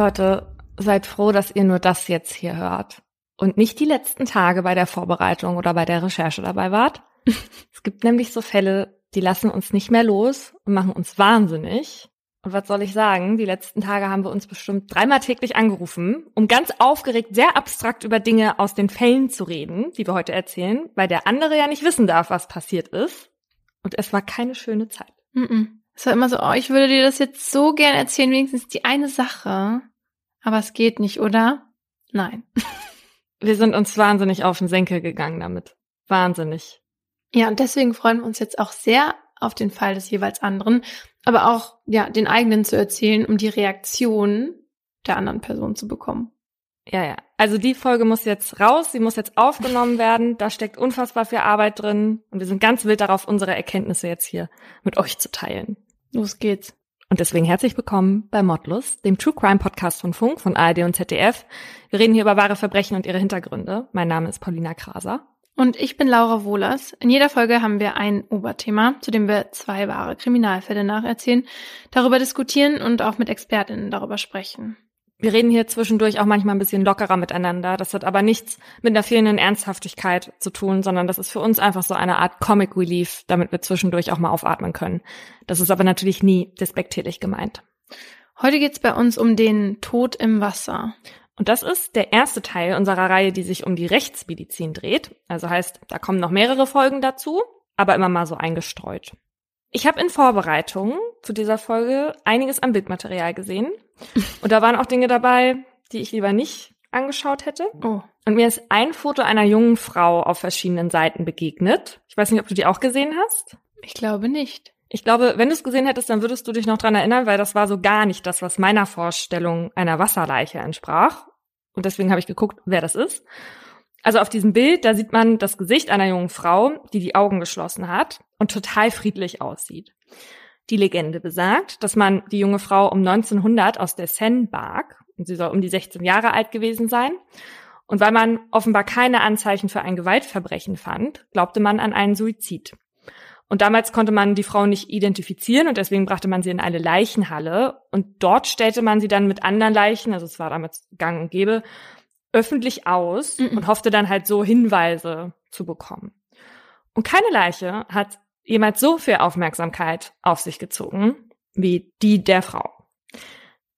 Leute, seid froh, dass ihr nur das jetzt hier hört und nicht die letzten Tage bei der Vorbereitung oder bei der Recherche dabei wart. es gibt nämlich so Fälle, die lassen uns nicht mehr los und machen uns wahnsinnig. Und was soll ich sagen? Die letzten Tage haben wir uns bestimmt dreimal täglich angerufen, um ganz aufgeregt, sehr abstrakt über Dinge aus den Fällen zu reden, die wir heute erzählen, weil der andere ja nicht wissen darf, was passiert ist. Und es war keine schöne Zeit. Mm -mm. Es war immer so, oh, ich würde dir das jetzt so gern erzählen, wenigstens die eine Sache. Aber es geht nicht, oder? Nein. Wir sind uns wahnsinnig auf den Senkel gegangen damit. Wahnsinnig. Ja, und deswegen freuen wir uns jetzt auch sehr auf den Fall des jeweils anderen, aber auch, ja, den eigenen zu erzählen, um die Reaktion der anderen Person zu bekommen. Ja, ja. Also die Folge muss jetzt raus, sie muss jetzt aufgenommen werden. Da steckt unfassbar viel Arbeit drin. Und wir sind ganz wild darauf, unsere Erkenntnisse jetzt hier mit euch zu teilen. Los geht's. Und deswegen herzlich willkommen bei Modlus, dem True Crime Podcast von Funk, von ARD und ZDF. Wir reden hier über wahre Verbrechen und ihre Hintergründe. Mein Name ist Paulina Kraser. Und ich bin Laura Wohlers. In jeder Folge haben wir ein Oberthema, zu dem wir zwei wahre Kriminalfälle nacherzählen, darüber diskutieren und auch mit Expertinnen darüber sprechen. Wir reden hier zwischendurch auch manchmal ein bisschen lockerer miteinander. Das hat aber nichts mit einer fehlenden Ernsthaftigkeit zu tun, sondern das ist für uns einfach so eine Art Comic Relief, damit wir zwischendurch auch mal aufatmen können. Das ist aber natürlich nie despektierlich gemeint. Heute geht's bei uns um den Tod im Wasser. Und das ist der erste Teil unserer Reihe, die sich um die Rechtsmedizin dreht. Also heißt, da kommen noch mehrere Folgen dazu, aber immer mal so eingestreut. Ich habe in Vorbereitung zu dieser Folge einiges an Bildmaterial gesehen. Und da waren auch Dinge dabei, die ich lieber nicht angeschaut hätte. Oh. Und mir ist ein Foto einer jungen Frau auf verschiedenen Seiten begegnet. Ich weiß nicht, ob du die auch gesehen hast. Ich glaube nicht. Ich glaube, wenn du es gesehen hättest, dann würdest du dich noch dran erinnern, weil das war so gar nicht das, was meiner Vorstellung einer Wasserleiche entsprach. Und deswegen habe ich geguckt, wer das ist. Also auf diesem Bild, da sieht man das Gesicht einer jungen Frau, die die Augen geschlossen hat und total friedlich aussieht. Die Legende besagt, dass man die junge Frau um 1900 aus der Seine barg und sie soll um die 16 Jahre alt gewesen sein. Und weil man offenbar keine Anzeichen für ein Gewaltverbrechen fand, glaubte man an einen Suizid. Und damals konnte man die Frau nicht identifizieren und deswegen brachte man sie in eine Leichenhalle und dort stellte man sie dann mit anderen Leichen, also es war damals gang und gäbe, öffentlich aus mhm. und hoffte dann halt so Hinweise zu bekommen. Und keine Leiche hat jemals so viel Aufmerksamkeit auf sich gezogen wie die der Frau.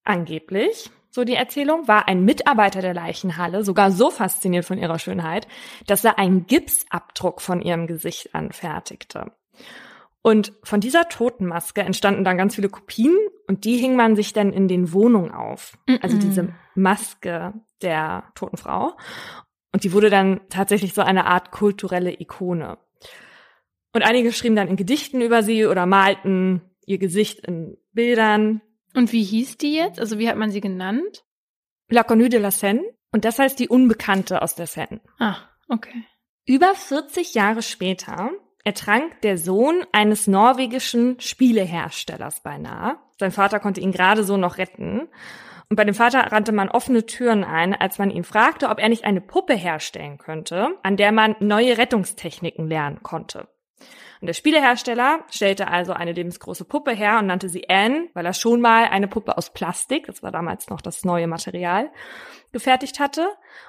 Angeblich, so die Erzählung, war ein Mitarbeiter der Leichenhalle sogar so fasziniert von ihrer Schönheit, dass er einen Gipsabdruck von ihrem Gesicht anfertigte. Und von dieser Totenmaske entstanden dann ganz viele Kopien und die hing man sich dann in den Wohnungen auf. Mm -mm. Also diese Maske der toten Frau. Und die wurde dann tatsächlich so eine Art kulturelle Ikone. Und einige schrieben dann in Gedichten über sie oder malten ihr Gesicht in Bildern. Und wie hieß die jetzt? Also wie hat man sie genannt? La Connue de la Seine. Und das heißt die Unbekannte aus der Seine. Ah, okay. Über 40 Jahre später ertrank der Sohn eines norwegischen Spieleherstellers beinahe. Sein Vater konnte ihn gerade so noch retten. Und bei dem Vater rannte man offene Türen ein, als man ihn fragte, ob er nicht eine Puppe herstellen könnte, an der man neue Rettungstechniken lernen konnte. Und der Spielehersteller stellte also eine lebensgroße Puppe her und nannte sie Anne, weil er schon mal eine Puppe aus Plastik, das war damals noch das neue Material, gefertigt hatte.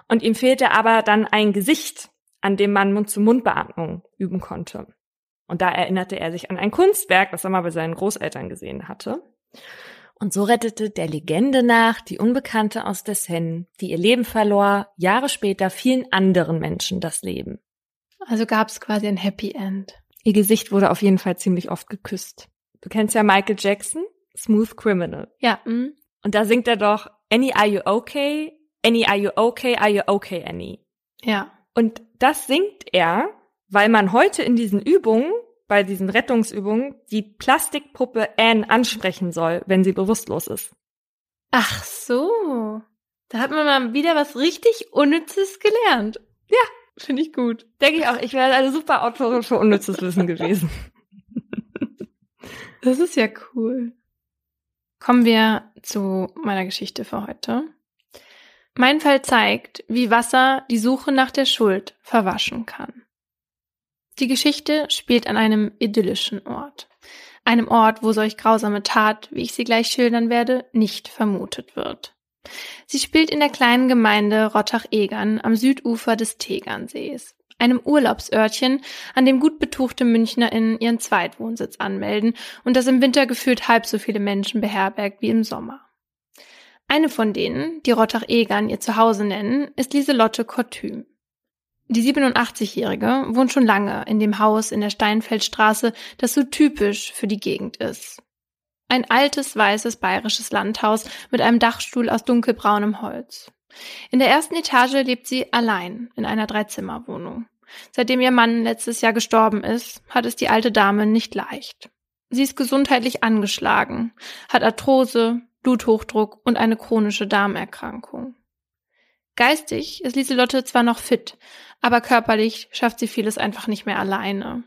Und ihm fehlte aber dann ein Gesicht, an dem man Mund-zu-Mund-Beatmung üben konnte. Und da erinnerte er sich an ein Kunstwerk, das er mal bei seinen Großeltern gesehen hatte. Und so rettete der Legende nach die Unbekannte aus der Seine, die ihr Leben verlor, Jahre später vielen anderen Menschen das Leben. Also gab es quasi ein Happy End. Ihr Gesicht wurde auf jeden Fall ziemlich oft geküsst. Du kennst ja Michael Jackson, Smooth Criminal. Ja. Mh. Und da singt er doch Annie, are you okay? Annie, are you okay? Are you okay, Annie? Ja. Und das singt er, weil man heute in diesen Übungen, bei diesen Rettungsübungen, die Plastikpuppe Anne ansprechen soll, wenn sie bewusstlos ist. Ach so. Da hat man mal wieder was richtig Unnützes gelernt. Ja, finde ich gut. Denke ich auch, ich wäre eine super Autorin für unnützes Wissen gewesen. Das ist ja cool. Kommen wir zu meiner Geschichte für heute. Mein Fall zeigt, wie Wasser die Suche nach der Schuld verwaschen kann. Die Geschichte spielt an einem idyllischen Ort. Einem Ort, wo solch grausame Tat, wie ich sie gleich schildern werde, nicht vermutet wird. Sie spielt in der kleinen Gemeinde Rottach-Egern am Südufer des Tegernsees, einem Urlaubsörtchen, an dem gut betuchte MünchnerInnen ihren Zweitwohnsitz anmelden und das im Winter gefühlt halb so viele Menschen beherbergt wie im Sommer. Eine von denen, die Rottach-Egern ihr Zuhause nennen, ist Lieselotte Kortüm. Die 87-Jährige wohnt schon lange in dem Haus in der Steinfeldstraße, das so typisch für die Gegend ist. Ein altes, weißes bayerisches Landhaus mit einem Dachstuhl aus dunkelbraunem Holz. In der ersten Etage lebt sie allein in einer Dreizimmerwohnung. Seitdem ihr Mann letztes Jahr gestorben ist, hat es die alte Dame nicht leicht. Sie ist gesundheitlich angeschlagen, hat Arthrose, Bluthochdruck und eine chronische Darmerkrankung. Geistig ist Lieselotte zwar noch fit, aber körperlich schafft sie vieles einfach nicht mehr alleine.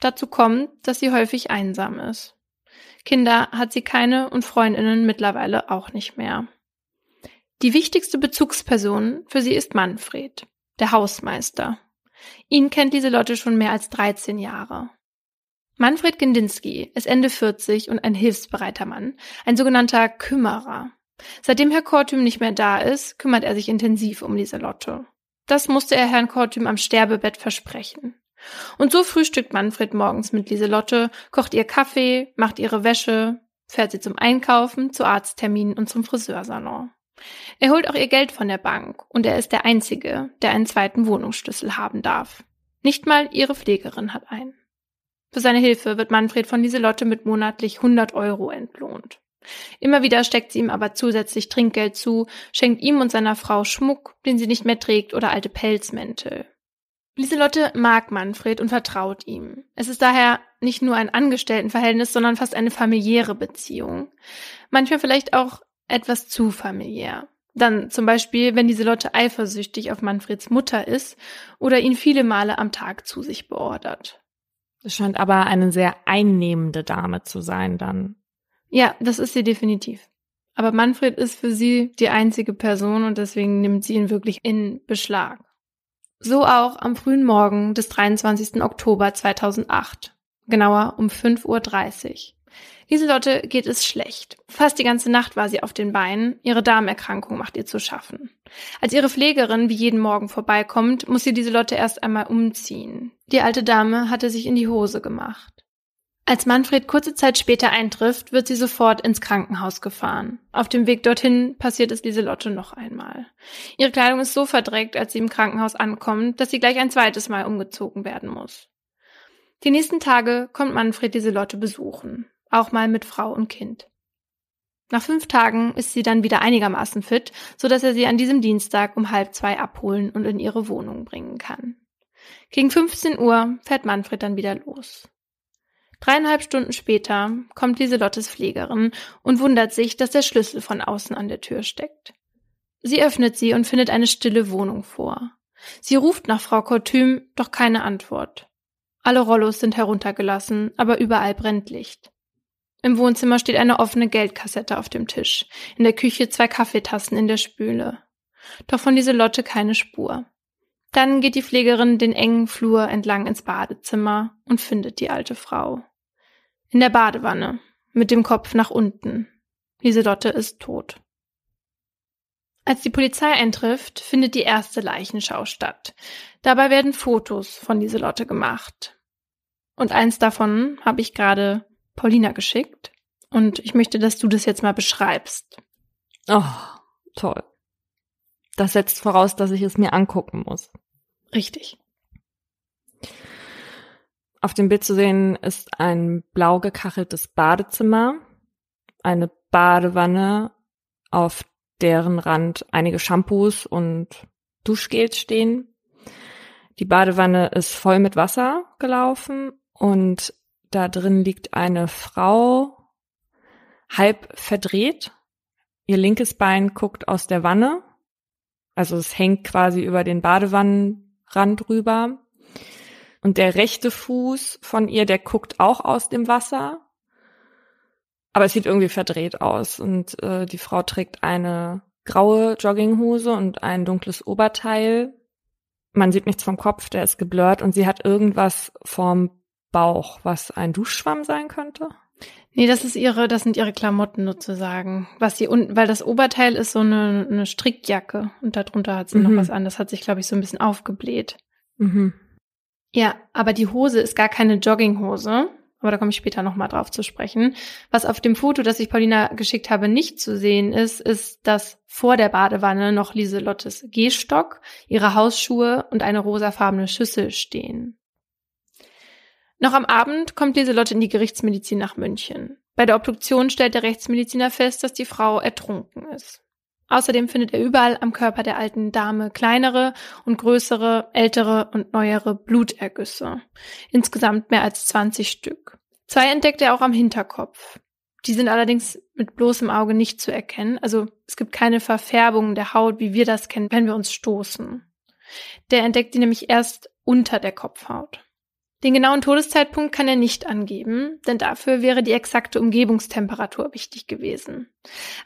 Dazu kommt, dass sie häufig einsam ist. Kinder hat sie keine und Freundinnen mittlerweile auch nicht mehr. Die wichtigste Bezugsperson für sie ist Manfred, der Hausmeister. Ihn kennt Lieselotte schon mehr als 13 Jahre. Manfred Gendinski ist Ende 40 und ein hilfsbereiter Mann, ein sogenannter Kümmerer. Seitdem Herr Kortüm nicht mehr da ist, kümmert er sich intensiv um Lieselotte. Das musste er Herrn Kortüm am Sterbebett versprechen. Und so frühstückt Manfred morgens mit Lieselotte, kocht ihr Kaffee, macht ihre Wäsche, fährt sie zum Einkaufen, zu Arztterminen und zum Friseursalon. Er holt auch ihr Geld von der Bank und er ist der Einzige, der einen zweiten Wohnungsschlüssel haben darf. Nicht mal ihre Pflegerin hat einen. Für seine Hilfe wird Manfred von Lieselotte mit monatlich 100 Euro entlohnt. Immer wieder steckt sie ihm aber zusätzlich Trinkgeld zu, schenkt ihm und seiner Frau Schmuck, den sie nicht mehr trägt, oder alte Pelzmäntel. Lieselotte mag Manfred und vertraut ihm. Es ist daher nicht nur ein Angestelltenverhältnis, sondern fast eine familiäre Beziehung. Manchmal vielleicht auch etwas zu familiär. Dann zum Beispiel, wenn Lieselotte eifersüchtig auf Manfreds Mutter ist oder ihn viele Male am Tag zu sich beordert. Es scheint aber eine sehr einnehmende Dame zu sein dann. Ja, das ist sie definitiv. Aber Manfred ist für sie die einzige Person und deswegen nimmt sie ihn wirklich in Beschlag. So auch am frühen Morgen des 23. Oktober 2008. Genauer um 5.30 Uhr. Lieselotte geht es schlecht. Fast die ganze Nacht war sie auf den Beinen. Ihre Darmerkrankung macht ihr zu schaffen. Als ihre Pflegerin wie jeden Morgen vorbeikommt, muss sie Lieselotte erst einmal umziehen. Die alte Dame hatte sich in die Hose gemacht. Als Manfred kurze Zeit später eintrifft, wird sie sofort ins Krankenhaus gefahren. Auf dem Weg dorthin passiert es Lieselotte noch einmal. Ihre Kleidung ist so verdreckt, als sie im Krankenhaus ankommt, dass sie gleich ein zweites Mal umgezogen werden muss. Die nächsten Tage kommt Manfred Lieselotte besuchen, auch mal mit Frau und Kind. Nach fünf Tagen ist sie dann wieder einigermaßen fit, so dass er sie an diesem Dienstag um halb zwei abholen und in ihre Wohnung bringen kann. Gegen 15 Uhr fährt Manfred dann wieder los. Dreieinhalb Stunden später kommt Lieselottes Pflegerin und wundert sich, dass der Schlüssel von außen an der Tür steckt. Sie öffnet sie und findet eine stille Wohnung vor. Sie ruft nach Frau Kortüm, doch keine Antwort. Alle Rollos sind heruntergelassen, aber überall brennt Licht. Im Wohnzimmer steht eine offene Geldkassette auf dem Tisch, in der Küche zwei Kaffeetassen in der Spüle. Doch von Lieselotte keine Spur. Dann geht die Pflegerin den engen Flur entlang ins Badezimmer und findet die alte Frau. In der Badewanne, mit dem Kopf nach unten. Lieselotte ist tot. Als die Polizei eintrifft, findet die erste Leichenschau statt. Dabei werden Fotos von Lieselotte gemacht. Und eins davon habe ich gerade Paulina geschickt. Und ich möchte, dass du das jetzt mal beschreibst. Oh, toll. Das setzt voraus, dass ich es mir angucken muss. Richtig. Auf dem Bild zu sehen ist ein blau gekacheltes Badezimmer, eine Badewanne, auf deren Rand einige Shampoos und Duschgels stehen. Die Badewanne ist voll mit Wasser gelaufen und da drin liegt eine Frau halb verdreht. Ihr linkes Bein guckt aus der Wanne also es hängt quasi über den Badewannenrand rüber. Und der rechte Fuß von ihr, der guckt auch aus dem Wasser. Aber es sieht irgendwie verdreht aus. Und äh, die Frau trägt eine graue Jogginghose und ein dunkles Oberteil. Man sieht nichts vom Kopf, der ist geblurrt und sie hat irgendwas vorm Bauch, was ein Duschschwamm sein könnte. Nee, das ist ihre, das sind ihre Klamotten sozusagen. Was sie unten, weil das Oberteil ist so eine, eine Strickjacke und darunter hat sie mhm. noch was an. Das hat sich, glaube ich, so ein bisschen aufgebläht. Mhm. Ja, aber die Hose ist gar keine Jogginghose. Aber da komme ich später nochmal drauf zu sprechen. Was auf dem Foto, das ich Paulina geschickt habe, nicht zu sehen ist, ist, dass vor der Badewanne noch Lieselottes Gehstock, ihre Hausschuhe und eine rosafarbene Schüssel stehen. Noch am Abend kommt Lieselotte in die Gerichtsmedizin nach München. Bei der Obduktion stellt der Rechtsmediziner fest, dass die Frau ertrunken ist. Außerdem findet er überall am Körper der alten Dame kleinere und größere, ältere und neuere Blutergüsse. Insgesamt mehr als 20 Stück. Zwei entdeckt er auch am Hinterkopf. Die sind allerdings mit bloßem Auge nicht zu erkennen. Also es gibt keine Verfärbung der Haut, wie wir das kennen, wenn wir uns stoßen. Der entdeckt die nämlich erst unter der Kopfhaut. Den genauen Todeszeitpunkt kann er nicht angeben, denn dafür wäre die exakte Umgebungstemperatur wichtig gewesen.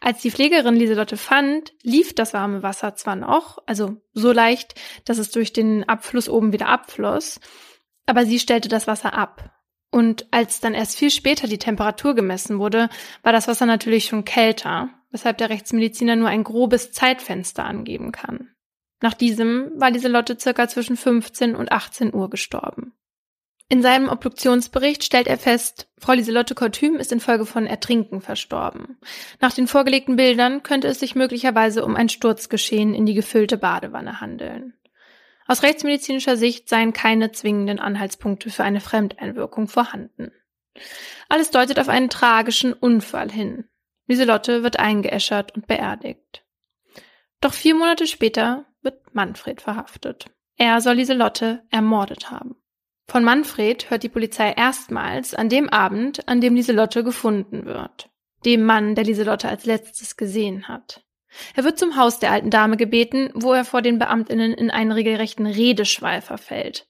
Als die Pflegerin Lieselotte fand, lief das warme Wasser zwar noch, also so leicht, dass es durch den Abfluss oben wieder abfloss, aber sie stellte das Wasser ab. Und als dann erst viel später die Temperatur gemessen wurde, war das Wasser natürlich schon kälter, weshalb der Rechtsmediziner nur ein grobes Zeitfenster angeben kann. Nach diesem war Lieselotte circa zwischen 15 und 18 Uhr gestorben. In seinem Obduktionsbericht stellt er fest, Frau Lieselotte Kortüm ist infolge von Ertrinken verstorben. Nach den vorgelegten Bildern könnte es sich möglicherweise um ein Sturzgeschehen in die gefüllte Badewanne handeln. Aus rechtsmedizinischer Sicht seien keine zwingenden Anhaltspunkte für eine Fremdeinwirkung vorhanden. Alles deutet auf einen tragischen Unfall hin. Lieselotte wird eingeäschert und beerdigt. Doch vier Monate später wird Manfred verhaftet. Er soll Lieselotte ermordet haben. Von Manfred hört die Polizei erstmals an dem Abend, an dem Lieselotte gefunden wird. Dem Mann, der Lieselotte als letztes gesehen hat. Er wird zum Haus der alten Dame gebeten, wo er vor den Beamtinnen in einen regelrechten Redeschwall verfällt.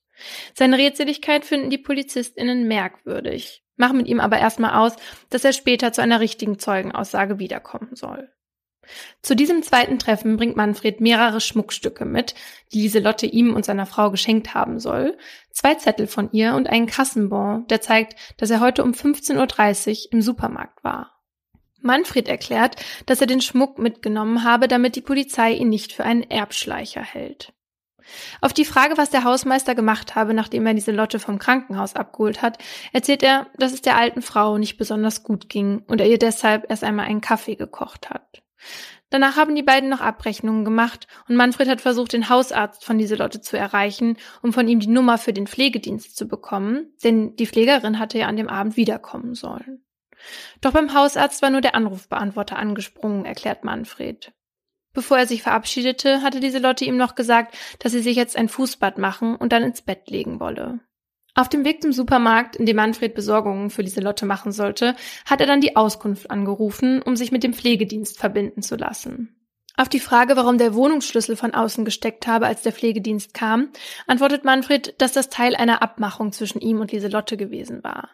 Seine Rätseligkeit finden die PolizistInnen merkwürdig, machen mit ihm aber erstmal aus, dass er später zu einer richtigen Zeugenaussage wiederkommen soll. Zu diesem zweiten Treffen bringt Manfred mehrere Schmuckstücke mit, die Lieselotte ihm und seiner Frau geschenkt haben soll, zwei Zettel von ihr und einen Kassenbon, der zeigt, dass er heute um 15.30 Uhr im Supermarkt war. Manfred erklärt, dass er den Schmuck mitgenommen habe, damit die Polizei ihn nicht für einen Erbschleicher hält. Auf die Frage, was der Hausmeister gemacht habe, nachdem er diese Lotte vom Krankenhaus abgeholt hat, erzählt er, dass es der alten Frau nicht besonders gut ging und er ihr deshalb erst einmal einen Kaffee gekocht hat. Danach haben die beiden noch Abrechnungen gemacht und Manfred hat versucht, den Hausarzt von Lieselotte zu erreichen, um von ihm die Nummer für den Pflegedienst zu bekommen, denn die Pflegerin hatte ja an dem Abend wiederkommen sollen. Doch beim Hausarzt war nur der Anrufbeantworter angesprungen, erklärt Manfred. Bevor er sich verabschiedete, hatte Lieselotte ihm noch gesagt, dass sie sich jetzt ein Fußbad machen und dann ins Bett legen wolle. Auf dem Weg zum Supermarkt, in dem Manfred Besorgungen für Lieselotte machen sollte, hat er dann die Auskunft angerufen, um sich mit dem Pflegedienst verbinden zu lassen. Auf die Frage, warum der Wohnungsschlüssel von außen gesteckt habe, als der Pflegedienst kam, antwortet Manfred, dass das Teil einer Abmachung zwischen ihm und Lieselotte gewesen war.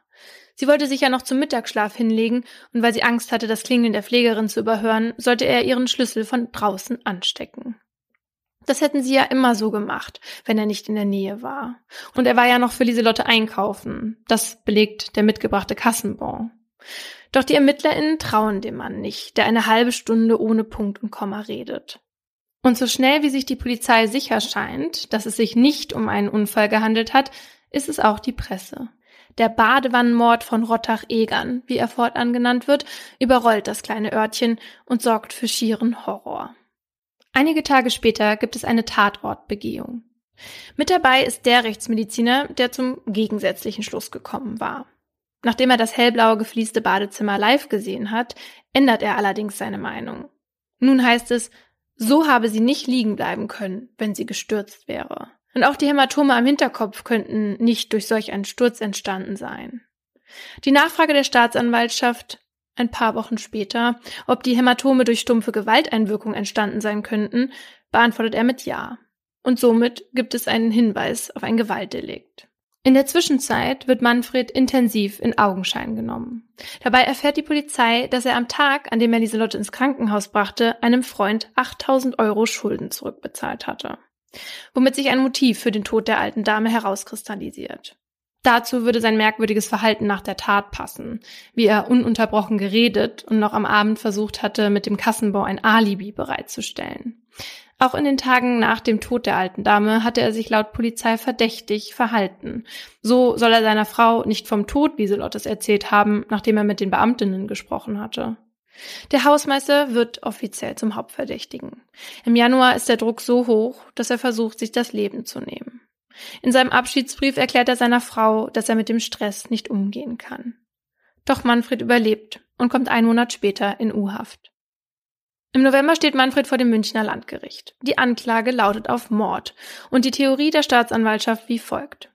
Sie wollte sich ja noch zum Mittagsschlaf hinlegen, und weil sie Angst hatte, das Klingeln der Pflegerin zu überhören, sollte er ihren Schlüssel von draußen anstecken. Das hätten sie ja immer so gemacht, wenn er nicht in der Nähe war. Und er war ja noch für Lieselotte einkaufen. Das belegt der mitgebrachte Kassenbon. Doch die ErmittlerInnen trauen dem Mann nicht, der eine halbe Stunde ohne Punkt und Komma redet. Und so schnell wie sich die Polizei sicher scheint, dass es sich nicht um einen Unfall gehandelt hat, ist es auch die Presse. Der Badewannenmord von Rottach-Egern, wie er fortan genannt wird, überrollt das kleine Örtchen und sorgt für schieren Horror. Einige Tage später gibt es eine Tatortbegehung. Mit dabei ist der Rechtsmediziner, der zum gegensätzlichen Schluss gekommen war. Nachdem er das hellblaue gefließte Badezimmer live gesehen hat, ändert er allerdings seine Meinung. Nun heißt es, so habe sie nicht liegen bleiben können, wenn sie gestürzt wäre. Und auch die Hämatome am Hinterkopf könnten nicht durch solch einen Sturz entstanden sein. Die Nachfrage der Staatsanwaltschaft ein paar Wochen später, ob die Hämatome durch stumpfe Gewalteinwirkung entstanden sein könnten, beantwortet er mit Ja. Und somit gibt es einen Hinweis auf ein Gewaltdelikt. In der Zwischenzeit wird Manfred intensiv in Augenschein genommen. Dabei erfährt die Polizei, dass er am Tag, an dem er Lieselotte ins Krankenhaus brachte, einem Freund 8000 Euro Schulden zurückbezahlt hatte. Womit sich ein Motiv für den Tod der alten Dame herauskristallisiert. Dazu würde sein merkwürdiges Verhalten nach der Tat passen, wie er ununterbrochen geredet und noch am Abend versucht hatte, mit dem Kassenbau ein Alibi bereitzustellen. Auch in den Tagen nach dem Tod der alten Dame hatte er sich laut Polizei verdächtig verhalten. So soll er seiner Frau nicht vom Tod Lieselottes erzählt haben, nachdem er mit den Beamtinnen gesprochen hatte. Der Hausmeister wird offiziell zum Hauptverdächtigen. Im Januar ist der Druck so hoch, dass er versucht, sich das Leben zu nehmen. In seinem Abschiedsbrief erklärt er seiner Frau, dass er mit dem Stress nicht umgehen kann. Doch Manfred überlebt und kommt einen Monat später in U-Haft. Im November steht Manfred vor dem Münchner Landgericht. Die Anklage lautet auf Mord und die Theorie der Staatsanwaltschaft wie folgt.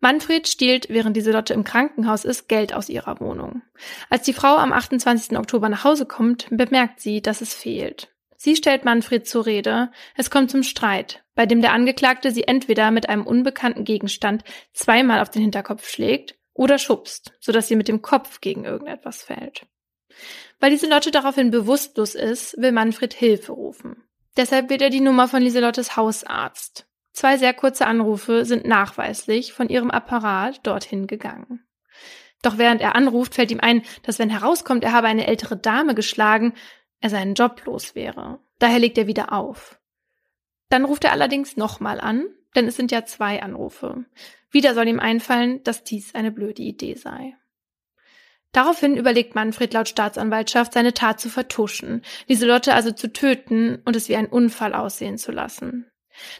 Manfred stiehlt, während diese Lotte im Krankenhaus ist, Geld aus ihrer Wohnung. Als die Frau am 28. Oktober nach Hause kommt, bemerkt sie, dass es fehlt. Sie stellt Manfred zur Rede. Es kommt zum Streit, bei dem der Angeklagte sie entweder mit einem unbekannten Gegenstand zweimal auf den Hinterkopf schlägt oder schubst, sodass sie mit dem Kopf gegen irgendetwas fällt. Weil Lieselotte daraufhin bewusstlos ist, will Manfred Hilfe rufen. Deshalb wählt er die Nummer von Lieselottes Hausarzt. Zwei sehr kurze Anrufe sind nachweislich von ihrem Apparat dorthin gegangen. Doch während er anruft, fällt ihm ein, dass wenn herauskommt, er habe eine ältere Dame geschlagen, er seinen Job los wäre. Daher legt er wieder auf. Dann ruft er allerdings nochmal an, denn es sind ja zwei Anrufe. Wieder soll ihm einfallen, dass dies eine blöde Idee sei. Daraufhin überlegt Manfred laut Staatsanwaltschaft, seine Tat zu vertuschen, Lieselotte also zu töten und es wie ein Unfall aussehen zu lassen.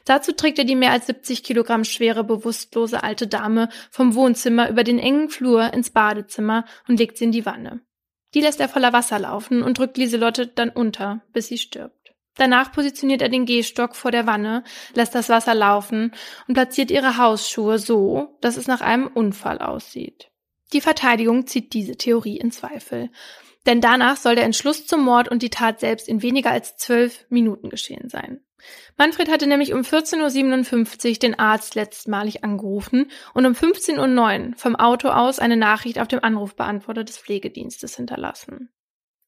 Dazu trägt er die mehr als 70 Kilogramm schwere, bewusstlose alte Dame vom Wohnzimmer über den engen Flur ins Badezimmer und legt sie in die Wanne. Die lässt er voller Wasser laufen und drückt Lieselotte dann unter, bis sie stirbt. Danach positioniert er den Gehstock vor der Wanne, lässt das Wasser laufen und platziert ihre Hausschuhe so, dass es nach einem Unfall aussieht. Die Verteidigung zieht diese Theorie in Zweifel. Denn danach soll der Entschluss zum Mord und die Tat selbst in weniger als zwölf Minuten geschehen sein. Manfred hatte nämlich um 14.57 Uhr den Arzt letztmalig angerufen und um 15.09 Uhr vom Auto aus eine Nachricht auf dem Anrufbeantworter des Pflegedienstes hinterlassen.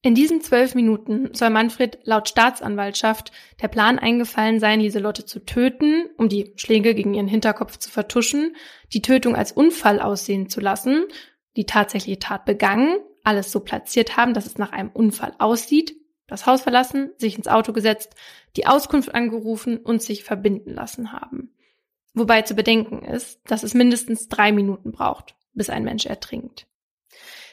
In diesen zwölf Minuten soll Manfred laut Staatsanwaltschaft der Plan eingefallen sein, Lieselotte zu töten, um die Schläge gegen ihren Hinterkopf zu vertuschen, die Tötung als Unfall aussehen zu lassen die tatsächliche Tat begangen, alles so platziert haben, dass es nach einem Unfall aussieht, das Haus verlassen, sich ins Auto gesetzt, die Auskunft angerufen und sich verbinden lassen haben. Wobei zu bedenken ist, dass es mindestens drei Minuten braucht, bis ein Mensch ertrinkt.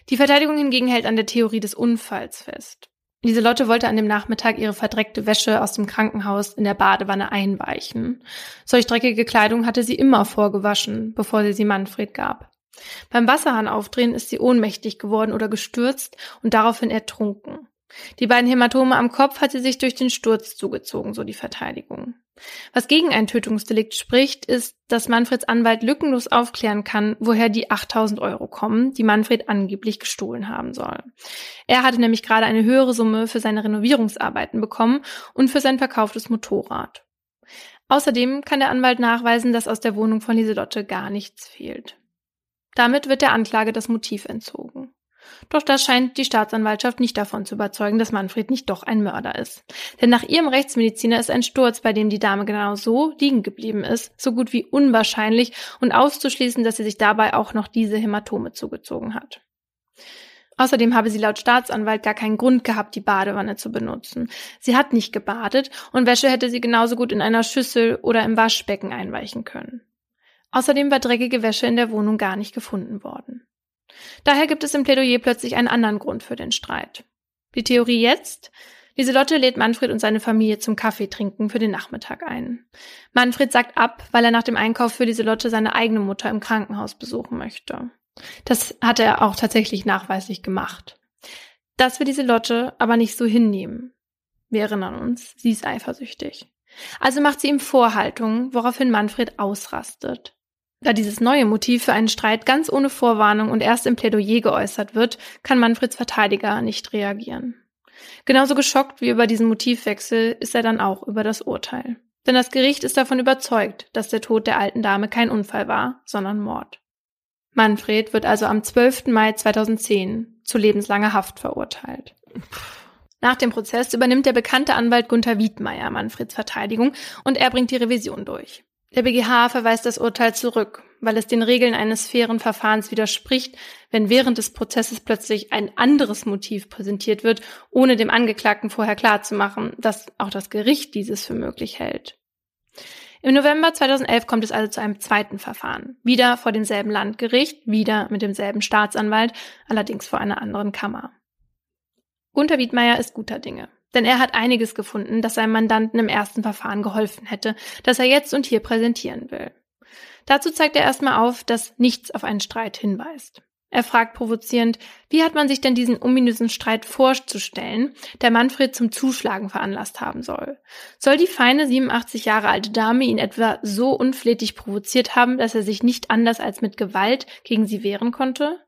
Die Verteidigung hingegen hält an der Theorie des Unfalls fest. Lieselotte wollte an dem Nachmittag ihre verdreckte Wäsche aus dem Krankenhaus in der Badewanne einweichen. Solch dreckige Kleidung hatte sie immer vorgewaschen, bevor sie sie Manfred gab. Beim Wasserhahn aufdrehen ist sie ohnmächtig geworden oder gestürzt und daraufhin ertrunken. Die beiden Hämatome am Kopf hat sie sich durch den Sturz zugezogen, so die Verteidigung. Was gegen ein Tötungsdelikt spricht, ist, dass Manfreds Anwalt lückenlos aufklären kann, woher die 8000 Euro kommen, die Manfred angeblich gestohlen haben soll. Er hatte nämlich gerade eine höhere Summe für seine Renovierungsarbeiten bekommen und für sein verkauftes Motorrad. Außerdem kann der Anwalt nachweisen, dass aus der Wohnung von Lieselotte gar nichts fehlt. Damit wird der Anklage das Motiv entzogen. Doch das scheint die Staatsanwaltschaft nicht davon zu überzeugen, dass Manfred nicht doch ein Mörder ist. Denn nach ihrem Rechtsmediziner ist ein Sturz, bei dem die Dame genau so liegen geblieben ist, so gut wie unwahrscheinlich und auszuschließen, dass sie sich dabei auch noch diese Hämatome zugezogen hat. Außerdem habe sie laut Staatsanwalt gar keinen Grund gehabt, die Badewanne zu benutzen. Sie hat nicht gebadet und Wäsche hätte sie genauso gut in einer Schüssel oder im Waschbecken einweichen können. Außerdem war dreckige Wäsche in der Wohnung gar nicht gefunden worden. Daher gibt es im Plädoyer plötzlich einen anderen Grund für den Streit. Die Theorie jetzt? Lieselotte lädt Manfred und seine Familie zum Kaffeetrinken für den Nachmittag ein. Manfred sagt ab, weil er nach dem Einkauf für Lieselotte seine eigene Mutter im Krankenhaus besuchen möchte. Das hat er auch tatsächlich nachweislich gemacht. Das will Lieselotte aber nicht so hinnehmen. Wir erinnern uns, sie ist eifersüchtig. Also macht sie ihm Vorhaltungen, woraufhin Manfred ausrastet. Da dieses neue Motiv für einen Streit ganz ohne Vorwarnung und erst im Plädoyer geäußert wird, kann Manfreds Verteidiger nicht reagieren. Genauso geschockt wie über diesen Motivwechsel ist er dann auch über das Urteil. Denn das Gericht ist davon überzeugt, dass der Tod der alten Dame kein Unfall war, sondern Mord. Manfred wird also am 12. Mai 2010 zu lebenslanger Haft verurteilt. Nach dem Prozess übernimmt der bekannte Anwalt Gunther Wiedmeier Manfreds Verteidigung und er bringt die Revision durch. Der BGH verweist das Urteil zurück, weil es den Regeln eines fairen Verfahrens widerspricht, wenn während des Prozesses plötzlich ein anderes Motiv präsentiert wird, ohne dem Angeklagten vorher klarzumachen, dass auch das Gericht dieses für möglich hält. Im November 2011 kommt es also zu einem zweiten Verfahren. Wieder vor demselben Landgericht, wieder mit demselben Staatsanwalt, allerdings vor einer anderen Kammer. Gunther Wiedmeier ist guter Dinge. Denn er hat einiges gefunden, das seinem Mandanten im ersten Verfahren geholfen hätte, das er jetzt und hier präsentieren will. Dazu zeigt er erstmal auf, dass nichts auf einen Streit hinweist. Er fragt provozierend, wie hat man sich denn diesen ominösen Streit vorzustellen, der Manfred zum Zuschlagen veranlasst haben soll? Soll die feine 87 Jahre alte Dame ihn etwa so unflätig provoziert haben, dass er sich nicht anders als mit Gewalt gegen sie wehren konnte?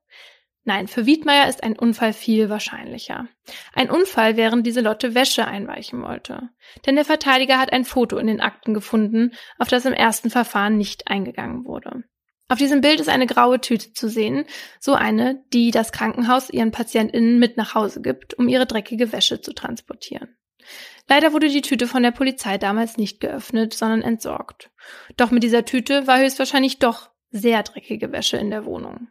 Nein, für Wiedmeier ist ein Unfall viel wahrscheinlicher. Ein Unfall, während diese Lotte Wäsche einweichen wollte. Denn der Verteidiger hat ein Foto in den Akten gefunden, auf das im ersten Verfahren nicht eingegangen wurde. Auf diesem Bild ist eine graue Tüte zu sehen, so eine, die das Krankenhaus ihren PatientInnen mit nach Hause gibt, um ihre dreckige Wäsche zu transportieren. Leider wurde die Tüte von der Polizei damals nicht geöffnet, sondern entsorgt. Doch mit dieser Tüte war höchstwahrscheinlich doch sehr dreckige Wäsche in der Wohnung.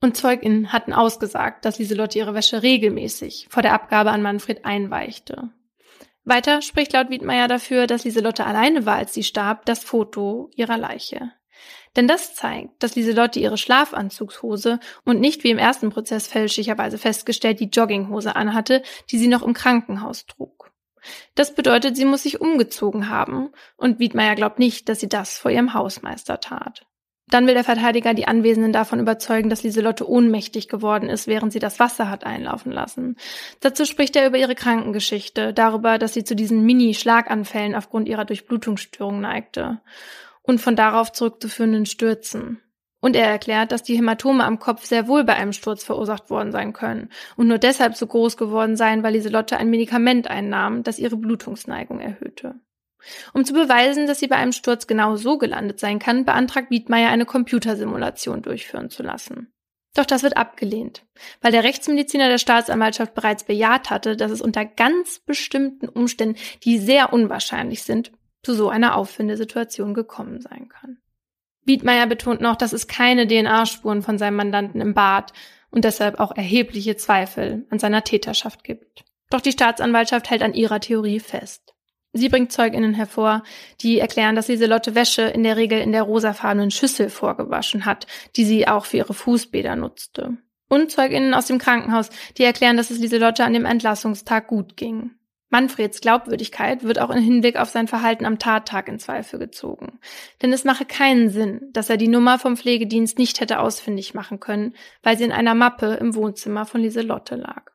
Und ZeugInnen hatten ausgesagt, dass Lieselotte ihre Wäsche regelmäßig vor der Abgabe an Manfred einweichte. Weiter spricht laut Wiedmeier dafür, dass Lieselotte alleine war, als sie starb, das Foto ihrer Leiche. Denn das zeigt, dass Lieselotte ihre Schlafanzugshose und nicht wie im ersten Prozess fälschlicherweise festgestellt die Jogginghose anhatte, die sie noch im Krankenhaus trug. Das bedeutet, sie muss sich umgezogen haben und Wiedmeier glaubt nicht, dass sie das vor ihrem Hausmeister tat. Dann will der Verteidiger die Anwesenden davon überzeugen, dass Lieselotte ohnmächtig geworden ist, während sie das Wasser hat einlaufen lassen. Dazu spricht er über ihre Krankengeschichte, darüber, dass sie zu diesen Mini-Schlaganfällen aufgrund ihrer Durchblutungsstörung neigte und von darauf zurückzuführenden Stürzen. Und er erklärt, dass die Hämatome am Kopf sehr wohl bei einem Sturz verursacht worden sein können und nur deshalb so groß geworden seien, weil Lieselotte ein Medikament einnahm, das ihre Blutungsneigung erhöhte. Um zu beweisen, dass sie bei einem Sturz genau so gelandet sein kann, beantragt Wiedmeier eine Computersimulation durchführen zu lassen. Doch das wird abgelehnt, weil der Rechtsmediziner der Staatsanwaltschaft bereits bejaht hatte, dass es unter ganz bestimmten Umständen, die sehr unwahrscheinlich sind, zu so einer Auffindesituation gekommen sein kann. Wiedmeier betont noch, dass es keine DNA-Spuren von seinem Mandanten im Bad und deshalb auch erhebliche Zweifel an seiner Täterschaft gibt. Doch die Staatsanwaltschaft hält an ihrer Theorie fest. Sie bringt ZeugInnen hervor, die erklären, dass Lieselotte Wäsche in der Regel in der rosafarbenen Schüssel vorgewaschen hat, die sie auch für ihre Fußbäder nutzte. Und ZeugInnen aus dem Krankenhaus, die erklären, dass es Lieselotte an dem Entlassungstag gut ging. Manfreds Glaubwürdigkeit wird auch im Hinblick auf sein Verhalten am Tattag in Zweifel gezogen. Denn es mache keinen Sinn, dass er die Nummer vom Pflegedienst nicht hätte ausfindig machen können, weil sie in einer Mappe im Wohnzimmer von Lieselotte lag.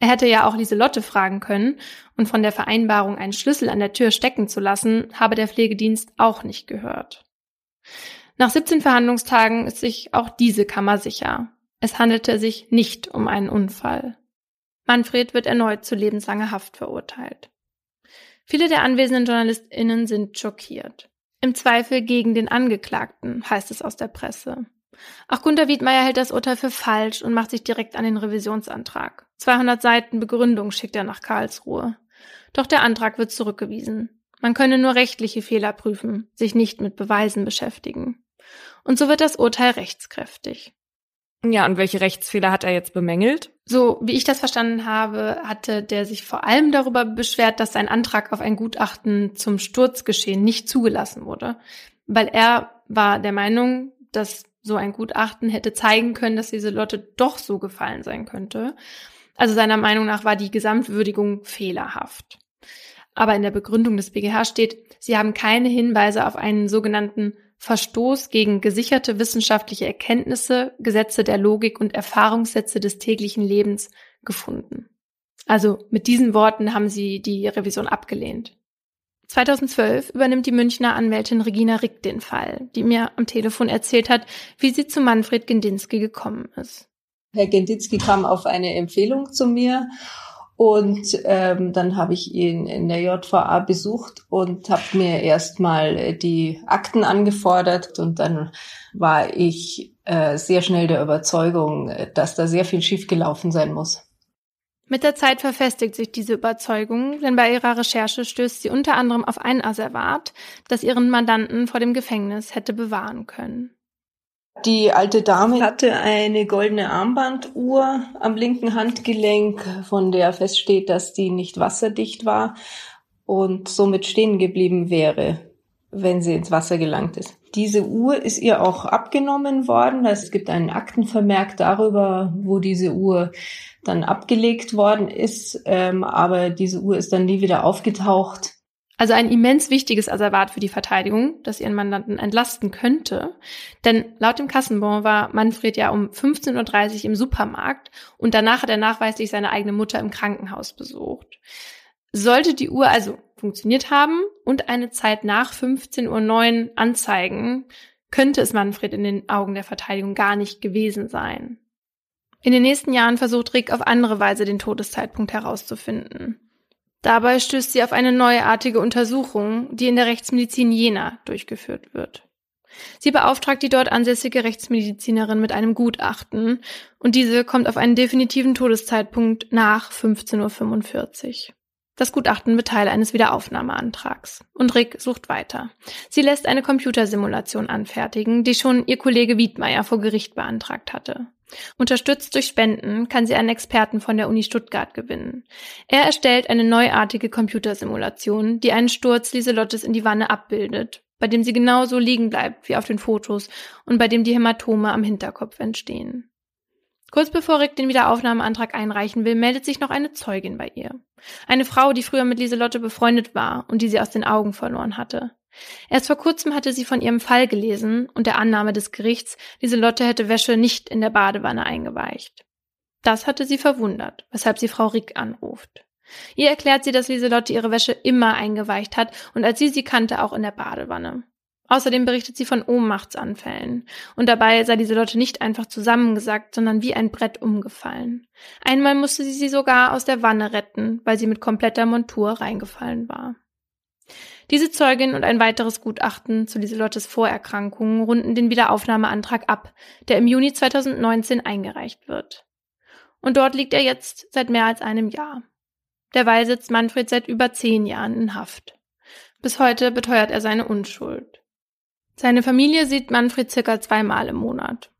Er hätte ja auch Lieselotte fragen können und von der Vereinbarung einen Schlüssel an der Tür stecken zu lassen, habe der Pflegedienst auch nicht gehört. Nach 17 Verhandlungstagen ist sich auch diese Kammer sicher. Es handelte sich nicht um einen Unfall. Manfred wird erneut zu lebenslanger Haft verurteilt. Viele der anwesenden JournalistInnen sind schockiert. Im Zweifel gegen den Angeklagten, heißt es aus der Presse. Auch Gunter Wiedmeier hält das Urteil für falsch und macht sich direkt an den Revisionsantrag. 200 Seiten Begründung schickt er nach Karlsruhe. Doch der Antrag wird zurückgewiesen. Man könne nur rechtliche Fehler prüfen, sich nicht mit Beweisen beschäftigen. Und so wird das Urteil rechtskräftig. Ja, und welche Rechtsfehler hat er jetzt bemängelt? So, wie ich das verstanden habe, hatte der sich vor allem darüber beschwert, dass sein Antrag auf ein Gutachten zum Sturzgeschehen nicht zugelassen wurde. Weil er war der Meinung, dass so ein Gutachten hätte zeigen können, dass diese Lotte doch so gefallen sein könnte. Also seiner Meinung nach war die Gesamtwürdigung fehlerhaft. Aber in der Begründung des BGH steht, sie haben keine Hinweise auf einen sogenannten Verstoß gegen gesicherte wissenschaftliche Erkenntnisse, Gesetze der Logik und Erfahrungssätze des täglichen Lebens gefunden. Also mit diesen Worten haben sie die Revision abgelehnt. 2012 übernimmt die Münchner Anwältin Regina Rick den Fall, die mir am Telefon erzählt hat, wie sie zu Manfred Gendinski gekommen ist. Herr Gendinski kam auf eine Empfehlung zu mir und ähm, dann habe ich ihn in der JVA besucht und habe mir erstmal die Akten angefordert und dann war ich äh, sehr schnell der Überzeugung, dass da sehr viel schiefgelaufen sein muss. Mit der Zeit verfestigt sich diese Überzeugung, denn bei ihrer Recherche stößt sie unter anderem auf ein Asservat, das ihren Mandanten vor dem Gefängnis hätte bewahren können. Die alte Dame hatte eine goldene Armbanduhr am linken Handgelenk, von der feststeht, dass die nicht wasserdicht war und somit stehen geblieben wäre, wenn sie ins Wasser gelangt ist. Diese Uhr ist ihr auch abgenommen worden. Es gibt einen Aktenvermerk darüber, wo diese Uhr dann abgelegt worden ist, ähm, aber diese Uhr ist dann nie wieder aufgetaucht. Also ein immens wichtiges Asservat für die Verteidigung, das ihren Mandanten entlasten könnte. Denn laut dem Kassenbon war Manfred ja um 15.30 Uhr im Supermarkt und danach hat er nachweislich seine eigene Mutter im Krankenhaus besucht. Sollte die Uhr also funktioniert haben und eine Zeit nach 15.09 Uhr anzeigen, könnte es Manfred in den Augen der Verteidigung gar nicht gewesen sein. In den nächsten Jahren versucht Rick auf andere Weise den Todeszeitpunkt herauszufinden. Dabei stößt sie auf eine neuartige Untersuchung, die in der Rechtsmedizin Jena durchgeführt wird. Sie beauftragt die dort ansässige Rechtsmedizinerin mit einem Gutachten und diese kommt auf einen definitiven Todeszeitpunkt nach 15.45 Uhr. Das Gutachten wird Teil eines Wiederaufnahmeantrags. Und Rick sucht weiter. Sie lässt eine Computersimulation anfertigen, die schon ihr Kollege Wiedmeier vor Gericht beantragt hatte. Unterstützt durch Spenden kann sie einen Experten von der Uni Stuttgart gewinnen. Er erstellt eine neuartige Computersimulation, die einen Sturz Lieselottes in die Wanne abbildet, bei dem sie genauso liegen bleibt wie auf den Fotos und bei dem die Hämatome am Hinterkopf entstehen. Kurz bevor Rick den Wiederaufnahmeantrag einreichen will, meldet sich noch eine Zeugin bei ihr. Eine Frau, die früher mit Lieselotte befreundet war und die sie aus den Augen verloren hatte. Erst vor kurzem hatte sie von ihrem Fall gelesen und der Annahme des Gerichts, Lieselotte hätte Wäsche nicht in der Badewanne eingeweicht. Das hatte sie verwundert, weshalb sie Frau Rick anruft. Ihr erklärt sie, dass Lieselotte ihre Wäsche immer eingeweicht hat und als sie sie kannte, auch in der Badewanne. Außerdem berichtet sie von Ohnmachtsanfällen. Und dabei sei Lieselotte nicht einfach zusammengesackt, sondern wie ein Brett umgefallen. Einmal musste sie sie sogar aus der Wanne retten, weil sie mit kompletter Montur reingefallen war. Diese Zeugin und ein weiteres Gutachten zu Lieselottes Vorerkrankungen runden den Wiederaufnahmeantrag ab, der im Juni 2019 eingereicht wird. Und dort liegt er jetzt seit mehr als einem Jahr. Derweil sitzt Manfred seit über zehn Jahren in Haft. Bis heute beteuert er seine Unschuld. Seine Familie sieht Manfred circa zweimal im Monat.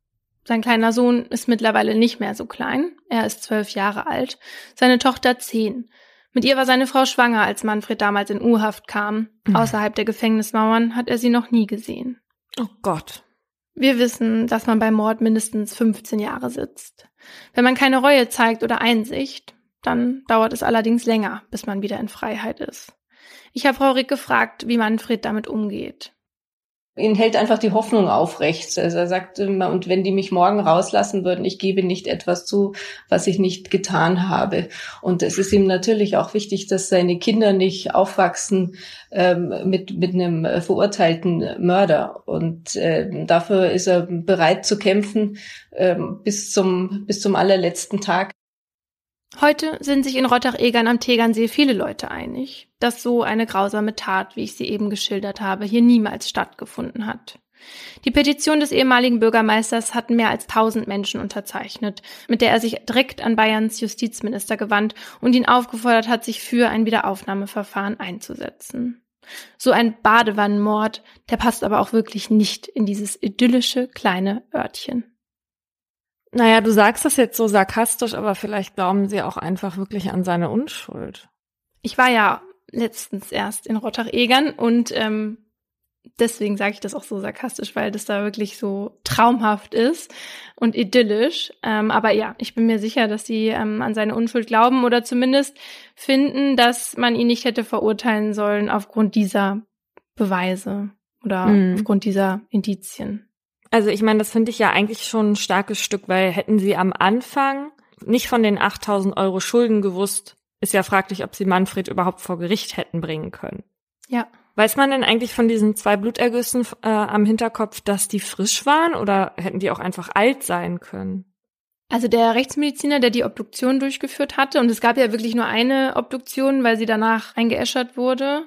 Sein kleiner Sohn ist mittlerweile nicht mehr so klein. Er ist zwölf Jahre alt. Seine Tochter zehn. Mit ihr war seine Frau schwanger, als Manfred damals in U-Haft kam. Mhm. Außerhalb der Gefängnismauern hat er sie noch nie gesehen. Oh Gott. Wir wissen, dass man bei Mord mindestens 15 Jahre sitzt. Wenn man keine Reue zeigt oder Einsicht, dann dauert es allerdings länger, bis man wieder in Freiheit ist. Ich habe Frau Rick gefragt, wie Manfred damit umgeht ihn hält einfach die Hoffnung aufrecht. Also er sagt immer, und wenn die mich morgen rauslassen würden, ich gebe nicht etwas zu, was ich nicht getan habe. Und es ist ihm natürlich auch wichtig, dass seine Kinder nicht aufwachsen ähm, mit, mit einem verurteilten Mörder. Und äh, dafür ist er bereit zu kämpfen ähm, bis, zum, bis zum allerletzten Tag. Heute sind sich in Rottach-Egern am Tegernsee viele Leute einig, dass so eine grausame Tat, wie ich sie eben geschildert habe, hier niemals stattgefunden hat. Die Petition des ehemaligen Bürgermeisters hatten mehr als tausend Menschen unterzeichnet, mit der er sich direkt an Bayerns Justizminister gewandt und ihn aufgefordert hat, sich für ein Wiederaufnahmeverfahren einzusetzen. So ein Badewannenmord, der passt aber auch wirklich nicht in dieses idyllische kleine Örtchen. Naja, du sagst das jetzt so sarkastisch, aber vielleicht glauben sie auch einfach wirklich an seine Unschuld. Ich war ja letztens erst in Rottach-Egern und ähm, deswegen sage ich das auch so sarkastisch, weil das da wirklich so traumhaft ist und idyllisch. Ähm, aber ja, ich bin mir sicher, dass sie ähm, an seine Unschuld glauben oder zumindest finden, dass man ihn nicht hätte verurteilen sollen aufgrund dieser Beweise oder mhm. aufgrund dieser Indizien. Also ich meine, das finde ich ja eigentlich schon ein starkes Stück, weil hätten sie am Anfang nicht von den 8000 Euro Schulden gewusst, ist ja fraglich, ob sie Manfred überhaupt vor Gericht hätten bringen können. Ja. Weiß man denn eigentlich von diesen zwei Blutergüssen äh, am Hinterkopf, dass die frisch waren oder hätten die auch einfach alt sein können? Also der Rechtsmediziner, der die Obduktion durchgeführt hatte, und es gab ja wirklich nur eine Obduktion, weil sie danach eingeäschert wurde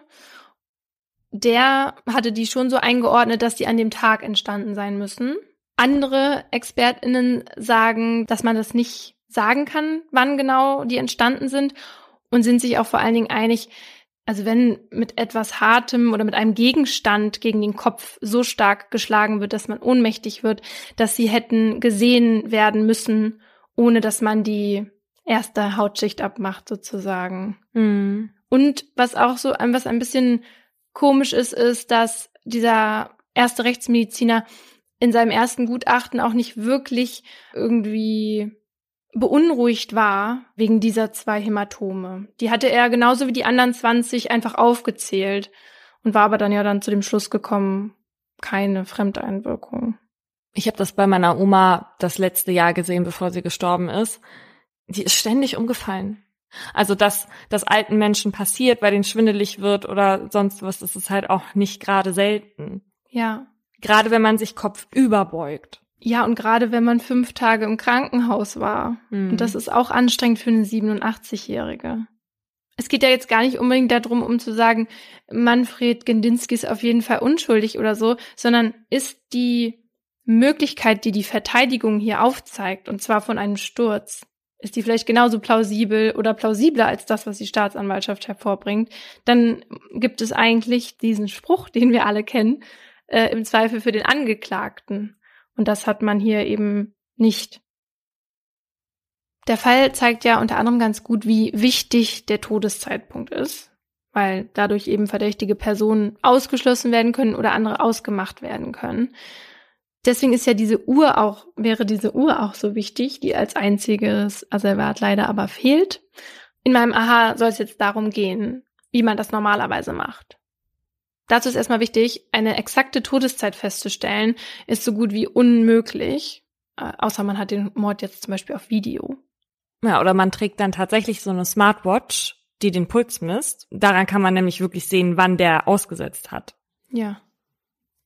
der hatte die schon so eingeordnet, dass die an dem Tag entstanden sein müssen. Andere ExpertInnen sagen, dass man das nicht sagen kann, wann genau die entstanden sind und sind sich auch vor allen Dingen einig, also wenn mit etwas Hartem oder mit einem Gegenstand gegen den Kopf so stark geschlagen wird, dass man ohnmächtig wird, dass sie hätten gesehen werden müssen, ohne dass man die erste Hautschicht abmacht sozusagen. Mhm. Und was auch so, was ein bisschen komisch ist, ist, dass dieser erste Rechtsmediziner in seinem ersten Gutachten auch nicht wirklich irgendwie beunruhigt war wegen dieser zwei Hämatome. Die hatte er genauso wie die anderen 20 einfach aufgezählt und war aber dann ja dann zu dem Schluss gekommen, keine Fremdeinwirkung. Ich habe das bei meiner Oma das letzte Jahr gesehen, bevor sie gestorben ist. Die ist ständig umgefallen. Also, dass das alten Menschen passiert, weil denen schwindelig wird oder sonst was, das ist halt auch nicht gerade selten. Ja. Gerade wenn man sich Kopf überbeugt. Ja, und gerade wenn man fünf Tage im Krankenhaus war. Mhm. Und das ist auch anstrengend für eine 87-Jährige. Es geht ja jetzt gar nicht unbedingt darum, um zu sagen, Manfred Gendinski ist auf jeden Fall unschuldig oder so, sondern ist die Möglichkeit, die die Verteidigung hier aufzeigt, und zwar von einem Sturz, ist die vielleicht genauso plausibel oder plausibler als das, was die Staatsanwaltschaft hervorbringt, dann gibt es eigentlich diesen Spruch, den wir alle kennen, äh, im Zweifel für den Angeklagten. Und das hat man hier eben nicht. Der Fall zeigt ja unter anderem ganz gut, wie wichtig der Todeszeitpunkt ist, weil dadurch eben verdächtige Personen ausgeschlossen werden können oder andere ausgemacht werden können. Deswegen ist ja diese Uhr auch, wäre diese Uhr auch so wichtig, die als einziges Asservat leider aber fehlt. In meinem Aha soll es jetzt darum gehen, wie man das normalerweise macht. Dazu ist erstmal wichtig, eine exakte Todeszeit festzustellen, ist so gut wie unmöglich, äh, außer man hat den Mord jetzt zum Beispiel auf Video. Ja, oder man trägt dann tatsächlich so eine Smartwatch, die den Puls misst. Daran kann man nämlich wirklich sehen, wann der ausgesetzt hat. Ja,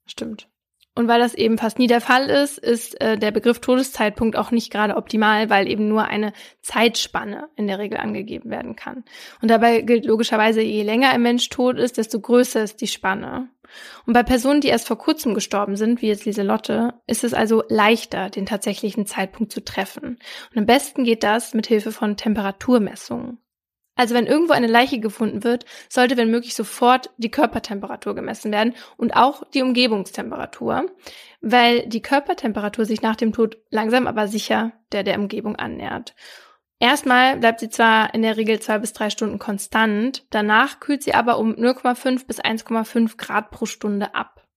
stimmt. Und weil das eben fast nie der Fall ist, ist äh, der Begriff Todeszeitpunkt auch nicht gerade optimal, weil eben nur eine Zeitspanne in der Regel angegeben werden kann. Und dabei gilt logischerweise, je länger ein Mensch tot ist, desto größer ist die Spanne. Und bei Personen, die erst vor kurzem gestorben sind, wie jetzt Lieselotte, ist es also leichter, den tatsächlichen Zeitpunkt zu treffen. Und am besten geht das mit Hilfe von Temperaturmessungen. Also wenn irgendwo eine Leiche gefunden wird, sollte wenn möglich sofort die Körpertemperatur gemessen werden und auch die Umgebungstemperatur, weil die Körpertemperatur sich nach dem Tod langsam aber sicher der der Umgebung annähert. Erstmal bleibt sie zwar in der Regel zwei bis drei Stunden konstant, danach kühlt sie aber um 0,5 bis 1,5 Grad pro Stunde ab.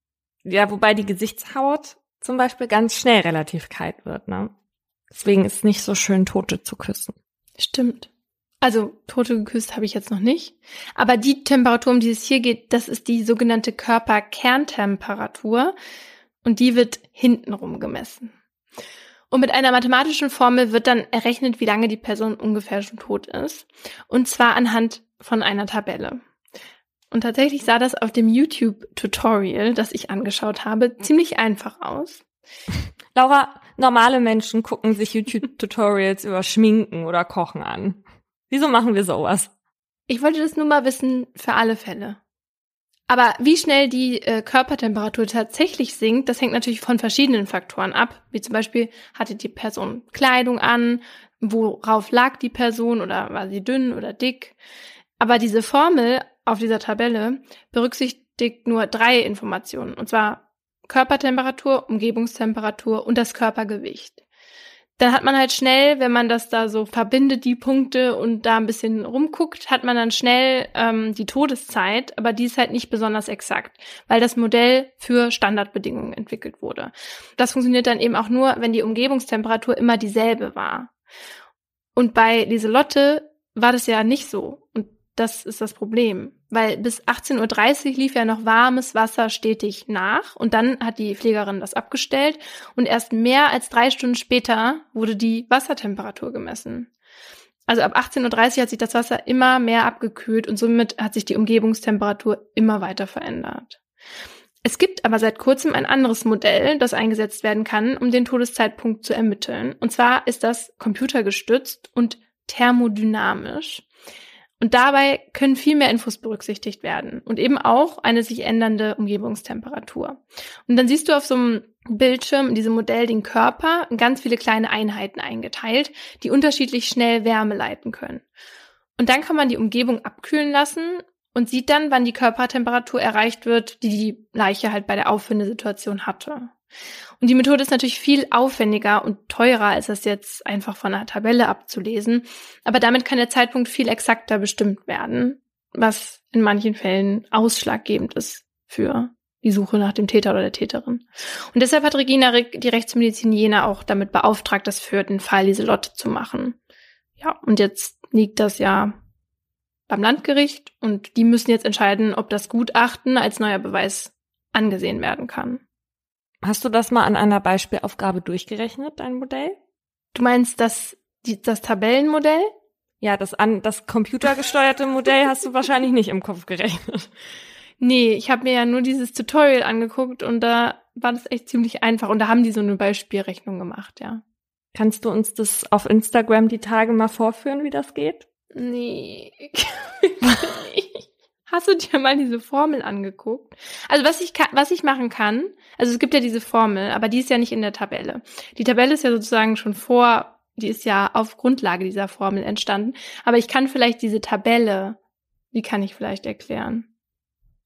Ja, wobei die Gesichtshaut zum Beispiel ganz schnell relativ kalt wird, ne? Deswegen ist es nicht so schön, Tote zu küssen. Stimmt. Also Tote geküsst habe ich jetzt noch nicht. Aber die Temperatur, um die es hier geht, das ist die sogenannte Körperkerntemperatur. Und die wird hintenrum gemessen. Und mit einer mathematischen Formel wird dann errechnet, wie lange die Person ungefähr schon tot ist. Und zwar anhand von einer Tabelle. Und tatsächlich sah das auf dem YouTube-Tutorial, das ich angeschaut habe, ziemlich einfach aus. Laura, normale Menschen gucken sich YouTube-Tutorials über Schminken oder Kochen an. Wieso machen wir sowas? Ich wollte das nur mal wissen für alle Fälle. Aber wie schnell die äh, Körpertemperatur tatsächlich sinkt, das hängt natürlich von verschiedenen Faktoren ab. Wie zum Beispiel hatte die Person Kleidung an, worauf lag die Person oder war sie dünn oder dick. Aber diese Formel auf dieser Tabelle berücksichtigt nur drei Informationen. Und zwar Körpertemperatur, Umgebungstemperatur und das Körpergewicht dann hat man halt schnell, wenn man das da so verbindet, die Punkte und da ein bisschen rumguckt, hat man dann schnell ähm, die Todeszeit, aber die ist halt nicht besonders exakt, weil das Modell für Standardbedingungen entwickelt wurde. Das funktioniert dann eben auch nur, wenn die Umgebungstemperatur immer dieselbe war. Und bei Lieselotte war das ja nicht so. Und das ist das Problem. Weil bis 18.30 Uhr lief ja noch warmes Wasser stetig nach und dann hat die Pflegerin das abgestellt und erst mehr als drei Stunden später wurde die Wassertemperatur gemessen. Also ab 18.30 Uhr hat sich das Wasser immer mehr abgekühlt und somit hat sich die Umgebungstemperatur immer weiter verändert. Es gibt aber seit kurzem ein anderes Modell, das eingesetzt werden kann, um den Todeszeitpunkt zu ermitteln. Und zwar ist das computergestützt und thermodynamisch. Und dabei können viel mehr Infos berücksichtigt werden und eben auch eine sich ändernde Umgebungstemperatur. Und dann siehst du auf so einem Bildschirm in diesem Modell den Körper in ganz viele kleine Einheiten eingeteilt, die unterschiedlich schnell Wärme leiten können. Und dann kann man die Umgebung abkühlen lassen und sieht dann, wann die Körpertemperatur erreicht wird, die die Leiche halt bei der Auffindesituation hatte. Und die Methode ist natürlich viel aufwendiger und teurer, als das jetzt einfach von einer Tabelle abzulesen. Aber damit kann der Zeitpunkt viel exakter bestimmt werden, was in manchen Fällen ausschlaggebend ist für die Suche nach dem Täter oder der Täterin. Und deshalb hat Regina die Rechtsmedizin Jena, auch damit beauftragt, das für den Fall Lieselotte zu machen. Ja, und jetzt liegt das ja beim Landgericht und die müssen jetzt entscheiden, ob das Gutachten als neuer Beweis angesehen werden kann. Hast du das mal an einer Beispielaufgabe durchgerechnet, dein Modell? Du meinst das, die, das Tabellenmodell? Ja, das an das computergesteuerte Modell hast du wahrscheinlich nicht im Kopf gerechnet. Nee, ich habe mir ja nur dieses Tutorial angeguckt und da war das echt ziemlich einfach und da haben die so eine Beispielrechnung gemacht, ja. Kannst du uns das auf Instagram die Tage mal vorführen, wie das geht? Nee. Hast du dir mal diese Formel angeguckt? Also was ich kann, was ich machen kann, also es gibt ja diese Formel, aber die ist ja nicht in der Tabelle. Die Tabelle ist ja sozusagen schon vor, die ist ja auf Grundlage dieser Formel entstanden. Aber ich kann vielleicht diese Tabelle, wie kann ich vielleicht erklären?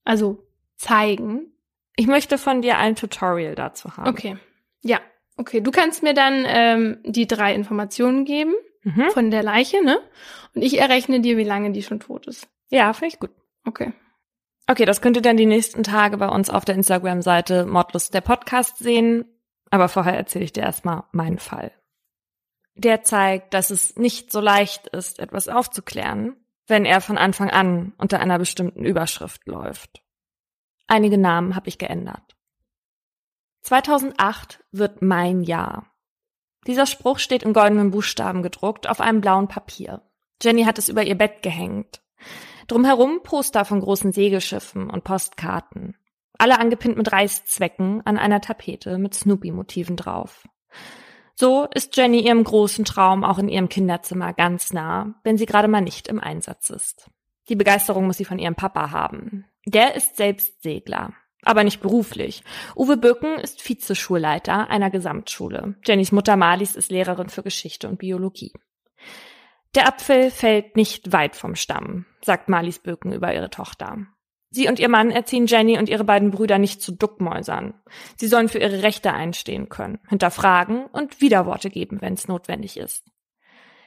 Also zeigen. Ich möchte von dir ein Tutorial dazu haben. Okay. Ja. Okay. Du kannst mir dann ähm, die drei Informationen geben mhm. von der Leiche, ne? Und ich errechne dir, wie lange die schon tot ist. Ja, finde ich gut. Okay. Okay, das könnt ihr dann die nächsten Tage bei uns auf der Instagram-Seite Mordlust der Podcast sehen. Aber vorher erzähle ich dir erstmal meinen Fall. Der zeigt, dass es nicht so leicht ist, etwas aufzuklären, wenn er von Anfang an unter einer bestimmten Überschrift läuft. Einige Namen habe ich geändert. 2008 wird mein Jahr. Dieser Spruch steht in goldenen Buchstaben gedruckt auf einem blauen Papier. Jenny hat es über ihr Bett gehängt. Drumherum Poster von großen Segelschiffen und Postkarten. Alle angepinnt mit Reißzwecken an einer Tapete mit Snoopy-Motiven drauf. So ist Jenny ihrem großen Traum auch in ihrem Kinderzimmer ganz nah, wenn sie gerade mal nicht im Einsatz ist. Die Begeisterung muss sie von ihrem Papa haben. Der ist selbst Segler, aber nicht beruflich. Uwe Böcken ist Vizeschulleiter einer Gesamtschule. Jennys Mutter Marlies ist Lehrerin für Geschichte und Biologie. Der Apfel fällt nicht weit vom Stamm, sagt Marlies Böken über ihre Tochter. Sie und ihr Mann erziehen Jenny und ihre beiden Brüder nicht zu Duckmäusern. Sie sollen für ihre Rechte einstehen können, hinterfragen und Widerworte geben, wenn es notwendig ist.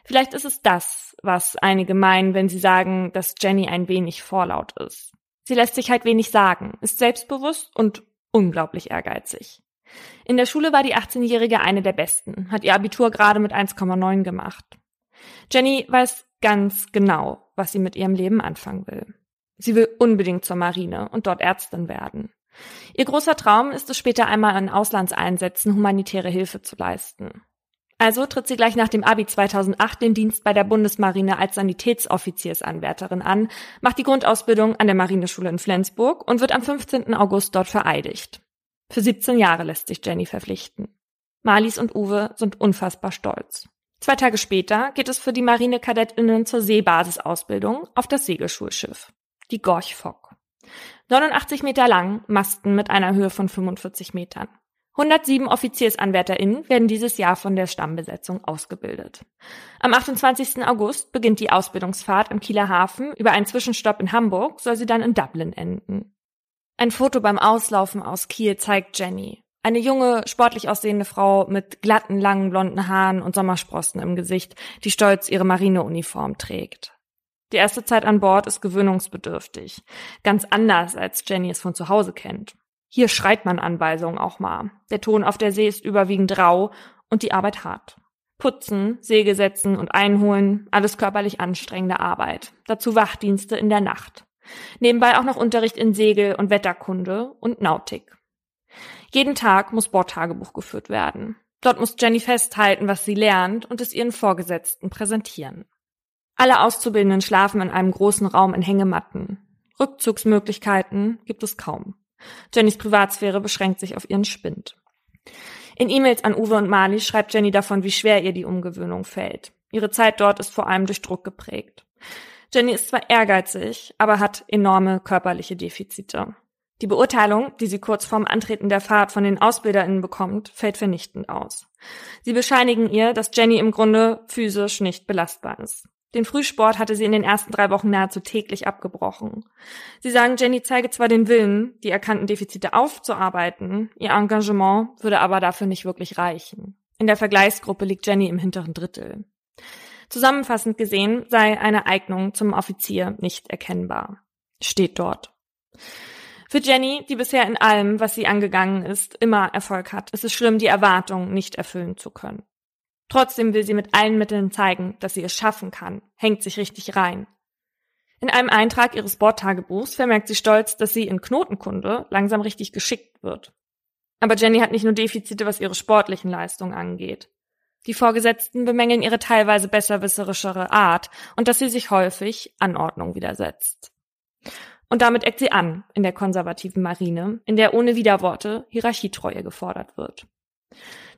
Vielleicht ist es das, was einige meinen, wenn sie sagen, dass Jenny ein wenig vorlaut ist. Sie lässt sich halt wenig sagen, ist selbstbewusst und unglaublich ehrgeizig. In der Schule war die 18-Jährige eine der besten, hat ihr Abitur gerade mit 1,9 gemacht. Jenny weiß ganz genau, was sie mit ihrem Leben anfangen will. Sie will unbedingt zur Marine und dort Ärztin werden. Ihr großer Traum ist es später einmal in Auslandseinsätzen humanitäre Hilfe zu leisten. Also tritt sie gleich nach dem Abi 2008 den Dienst bei der Bundesmarine als Sanitätsoffiziersanwärterin an, macht die Grundausbildung an der Marineschule in Flensburg und wird am 15. August dort vereidigt. Für 17 Jahre lässt sich Jenny verpflichten. Marlies und Uwe sind unfassbar stolz. Zwei Tage später geht es für die Marinekadettinnen zur Seebasisausbildung auf das Segelschulschiff, die Gorch Fock. 89 Meter lang, Masten mit einer Höhe von 45 Metern. 107 OffiziersanwärterInnen werden dieses Jahr von der Stammbesetzung ausgebildet. Am 28. August beginnt die Ausbildungsfahrt im Kieler Hafen. Über einen Zwischenstopp in Hamburg soll sie dann in Dublin enden. Ein Foto beim Auslaufen aus Kiel zeigt Jenny. Eine junge, sportlich aussehende Frau mit glatten, langen, blonden Haaren und Sommersprossen im Gesicht, die stolz ihre Marineuniform trägt. Die erste Zeit an Bord ist gewöhnungsbedürftig. Ganz anders, als Jenny es von zu Hause kennt. Hier schreit man Anweisungen auch mal. Der Ton auf der See ist überwiegend rau und die Arbeit hart. Putzen, Segel setzen und einholen, alles körperlich anstrengende Arbeit. Dazu Wachdienste in der Nacht. Nebenbei auch noch Unterricht in Segel- und Wetterkunde und Nautik. Jeden Tag muss Bordtagebuch geführt werden. Dort muss Jenny festhalten, was sie lernt und es ihren Vorgesetzten präsentieren. Alle Auszubildenden schlafen in einem großen Raum in Hängematten. Rückzugsmöglichkeiten gibt es kaum. Jennys Privatsphäre beschränkt sich auf ihren Spind. In E-Mails an Uwe und Mali schreibt Jenny davon, wie schwer ihr die Umgewöhnung fällt. Ihre Zeit dort ist vor allem durch Druck geprägt. Jenny ist zwar ehrgeizig, aber hat enorme körperliche Defizite. Die Beurteilung, die sie kurz vorm Antreten der Fahrt von den AusbilderInnen bekommt, fällt vernichtend aus. Sie bescheinigen ihr, dass Jenny im Grunde physisch nicht belastbar ist. Den Frühsport hatte sie in den ersten drei Wochen nahezu täglich abgebrochen. Sie sagen, Jenny zeige zwar den Willen, die erkannten Defizite aufzuarbeiten, ihr Engagement würde aber dafür nicht wirklich reichen. In der Vergleichsgruppe liegt Jenny im hinteren Drittel. Zusammenfassend gesehen sei eine Eignung zum Offizier nicht erkennbar. Steht dort. Für Jenny, die bisher in allem, was sie angegangen ist, immer Erfolg hat, ist es schlimm, die Erwartung nicht erfüllen zu können. Trotzdem will sie mit allen Mitteln zeigen, dass sie es schaffen kann, hängt sich richtig rein. In einem Eintrag ihres Bordtagebuchs vermerkt sie stolz, dass sie in Knotenkunde langsam richtig geschickt wird. Aber Jenny hat nicht nur Defizite, was ihre sportlichen Leistungen angeht. Die Vorgesetzten bemängeln ihre teilweise besserwisserischere Art und dass sie sich häufig Anordnung widersetzt. Und damit eckt sie an in der konservativen Marine, in der ohne Widerworte Hierarchietreue gefordert wird.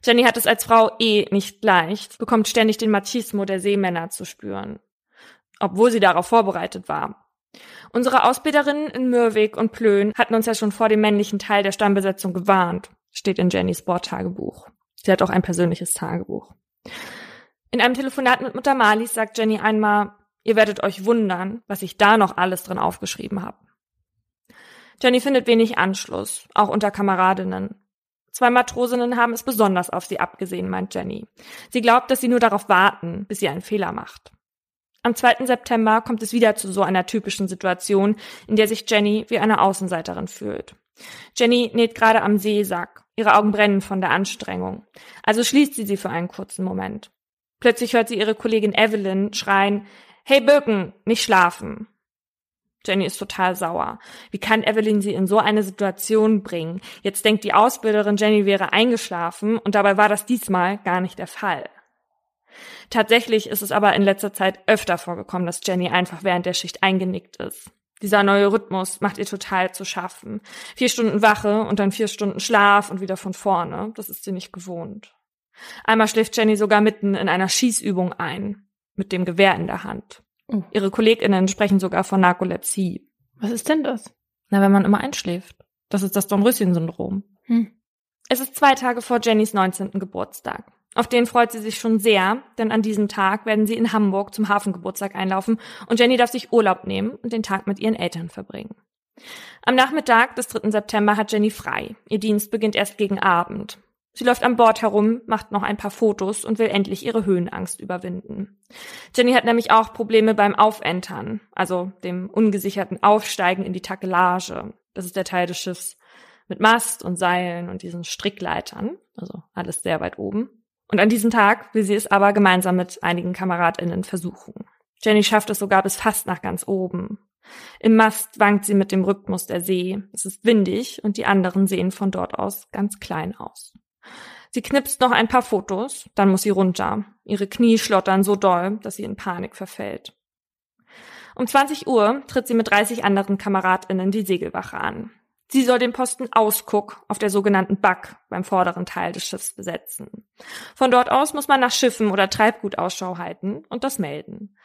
Jenny hat es als Frau eh nicht leicht, bekommt ständig den Machismo der Seemänner zu spüren. Obwohl sie darauf vorbereitet war. Unsere Ausbilderinnen in Mürwik und Plön hatten uns ja schon vor dem männlichen Teil der Stammbesetzung gewarnt, steht in Jennys Bordtagebuch. Sie hat auch ein persönliches Tagebuch. In einem Telefonat mit Mutter Marlies sagt Jenny einmal, ihr werdet euch wundern, was ich da noch alles drin aufgeschrieben habe. Jenny findet wenig Anschluss, auch unter Kameradinnen. Zwei Matrosinnen haben es besonders auf sie abgesehen, meint Jenny. Sie glaubt, dass sie nur darauf warten, bis sie einen Fehler macht. Am 2. September kommt es wieder zu so einer typischen Situation, in der sich Jenny wie eine Außenseiterin fühlt. Jenny näht gerade am Seesack. Ihre Augen brennen von der Anstrengung. Also schließt sie sie für einen kurzen Moment. Plötzlich hört sie ihre Kollegin Evelyn schreien, Hey Birken, nicht schlafen. Jenny ist total sauer. Wie kann Evelyn sie in so eine Situation bringen? Jetzt denkt die Ausbilderin, Jenny wäre eingeschlafen und dabei war das diesmal gar nicht der Fall. Tatsächlich ist es aber in letzter Zeit öfter vorgekommen, dass Jenny einfach während der Schicht eingenickt ist. Dieser neue Rhythmus macht ihr total zu schaffen. Vier Stunden Wache und dann vier Stunden Schlaf und wieder von vorne. Das ist sie nicht gewohnt. Einmal schläft Jenny sogar mitten in einer Schießübung ein, mit dem Gewehr in der Hand. Oh. Ihre KollegInnen sprechen sogar von Narkolepsie. Was ist denn das? Na, wenn man immer einschläft. Das ist das Dornröschen-Syndrom. Hm. Es ist zwei Tage vor Jennys 19. Geburtstag. Auf den freut sie sich schon sehr, denn an diesem Tag werden sie in Hamburg zum Hafengeburtstag einlaufen und Jenny darf sich Urlaub nehmen und den Tag mit ihren Eltern verbringen. Am Nachmittag des 3. September hat Jenny frei. Ihr Dienst beginnt erst gegen Abend. Sie läuft an Bord herum, macht noch ein paar Fotos und will endlich ihre Höhenangst überwinden. Jenny hat nämlich auch Probleme beim Aufentern, also dem ungesicherten Aufsteigen in die Takelage. Das ist der Teil des Schiffs mit Mast und Seilen und diesen Strickleitern, also alles sehr weit oben. Und an diesem Tag will sie es aber gemeinsam mit einigen KameradInnen versuchen. Jenny schafft es sogar bis fast nach ganz oben. Im Mast wankt sie mit dem Rhythmus der See. Es ist windig und die anderen sehen von dort aus ganz klein aus. Sie knipst noch ein paar Fotos, dann muss sie runter. Ihre Knie schlottern so doll, dass sie in Panik verfällt. Um 20 Uhr tritt sie mit 30 anderen KameradInnen die Segelwache an. Sie soll den Posten Ausguck auf der sogenannten Back beim vorderen Teil des Schiffs besetzen. Von dort aus muss man nach Schiffen oder Treibgut Ausschau halten und das melden.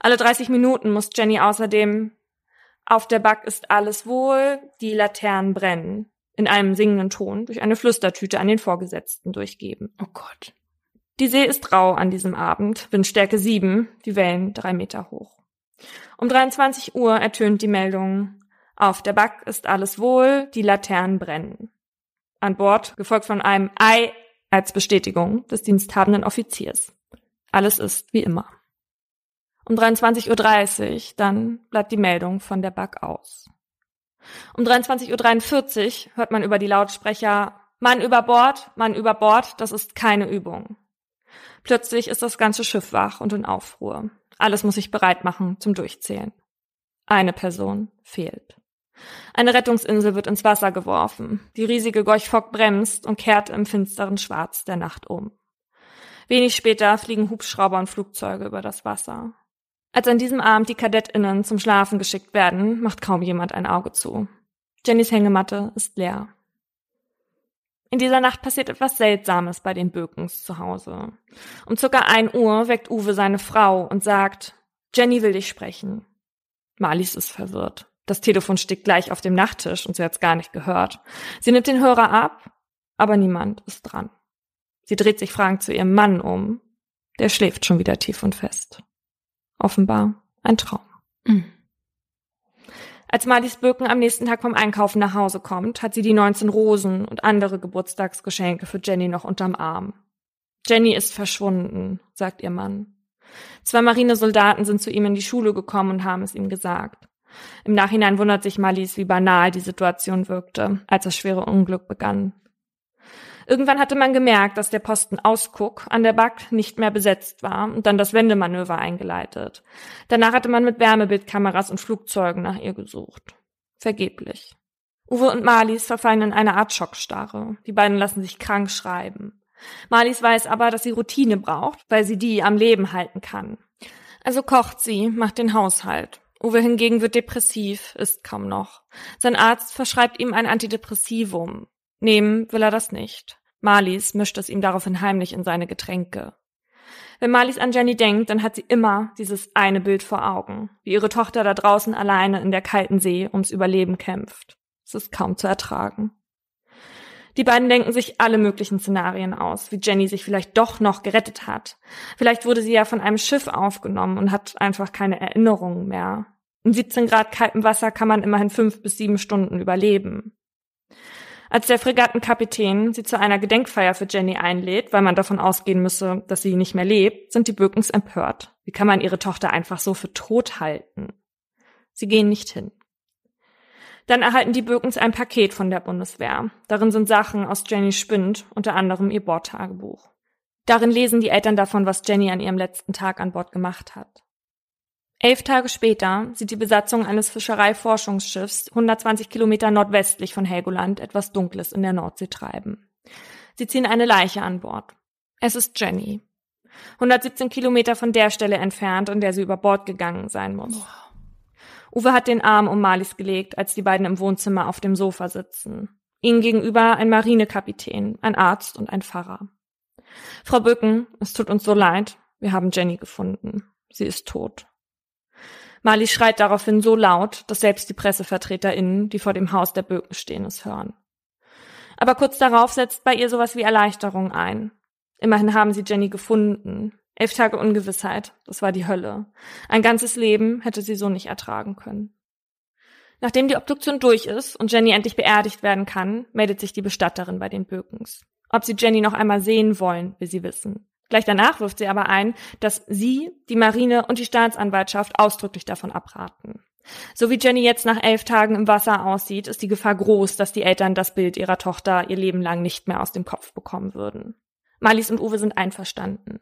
Alle 30 Minuten muss Jenny außerdem auf der Back ist alles wohl, die Laternen brennen in einem singenden Ton durch eine Flüstertüte an den Vorgesetzten durchgeben. Oh Gott. Die See ist rau an diesem Abend, Windstärke 7, die Wellen drei Meter hoch. Um 23 Uhr ertönt die Meldung, auf der Back ist alles wohl, die Laternen brennen. An Bord, gefolgt von einem Ei als Bestätigung des diensthabenden Offiziers. Alles ist wie immer. Um 23.30 Uhr dann bleibt die Meldung von der Back aus. Um 23.43 Uhr hört man über die Lautsprecher Mann über Bord, Mann über Bord, das ist keine Übung. Plötzlich ist das ganze Schiff wach und in Aufruhr. Alles muss sich bereit machen zum Durchzählen. Eine Person fehlt. Eine Rettungsinsel wird ins Wasser geworfen. Die riesige Gorch Fock bremst und kehrt im finsteren Schwarz der Nacht um. Wenig später fliegen Hubschrauber und Flugzeuge über das Wasser. Als an diesem Abend die KadettInnen zum Schlafen geschickt werden, macht kaum jemand ein Auge zu. Jennys Hängematte ist leer. In dieser Nacht passiert etwas Seltsames bei den Bökens zu Hause. Um circa ein Uhr weckt Uwe seine Frau und sagt, Jenny will dich sprechen. Marlies ist verwirrt. Das Telefon steckt gleich auf dem Nachttisch und sie hat's gar nicht gehört. Sie nimmt den Hörer ab, aber niemand ist dran. Sie dreht sich fragend zu ihrem Mann um. Der schläft schon wieder tief und fest. Offenbar ein Traum. Mhm. Als Marlies Birken am nächsten Tag vom Einkaufen nach Hause kommt, hat sie die 19 Rosen und andere Geburtstagsgeschenke für Jenny noch unterm Arm. Jenny ist verschwunden, sagt ihr Mann. Zwei Marinesoldaten sind zu ihm in die Schule gekommen und haben es ihm gesagt. Im Nachhinein wundert sich Marlies, wie banal die Situation wirkte, als das schwere Unglück begann. Irgendwann hatte man gemerkt, dass der Posten Ausguck an der Back nicht mehr besetzt war und dann das Wendemanöver eingeleitet. Danach hatte man mit Wärmebildkameras und Flugzeugen nach ihr gesucht. Vergeblich. Uwe und Marlies verfallen in eine Art Schockstarre. Die beiden lassen sich krank schreiben. Marlies weiß aber, dass sie Routine braucht, weil sie die am Leben halten kann. Also kocht sie, macht den Haushalt. Uwe hingegen wird depressiv, isst kaum noch. Sein Arzt verschreibt ihm ein Antidepressivum. Nehmen will er das nicht. Marlies mischt es ihm daraufhin heimlich in seine Getränke. Wenn Marlies an Jenny denkt, dann hat sie immer dieses eine Bild vor Augen, wie ihre Tochter da draußen alleine in der kalten See ums Überleben kämpft. Es ist kaum zu ertragen. Die beiden denken sich alle möglichen Szenarien aus, wie Jenny sich vielleicht doch noch gerettet hat. Vielleicht wurde sie ja von einem Schiff aufgenommen und hat einfach keine Erinnerungen mehr. In 17 Grad kaltem Wasser kann man immerhin fünf bis sieben Stunden überleben. Als der Fregattenkapitän sie zu einer Gedenkfeier für Jenny einlädt, weil man davon ausgehen müsse, dass sie nicht mehr lebt, sind die Birkens empört. Wie kann man ihre Tochter einfach so für tot halten? Sie gehen nicht hin. Dann erhalten die Birkens ein Paket von der Bundeswehr. Darin sind Sachen aus Jennys Spind, unter anderem ihr Bordtagebuch. Darin lesen die Eltern davon, was Jenny an ihrem letzten Tag an Bord gemacht hat. Elf Tage später sieht die Besatzung eines Fischereiforschungsschiffs 120 Kilometer nordwestlich von Helgoland etwas Dunkles in der Nordsee treiben. Sie ziehen eine Leiche an Bord. Es ist Jenny. 117 Kilometer von der Stelle entfernt, an der sie über Bord gegangen sein muss. Uwe hat den Arm um Marlies gelegt, als die beiden im Wohnzimmer auf dem Sofa sitzen. Ihnen gegenüber ein Marinekapitän, ein Arzt und ein Pfarrer. Frau Bücken, es tut uns so leid. Wir haben Jenny gefunden. Sie ist tot. Marlies schreit daraufhin so laut, dass selbst die PressevertreterInnen, die vor dem Haus der Böken stehen, es hören. Aber kurz darauf setzt bei ihr sowas wie Erleichterung ein. Immerhin haben sie Jenny gefunden. Elf Tage Ungewissheit, das war die Hölle. Ein ganzes Leben hätte sie so nicht ertragen können. Nachdem die Obduktion durch ist und Jenny endlich beerdigt werden kann, meldet sich die Bestatterin bei den Bökens. Ob sie Jenny noch einmal sehen wollen, will sie wissen. Gleich danach wirft sie aber ein, dass sie, die Marine und die Staatsanwaltschaft ausdrücklich davon abraten. So wie Jenny jetzt nach elf Tagen im Wasser aussieht, ist die Gefahr groß, dass die Eltern das Bild ihrer Tochter ihr Leben lang nicht mehr aus dem Kopf bekommen würden. Marlies und Uwe sind einverstanden.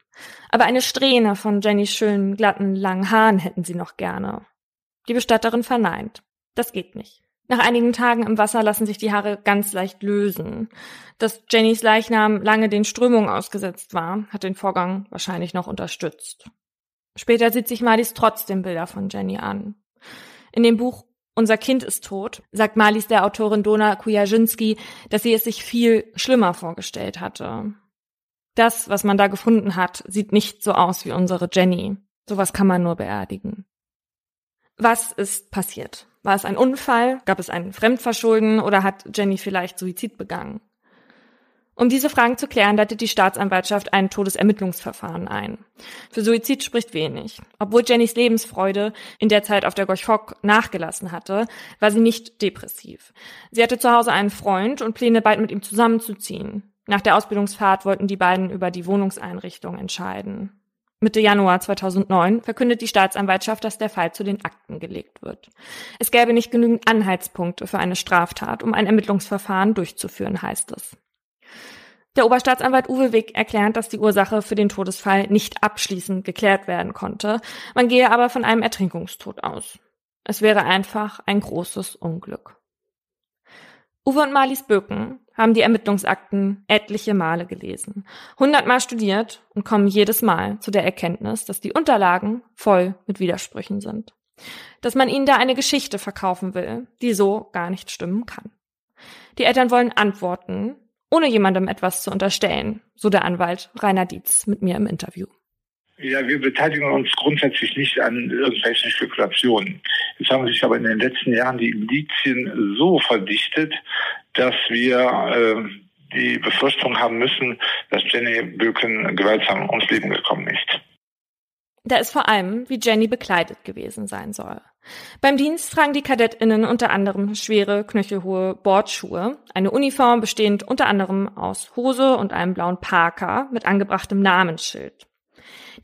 Aber eine Strähne von Jennys schönen, glatten, langen Haaren hätten sie noch gerne. Die Bestatterin verneint. Das geht nicht. Nach einigen Tagen im Wasser lassen sich die Haare ganz leicht lösen. Dass Jennys Leichnam lange den Strömungen ausgesetzt war, hat den Vorgang wahrscheinlich noch unterstützt. Später sieht sich Marlies trotzdem Bilder von Jenny an. In dem Buch Unser Kind ist tot sagt Marlies der Autorin Dona Kujazinski, dass sie es sich viel schlimmer vorgestellt hatte. Das, was man da gefunden hat, sieht nicht so aus wie unsere Jenny. Sowas kann man nur beerdigen. Was ist passiert? War es ein Unfall? Gab es ein Fremdverschulden oder hat Jenny vielleicht Suizid begangen? Um diese Fragen zu klären, leitet die Staatsanwaltschaft ein Todesermittlungsverfahren ein. Für Suizid spricht wenig. Obwohl Jennys Lebensfreude in der Zeit auf der Gorch Fock nachgelassen hatte, war sie nicht depressiv. Sie hatte zu Hause einen Freund und Pläne, bald mit ihm zusammenzuziehen. Nach der Ausbildungsfahrt wollten die beiden über die Wohnungseinrichtung entscheiden. Mitte Januar 2009 verkündet die Staatsanwaltschaft, dass der Fall zu den Akten gelegt wird. Es gäbe nicht genügend Anhaltspunkte für eine Straftat, um ein Ermittlungsverfahren durchzuführen, heißt es. Der Oberstaatsanwalt Uwe Wick erklärt, dass die Ursache für den Todesfall nicht abschließend geklärt werden konnte. Man gehe aber von einem Ertrinkungstod aus. Es wäre einfach ein großes Unglück. Uwe und Marlies Böken haben die Ermittlungsakten etliche Male gelesen, hundertmal studiert und kommen jedes Mal zu der Erkenntnis, dass die Unterlagen voll mit Widersprüchen sind. Dass man ihnen da eine Geschichte verkaufen will, die so gar nicht stimmen kann. Die Eltern wollen Antworten, ohne jemandem etwas zu unterstellen, so der Anwalt Rainer Dietz mit mir im Interview. Ja, wir beteiligen uns grundsätzlich nicht an irgendwelchen Spekulationen. Jetzt haben sich aber in den letzten Jahren die Indizien so verdichtet, dass wir äh, die Befürchtung haben müssen, dass Jenny Böken gewaltsam ums Leben gekommen ist. Da ist vor allem, wie Jenny bekleidet gewesen sein soll. Beim Dienst tragen die KadettInnen unter anderem schwere, knöchelhohe Bordschuhe, eine Uniform bestehend unter anderem aus Hose und einem blauen Parker mit angebrachtem Namensschild.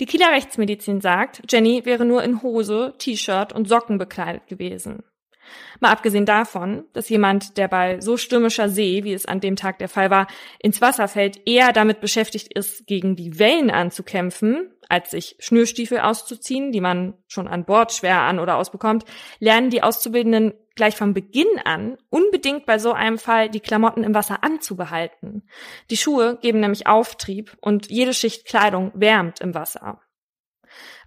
Die Kieler Rechtsmedizin sagt, Jenny wäre nur in Hose, T-Shirt und Socken bekleidet gewesen. Mal abgesehen davon, dass jemand, der bei so stürmischer See, wie es an dem Tag der Fall war, ins Wasser fällt, eher damit beschäftigt ist, gegen die Wellen anzukämpfen, als sich Schnürstiefel auszuziehen, die man schon an Bord schwer an oder ausbekommt, lernen die Auszubildenden gleich von Beginn an unbedingt bei so einem Fall die Klamotten im Wasser anzubehalten. Die Schuhe geben nämlich Auftrieb und jede Schicht Kleidung wärmt im Wasser.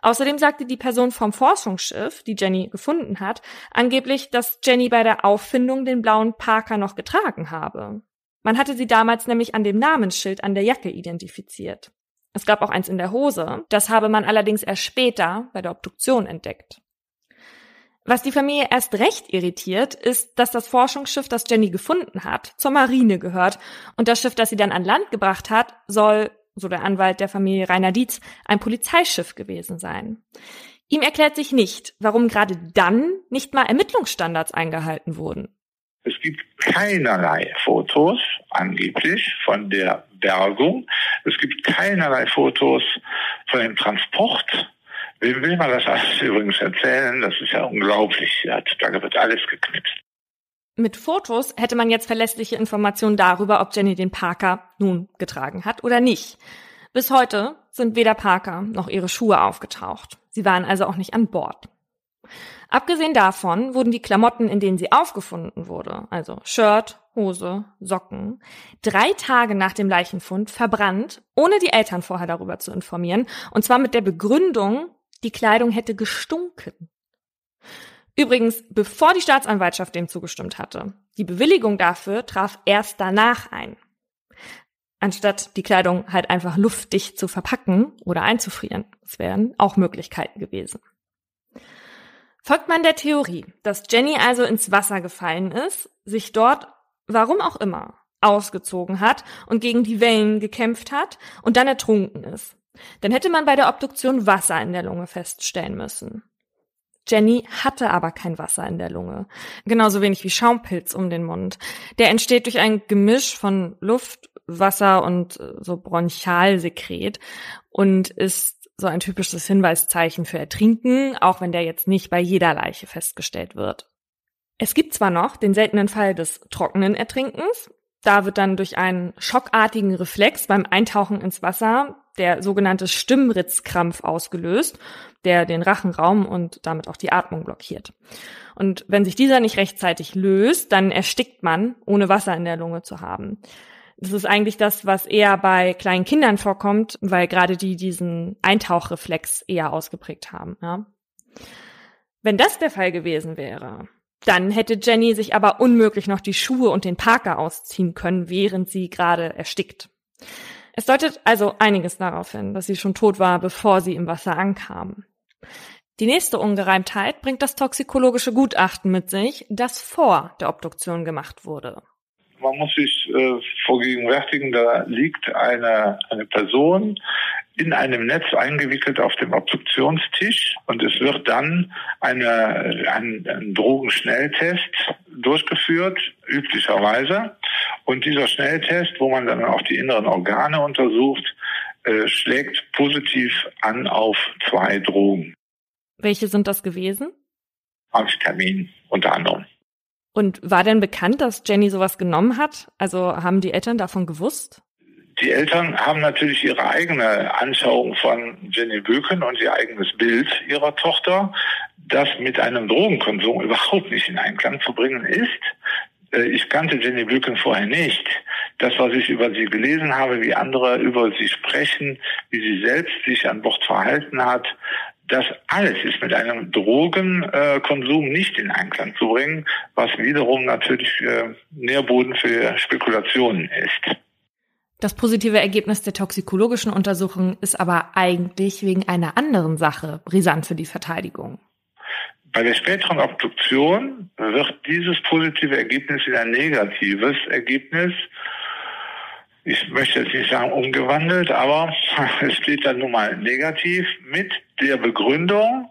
Außerdem sagte die Person vom Forschungsschiff, die Jenny gefunden hat, angeblich, dass Jenny bei der Auffindung den blauen Parker noch getragen habe. Man hatte sie damals nämlich an dem Namensschild an der Jacke identifiziert. Es gab auch eins in der Hose, das habe man allerdings erst später bei der Obduktion entdeckt. Was die Familie erst recht irritiert, ist, dass das Forschungsschiff, das Jenny gefunden hat, zur Marine gehört und das Schiff, das sie dann an Land gebracht hat, soll so der Anwalt der Familie Rainer Dietz, ein Polizeischiff gewesen sein. Ihm erklärt sich nicht, warum gerade dann nicht mal Ermittlungsstandards eingehalten wurden. Es gibt keinerlei Fotos, angeblich, von der Bergung. Es gibt keinerlei Fotos von dem Transport. Wem will man das alles übrigens erzählen? Das ist ja unglaublich. Da wird alles geknipst. Mit Fotos hätte man jetzt verlässliche Informationen darüber, ob Jenny den Parker nun getragen hat oder nicht. Bis heute sind weder Parker noch ihre Schuhe aufgetaucht. Sie waren also auch nicht an Bord. Abgesehen davon wurden die Klamotten, in denen sie aufgefunden wurde, also Shirt, Hose, Socken, drei Tage nach dem Leichenfund verbrannt, ohne die Eltern vorher darüber zu informieren, und zwar mit der Begründung, die Kleidung hätte gestunken. Übrigens, bevor die Staatsanwaltschaft dem zugestimmt hatte. Die Bewilligung dafür traf erst danach ein. Anstatt die Kleidung halt einfach luftdicht zu verpacken oder einzufrieren. Das wären auch Möglichkeiten gewesen. Folgt man der Theorie, dass Jenny also ins Wasser gefallen ist, sich dort, warum auch immer, ausgezogen hat und gegen die Wellen gekämpft hat und dann ertrunken ist, dann hätte man bei der Obduktion Wasser in der Lunge feststellen müssen. Jenny hatte aber kein Wasser in der Lunge. Genauso wenig wie Schaumpilz um den Mund. Der entsteht durch ein Gemisch von Luft, Wasser und äh, so Bronchialsekret und ist so ein typisches Hinweiszeichen für Ertrinken, auch wenn der jetzt nicht bei jeder Leiche festgestellt wird. Es gibt zwar noch den seltenen Fall des trockenen Ertrinkens. Da wird dann durch einen schockartigen Reflex beim Eintauchen ins Wasser der sogenannte Stimmritzkrampf ausgelöst, der den Rachenraum und damit auch die Atmung blockiert. Und wenn sich dieser nicht rechtzeitig löst, dann erstickt man, ohne Wasser in der Lunge zu haben. Das ist eigentlich das, was eher bei kleinen Kindern vorkommt, weil gerade die diesen Eintauchreflex eher ausgeprägt haben. Ja. Wenn das der Fall gewesen wäre, dann hätte Jenny sich aber unmöglich noch die Schuhe und den Parker ausziehen können, während sie gerade erstickt. Es deutet also einiges darauf hin, dass sie schon tot war, bevor sie im Wasser ankam. Die nächste Ungereimtheit bringt das toxikologische Gutachten mit sich, das vor der Obduktion gemacht wurde. Man muss sich äh, vergegenwärtigen, da liegt eine, eine Person in einem Netz eingewickelt auf dem Obduktionstisch und es wird dann eine, ein, ein Drogenschnelltest durchgeführt, üblicherweise. Und dieser Schnelltest, wo man dann auch die inneren Organe untersucht, äh, schlägt positiv an auf zwei Drogen. Welche sind das gewesen? Amphetamin unter anderem. Und war denn bekannt, dass Jenny sowas genommen hat? Also haben die Eltern davon gewusst? Die Eltern haben natürlich ihre eigene Anschauung von Jenny Böken und ihr eigenes Bild ihrer Tochter, das mit einem Drogenkonsum überhaupt nicht in Einklang zu bringen ist. Äh, ich kannte Jenny Böken vorher nicht. Das, was ich über sie gelesen habe, wie andere über sie sprechen, wie sie selbst sich an Bord verhalten hat, das alles ist mit einem Drogenkonsum nicht in Einklang zu bringen, was wiederum natürlich äh, Nährboden für Spekulationen ist. Das positive Ergebnis der toxikologischen Untersuchung ist aber eigentlich wegen einer anderen Sache brisant für die Verteidigung. Bei der späteren Obduktion wird dieses positive Ergebnis in ein negatives Ergebnis ich möchte jetzt nicht sagen umgewandelt, aber es steht dann nun mal negativ mit der Begründung,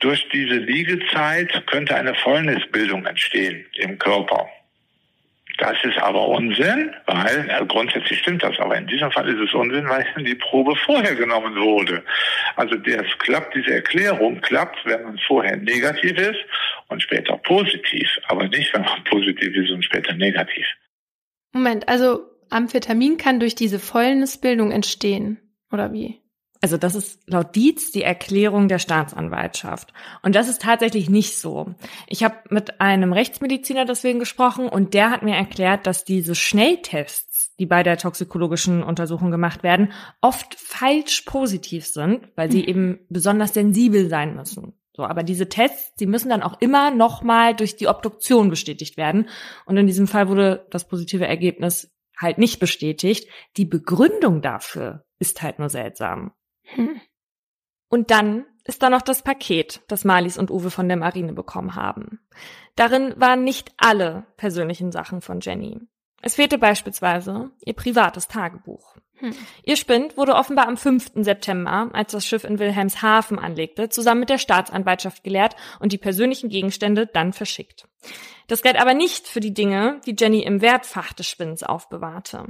durch diese Liegezeit könnte eine Fäulnisbildung entstehen im Körper. Das ist aber Unsinn, weil äh, grundsätzlich stimmt das, aber in diesem Fall ist es Unsinn, weil die Probe vorher genommen wurde. Also das klappt, diese Erklärung klappt, wenn man vorher negativ ist und später positiv, aber nicht, wenn man positiv ist und später negativ. Moment, also Amphetamin kann durch diese Fäulnisbildung entstehen, oder wie? Also das ist laut Dietz die Erklärung der Staatsanwaltschaft. Und das ist tatsächlich nicht so. Ich habe mit einem Rechtsmediziner deswegen gesprochen und der hat mir erklärt, dass diese Schnelltests, die bei der toxikologischen Untersuchung gemacht werden, oft falsch positiv sind, weil sie mhm. eben besonders sensibel sein müssen. So, aber diese Tests, die müssen dann auch immer nochmal durch die Obduktion bestätigt werden. Und in diesem Fall wurde das positive Ergebnis halt nicht bestätigt. Die Begründung dafür ist halt nur seltsam. Hm. Und dann ist da noch das Paket, das Marlies und Uwe von der Marine bekommen haben. Darin waren nicht alle persönlichen Sachen von Jenny. Es fehlte beispielsweise ihr privates Tagebuch. Hm. Ihr Spind wurde offenbar am 5. September, als das Schiff in Wilhelmshaven anlegte, zusammen mit der Staatsanwaltschaft geleert und die persönlichen Gegenstände dann verschickt. Das galt aber nicht für die Dinge, die Jenny im Wertfach des Spinns aufbewahrte.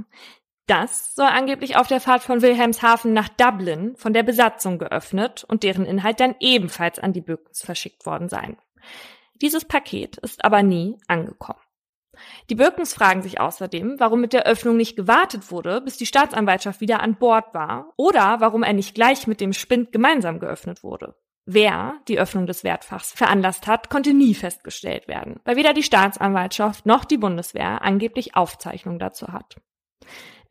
Das soll angeblich auf der Fahrt von Wilhelmshaven nach Dublin von der Besatzung geöffnet und deren Inhalt dann ebenfalls an die Böckens verschickt worden sein. Dieses Paket ist aber nie angekommen. Die Birkens fragen sich außerdem, warum mit der Öffnung nicht gewartet wurde, bis die Staatsanwaltschaft wieder an Bord war, oder warum er nicht gleich mit dem Spind gemeinsam geöffnet wurde. Wer die Öffnung des Wertfachs veranlasst hat, konnte nie festgestellt werden, weil weder die Staatsanwaltschaft noch die Bundeswehr angeblich Aufzeichnungen dazu hat.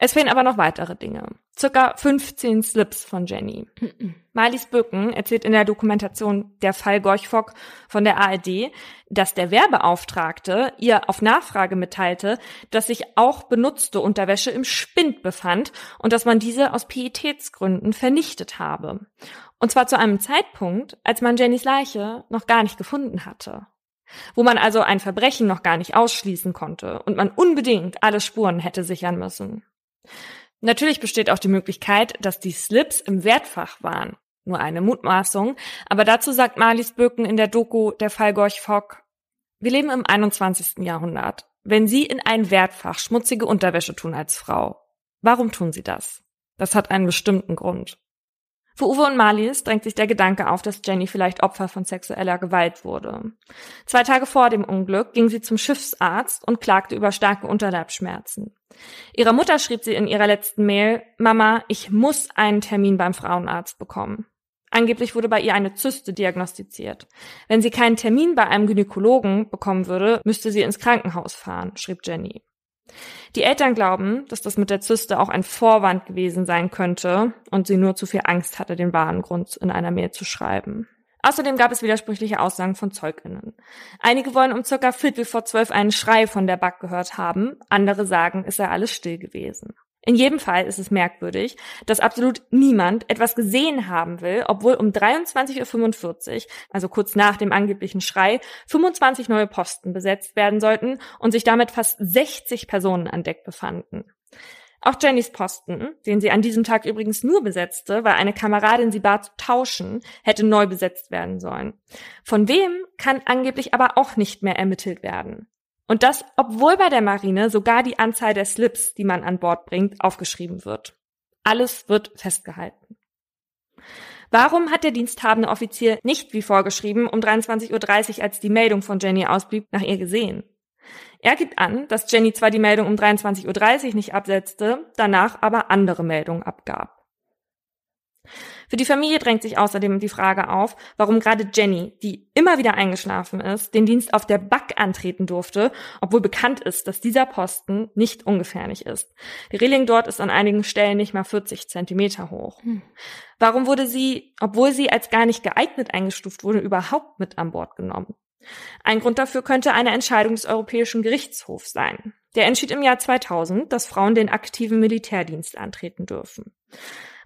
Es fehlen aber noch weitere Dinge. Circa 15 Slips von Jenny. Marlies Bücken erzählt in der Dokumentation Der Fall Gorchfock von der ARD, dass der Werbeauftragte ihr auf Nachfrage mitteilte, dass sich auch benutzte Unterwäsche im Spind befand und dass man diese aus Pietätsgründen vernichtet habe. Und zwar zu einem Zeitpunkt, als man Jennys Leiche noch gar nicht gefunden hatte wo man also ein Verbrechen noch gar nicht ausschließen konnte und man unbedingt alle Spuren hätte sichern müssen. Natürlich besteht auch die Möglichkeit, dass die Slips im Wertfach waren. Nur eine Mutmaßung. Aber dazu sagt Marlies Böcken in der Doku Der Fall Gorch Fock, wir leben im 21. Jahrhundert. Wenn Sie in ein Wertfach schmutzige Unterwäsche tun als Frau, warum tun Sie das? Das hat einen bestimmten Grund. Für Uwe und Marlies drängt sich der Gedanke auf, dass Jenny vielleicht Opfer von sexueller Gewalt wurde. Zwei Tage vor dem Unglück ging sie zum Schiffsarzt und klagte über starke Unterleibsschmerzen. Ihrer Mutter schrieb sie in ihrer letzten Mail, Mama, ich muss einen Termin beim Frauenarzt bekommen. Angeblich wurde bei ihr eine Zyste diagnostiziert. Wenn sie keinen Termin bei einem Gynäkologen bekommen würde, müsste sie ins Krankenhaus fahren, schrieb Jenny. Die Eltern glauben, dass das mit der Zyste auch ein Vorwand gewesen sein könnte und sie nur zu viel Angst hatte, den wahren Grund in einer Mail zu schreiben. Außerdem gab es widersprüchliche Aussagen von Zeuginnen. Einige wollen um circa Viertel vor zwölf einen Schrei von der Back gehört haben, andere sagen, es sei alles still gewesen. In jedem Fall ist es merkwürdig, dass absolut niemand etwas gesehen haben will, obwohl um 23.45 Uhr, also kurz nach dem angeblichen Schrei, 25 neue Posten besetzt werden sollten und sich damit fast 60 Personen an Deck befanden. Auch Jennys Posten, den sie an diesem Tag übrigens nur besetzte, weil eine Kameradin sie bat zu tauschen, hätte neu besetzt werden sollen. Von wem kann angeblich aber auch nicht mehr ermittelt werden. Und das, obwohl bei der Marine sogar die Anzahl der Slips, die man an Bord bringt, aufgeschrieben wird. Alles wird festgehalten. Warum hat der diensthabende Offizier nicht wie vorgeschrieben um 23.30 Uhr, als die Meldung von Jenny ausblieb, nach ihr gesehen? Er gibt an, dass Jenny zwar die Meldung um 23.30 Uhr nicht absetzte, danach aber andere Meldungen abgab. Für die Familie drängt sich außerdem die Frage auf, warum gerade Jenny, die immer wieder eingeschlafen ist, den Dienst auf der Back antreten durfte, obwohl bekannt ist, dass dieser Posten nicht ungefährlich ist. Die Reling dort ist an einigen Stellen nicht mal 40 Zentimeter hoch. Hm. Warum wurde sie, obwohl sie als gar nicht geeignet eingestuft wurde, überhaupt mit an Bord genommen? Ein Grund dafür könnte eine Entscheidung des Europäischen Gerichtshofs sein. Der entschied im Jahr 2000, dass Frauen den aktiven Militärdienst antreten dürfen.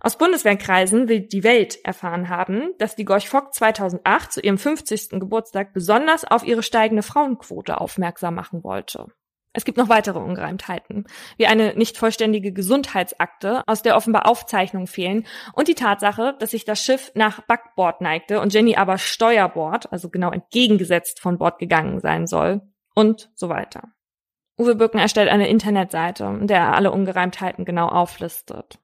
Aus Bundeswehrkreisen will die Welt erfahren haben, dass die Gorch Fock 2008 zu ihrem 50. Geburtstag besonders auf ihre steigende Frauenquote aufmerksam machen wollte. Es gibt noch weitere Ungereimtheiten, wie eine nicht vollständige Gesundheitsakte, aus der offenbar Aufzeichnungen fehlen, und die Tatsache, dass sich das Schiff nach Backbord neigte und Jenny aber Steuerbord, also genau entgegengesetzt von Bord gegangen sein soll, und so weiter. Uwe Bücken erstellt eine Internetseite, in der er alle Ungereimtheiten genau auflistet.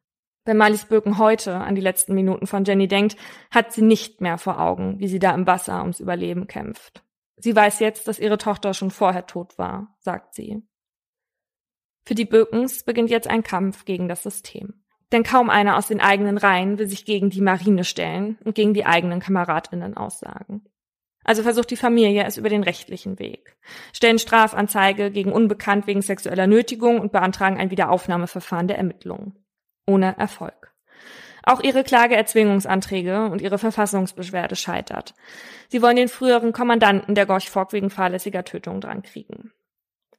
Wenn Marlies Böken heute an die letzten Minuten von Jenny denkt, hat sie nicht mehr vor Augen, wie sie da im Wasser ums Überleben kämpft. Sie weiß jetzt, dass ihre Tochter schon vorher tot war, sagt sie. Für die Bökens beginnt jetzt ein Kampf gegen das System. Denn kaum einer aus den eigenen Reihen will sich gegen die Marine stellen und gegen die eigenen Kameradinnen aussagen. Also versucht die Familie es über den rechtlichen Weg, stellen Strafanzeige gegen Unbekannt wegen sexueller Nötigung und beantragen ein Wiederaufnahmeverfahren der Ermittlungen. Ohne Erfolg. Auch ihre Klageerzwingungsanträge und ihre Verfassungsbeschwerde scheitert. Sie wollen den früheren Kommandanten der Gorch Fock wegen fahrlässiger Tötung drankriegen.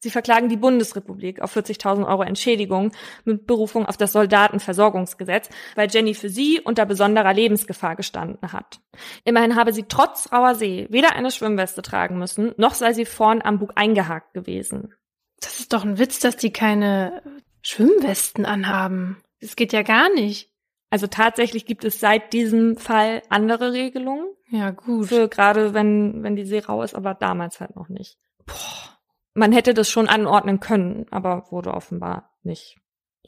Sie verklagen die Bundesrepublik auf 40.000 Euro Entschädigung mit Berufung auf das Soldatenversorgungsgesetz, weil Jenny für sie unter besonderer Lebensgefahr gestanden hat. Immerhin habe sie trotz rauer See weder eine Schwimmweste tragen müssen, noch sei sie vorn am Bug eingehakt gewesen. Das ist doch ein Witz, dass die keine Schwimmwesten anhaben. Das geht ja gar nicht. Also tatsächlich gibt es seit diesem Fall andere Regelungen. Ja, gut. Für gerade wenn, wenn die See rau ist, aber damals halt noch nicht. Boah. Man hätte das schon anordnen können, aber wurde offenbar nicht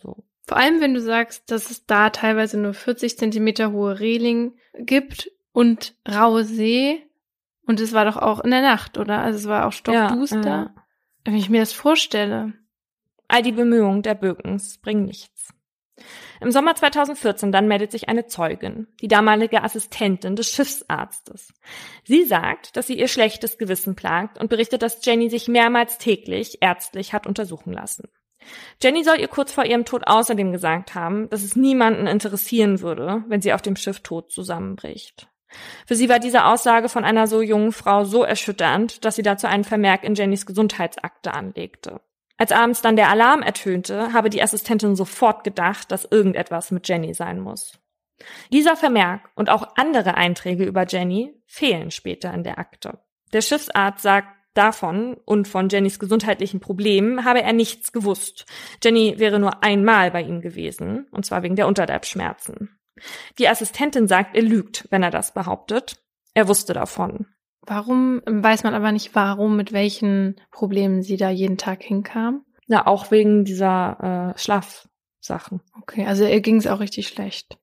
so. Vor allem, wenn du sagst, dass es da teilweise nur 40 Zentimeter hohe Reling gibt und raue See. Und es war doch auch in der Nacht, oder? Also es war auch stockduster. Ja, ja. Wenn ich mir das vorstelle. All die Bemühungen der Bökens bringen nichts. Im Sommer 2014 dann meldet sich eine Zeugin, die damalige Assistentin des Schiffsarztes. Sie sagt, dass sie ihr schlechtes Gewissen plagt und berichtet, dass Jenny sich mehrmals täglich ärztlich hat untersuchen lassen. Jenny soll ihr kurz vor ihrem Tod außerdem gesagt haben, dass es niemanden interessieren würde, wenn sie auf dem Schiff tot zusammenbricht. Für sie war diese Aussage von einer so jungen Frau so erschütternd, dass sie dazu einen Vermerk in Jennys Gesundheitsakte anlegte. Als abends dann der Alarm ertönte, habe die Assistentin sofort gedacht, dass irgendetwas mit Jenny sein muss. Dieser Vermerk und auch andere Einträge über Jenny fehlen später in der Akte. Der Schiffsarzt sagt davon und von Jennys gesundheitlichen Problemen habe er nichts gewusst. Jenny wäre nur einmal bei ihm gewesen, und zwar wegen der Unterleibschmerzen. Die Assistentin sagt, er lügt, wenn er das behauptet. Er wusste davon. Warum weiß man aber nicht, warum, mit welchen Problemen sie da jeden Tag hinkam? Ja, auch wegen dieser äh, Schlafsachen. Okay, also ihr ging es auch richtig schlecht.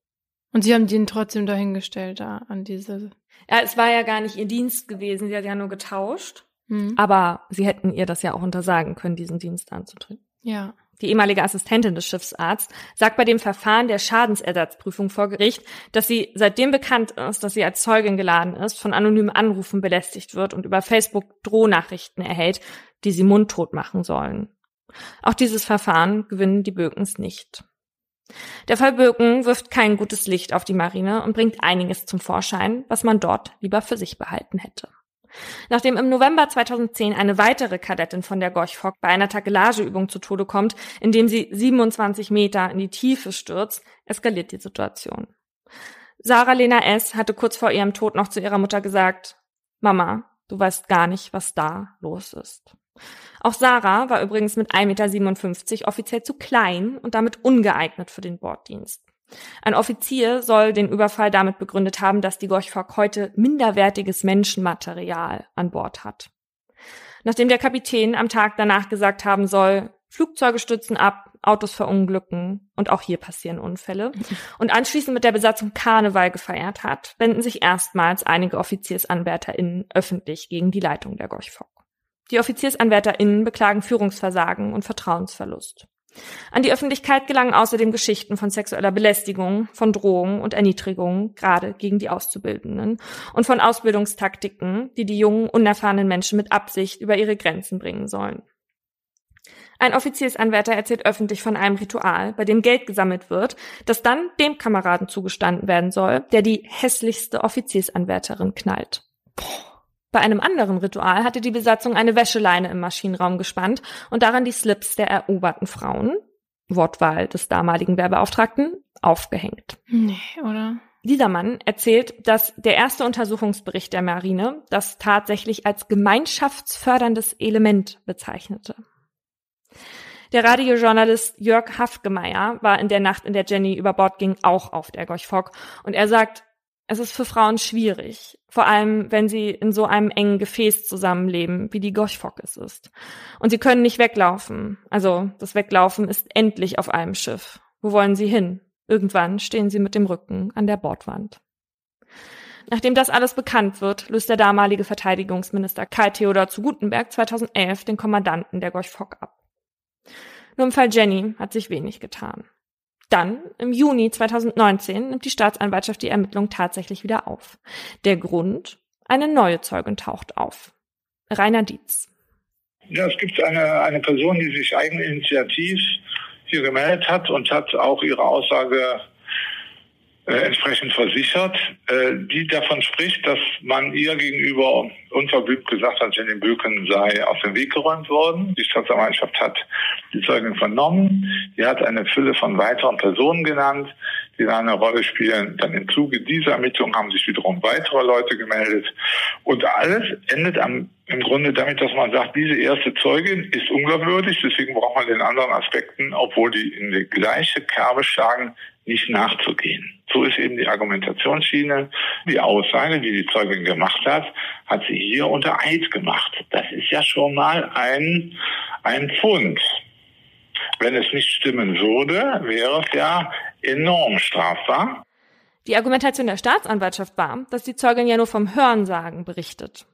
Und sie haben den trotzdem dahingestellt da an diese. Ja, es war ja gar nicht ihr Dienst gewesen, sie hat ja nur getauscht. Mhm. Aber sie hätten ihr das ja auch untersagen können, diesen Dienst anzutreten. Ja die ehemalige Assistentin des Schiffsarztes, sagt bei dem Verfahren der Schadensersatzprüfung vor Gericht, dass sie seitdem bekannt ist, dass sie als Zeugin geladen ist, von anonymen Anrufen belästigt wird und über Facebook Drohnachrichten erhält, die sie mundtot machen sollen. Auch dieses Verfahren gewinnen die Bökens nicht. Der Fall Böken wirft kein gutes Licht auf die Marine und bringt einiges zum Vorschein, was man dort lieber für sich behalten hätte. Nachdem im November 2010 eine weitere Kadettin von der Gorch Fock bei einer Takelageübung zu Tode kommt, indem sie 27 Meter in die Tiefe stürzt, eskaliert die Situation. Sarah Lena S. hatte kurz vor ihrem Tod noch zu ihrer Mutter gesagt, Mama, du weißt gar nicht, was da los ist. Auch Sarah war übrigens mit 1,57 Meter offiziell zu klein und damit ungeeignet für den Borddienst. Ein Offizier soll den Überfall damit begründet haben, dass die Gorchfock heute minderwertiges Menschenmaterial an Bord hat. Nachdem der Kapitän am Tag danach gesagt haben soll, Flugzeuge stützen ab, Autos verunglücken und auch hier passieren Unfälle und anschließend mit der Besatzung Karneval gefeiert hat, wenden sich erstmals einige OffiziersanwärterInnen öffentlich gegen die Leitung der Gorchfock. Die OffiziersanwärterInnen beklagen Führungsversagen und Vertrauensverlust. An die Öffentlichkeit gelangen außerdem Geschichten von sexueller Belästigung, von Drohung und Erniedrigung, gerade gegen die Auszubildenden, und von Ausbildungstaktiken, die die jungen, unerfahrenen Menschen mit Absicht über ihre Grenzen bringen sollen. Ein Offiziersanwärter erzählt öffentlich von einem Ritual, bei dem Geld gesammelt wird, das dann dem Kameraden zugestanden werden soll, der die hässlichste Offiziersanwärterin knallt. Boah. Bei einem anderen Ritual hatte die Besatzung eine Wäscheleine im Maschinenraum gespannt und daran die Slips der eroberten Frauen, Wortwahl des damaligen Werbeauftragten, aufgehängt. Nee, oder? Dieser Mann erzählt, dass der erste Untersuchungsbericht der Marine das tatsächlich als gemeinschaftsförderndes Element bezeichnete. Der Radiojournalist Jörg Hafgemeyer war in der Nacht, in der Jenny über Bord ging, auch auf der Gorch Fock. Und er sagt, es ist für Frauen schwierig, vor allem wenn sie in so einem engen Gefäß zusammenleben, wie die Gorch Fock es ist. Und sie können nicht weglaufen. Also das Weglaufen ist endlich auf einem Schiff. Wo wollen sie hin? Irgendwann stehen sie mit dem Rücken an der Bordwand. Nachdem das alles bekannt wird, löst der damalige Verteidigungsminister Kai Theodor zu Gutenberg 2011 den Kommandanten der Gorch Fock ab. Nur im Fall Jenny hat sich wenig getan. Dann, im Juni 2019, nimmt die Staatsanwaltschaft die Ermittlung tatsächlich wieder auf. Der Grund? Eine neue Zeugin taucht auf. Rainer Dietz. Ja, es gibt eine, eine Person, die sich eigeninitiativ hier gemeldet hat und hat auch ihre Aussage entsprechend versichert, äh, die davon spricht, dass man ihr gegenüber unverblümt gesagt hat, Jenny Böken sei aus dem Weg geräumt worden. Die Staatsanwaltschaft hat die Zeugin vernommen. Die hat eine Fülle von weiteren Personen genannt, die da eine Rolle spielen. Dann im Zuge dieser Ermittlungen haben sich wiederum weitere Leute gemeldet. Und alles endet am, im Grunde damit, dass man sagt, diese erste Zeugin ist unglaubwürdig, deswegen braucht man den anderen Aspekten, obwohl die in die gleiche Kerbe schlagen, nicht nachzugehen. So ist eben die Argumentationsschiene. Die Aussage, die die Zeugin gemacht hat, hat sie hier unter Eid gemacht. Das ist ja schon mal ein, ein Pfund. Wenn es nicht stimmen würde, wäre es ja enorm strafbar. Die Argumentation der Staatsanwaltschaft war, dass die Zeugin ja nur vom Hörensagen berichtet.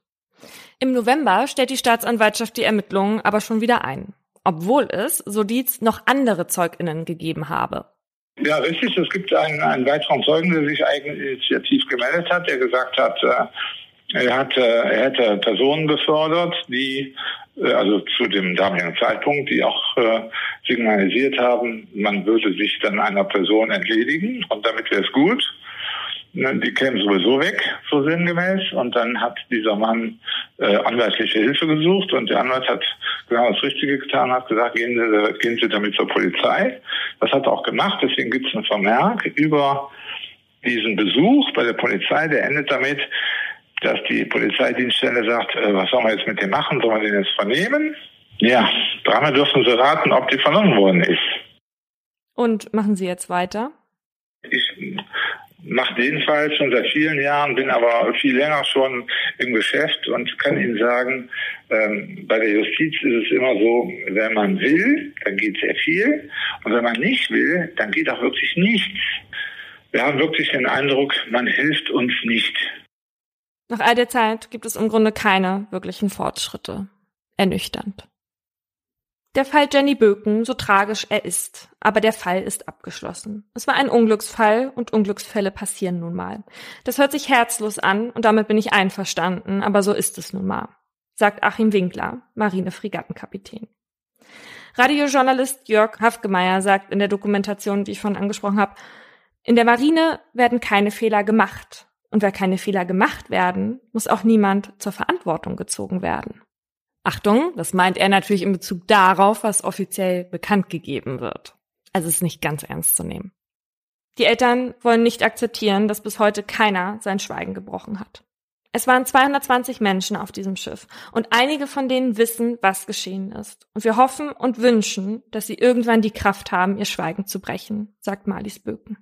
Im November stellt die Staatsanwaltschaft die Ermittlungen aber schon wieder ein, obwohl es, so Dietz, noch andere ZeugInnen gegeben habe. Ja, richtig. Es gibt einen, einen weiteren Zeugen, der sich eigeninitiativ gemeldet hat, der gesagt hat, äh, er, hat, äh, er hätte Personen befördert, die äh, also zu dem damaligen Zeitpunkt, die auch signalisiert haben, man würde sich dann einer Person entledigen und damit wäre es gut. Die kämen sowieso weg, so sinngemäß. Und dann hat dieser Mann äh, anwaltliche Hilfe gesucht und der Anwalt hat genau das Richtige getan, hat gesagt, gehen Sie, gehen Sie damit zur Polizei. Das hat er auch gemacht, deswegen gibt es einen Vermerk über diesen Besuch bei der Polizei, der endet damit, dass die Polizeidienststelle sagt, äh, was sollen wir jetzt mit dem machen? Sollen wir den jetzt vernehmen? Ja, dreimal dürfen Sie raten, ob die vernommen worden ist. Und machen Sie jetzt weiter? Ich mache den Fall schon seit vielen Jahren, bin aber viel länger schon im Geschäft und kann Ihnen sagen, ähm, bei der Justiz ist es immer so, wenn man will, dann geht sehr viel und wenn man nicht will, dann geht auch wirklich nichts. Wir haben wirklich den Eindruck, man hilft uns nicht. Nach all der Zeit gibt es im Grunde keine wirklichen Fortschritte. Ernüchternd. Der Fall Jenny Böken, so tragisch er ist, aber der Fall ist abgeschlossen. Es war ein Unglücksfall und Unglücksfälle passieren nun mal. Das hört sich herzlos an und damit bin ich einverstanden, aber so ist es nun mal, sagt Achim Winkler, Marine-Fregattenkapitän. Radiojournalist Jörg Hafgemeyer sagt in der Dokumentation, die ich schon angesprochen habe, in der Marine werden keine Fehler gemacht. Und weil keine Fehler gemacht werden, muss auch niemand zur Verantwortung gezogen werden. Achtung, das meint er natürlich in Bezug darauf, was offiziell bekannt gegeben wird. Also es ist nicht ganz ernst zu nehmen. Die Eltern wollen nicht akzeptieren, dass bis heute keiner sein Schweigen gebrochen hat. Es waren 220 Menschen auf diesem Schiff und einige von denen wissen, was geschehen ist. Und wir hoffen und wünschen, dass sie irgendwann die Kraft haben, ihr Schweigen zu brechen, sagt Marlies Böken.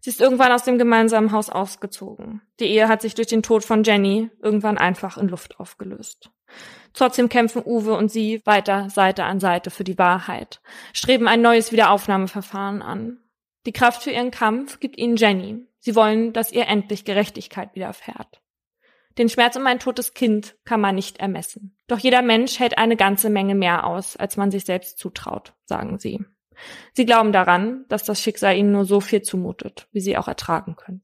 Sie ist irgendwann aus dem gemeinsamen Haus ausgezogen. Die Ehe hat sich durch den Tod von Jenny irgendwann einfach in Luft aufgelöst. Trotzdem kämpfen Uwe und sie weiter Seite an Seite für die Wahrheit, streben ein neues Wiederaufnahmeverfahren an. Die Kraft für ihren Kampf gibt ihnen Jenny. Sie wollen, dass ihr endlich Gerechtigkeit widerfährt. Den Schmerz um ein totes Kind kann man nicht ermessen. Doch jeder Mensch hält eine ganze Menge mehr aus, als man sich selbst zutraut, sagen sie. Sie glauben daran, dass das Schicksal ihnen nur so viel zumutet, wie sie auch ertragen können.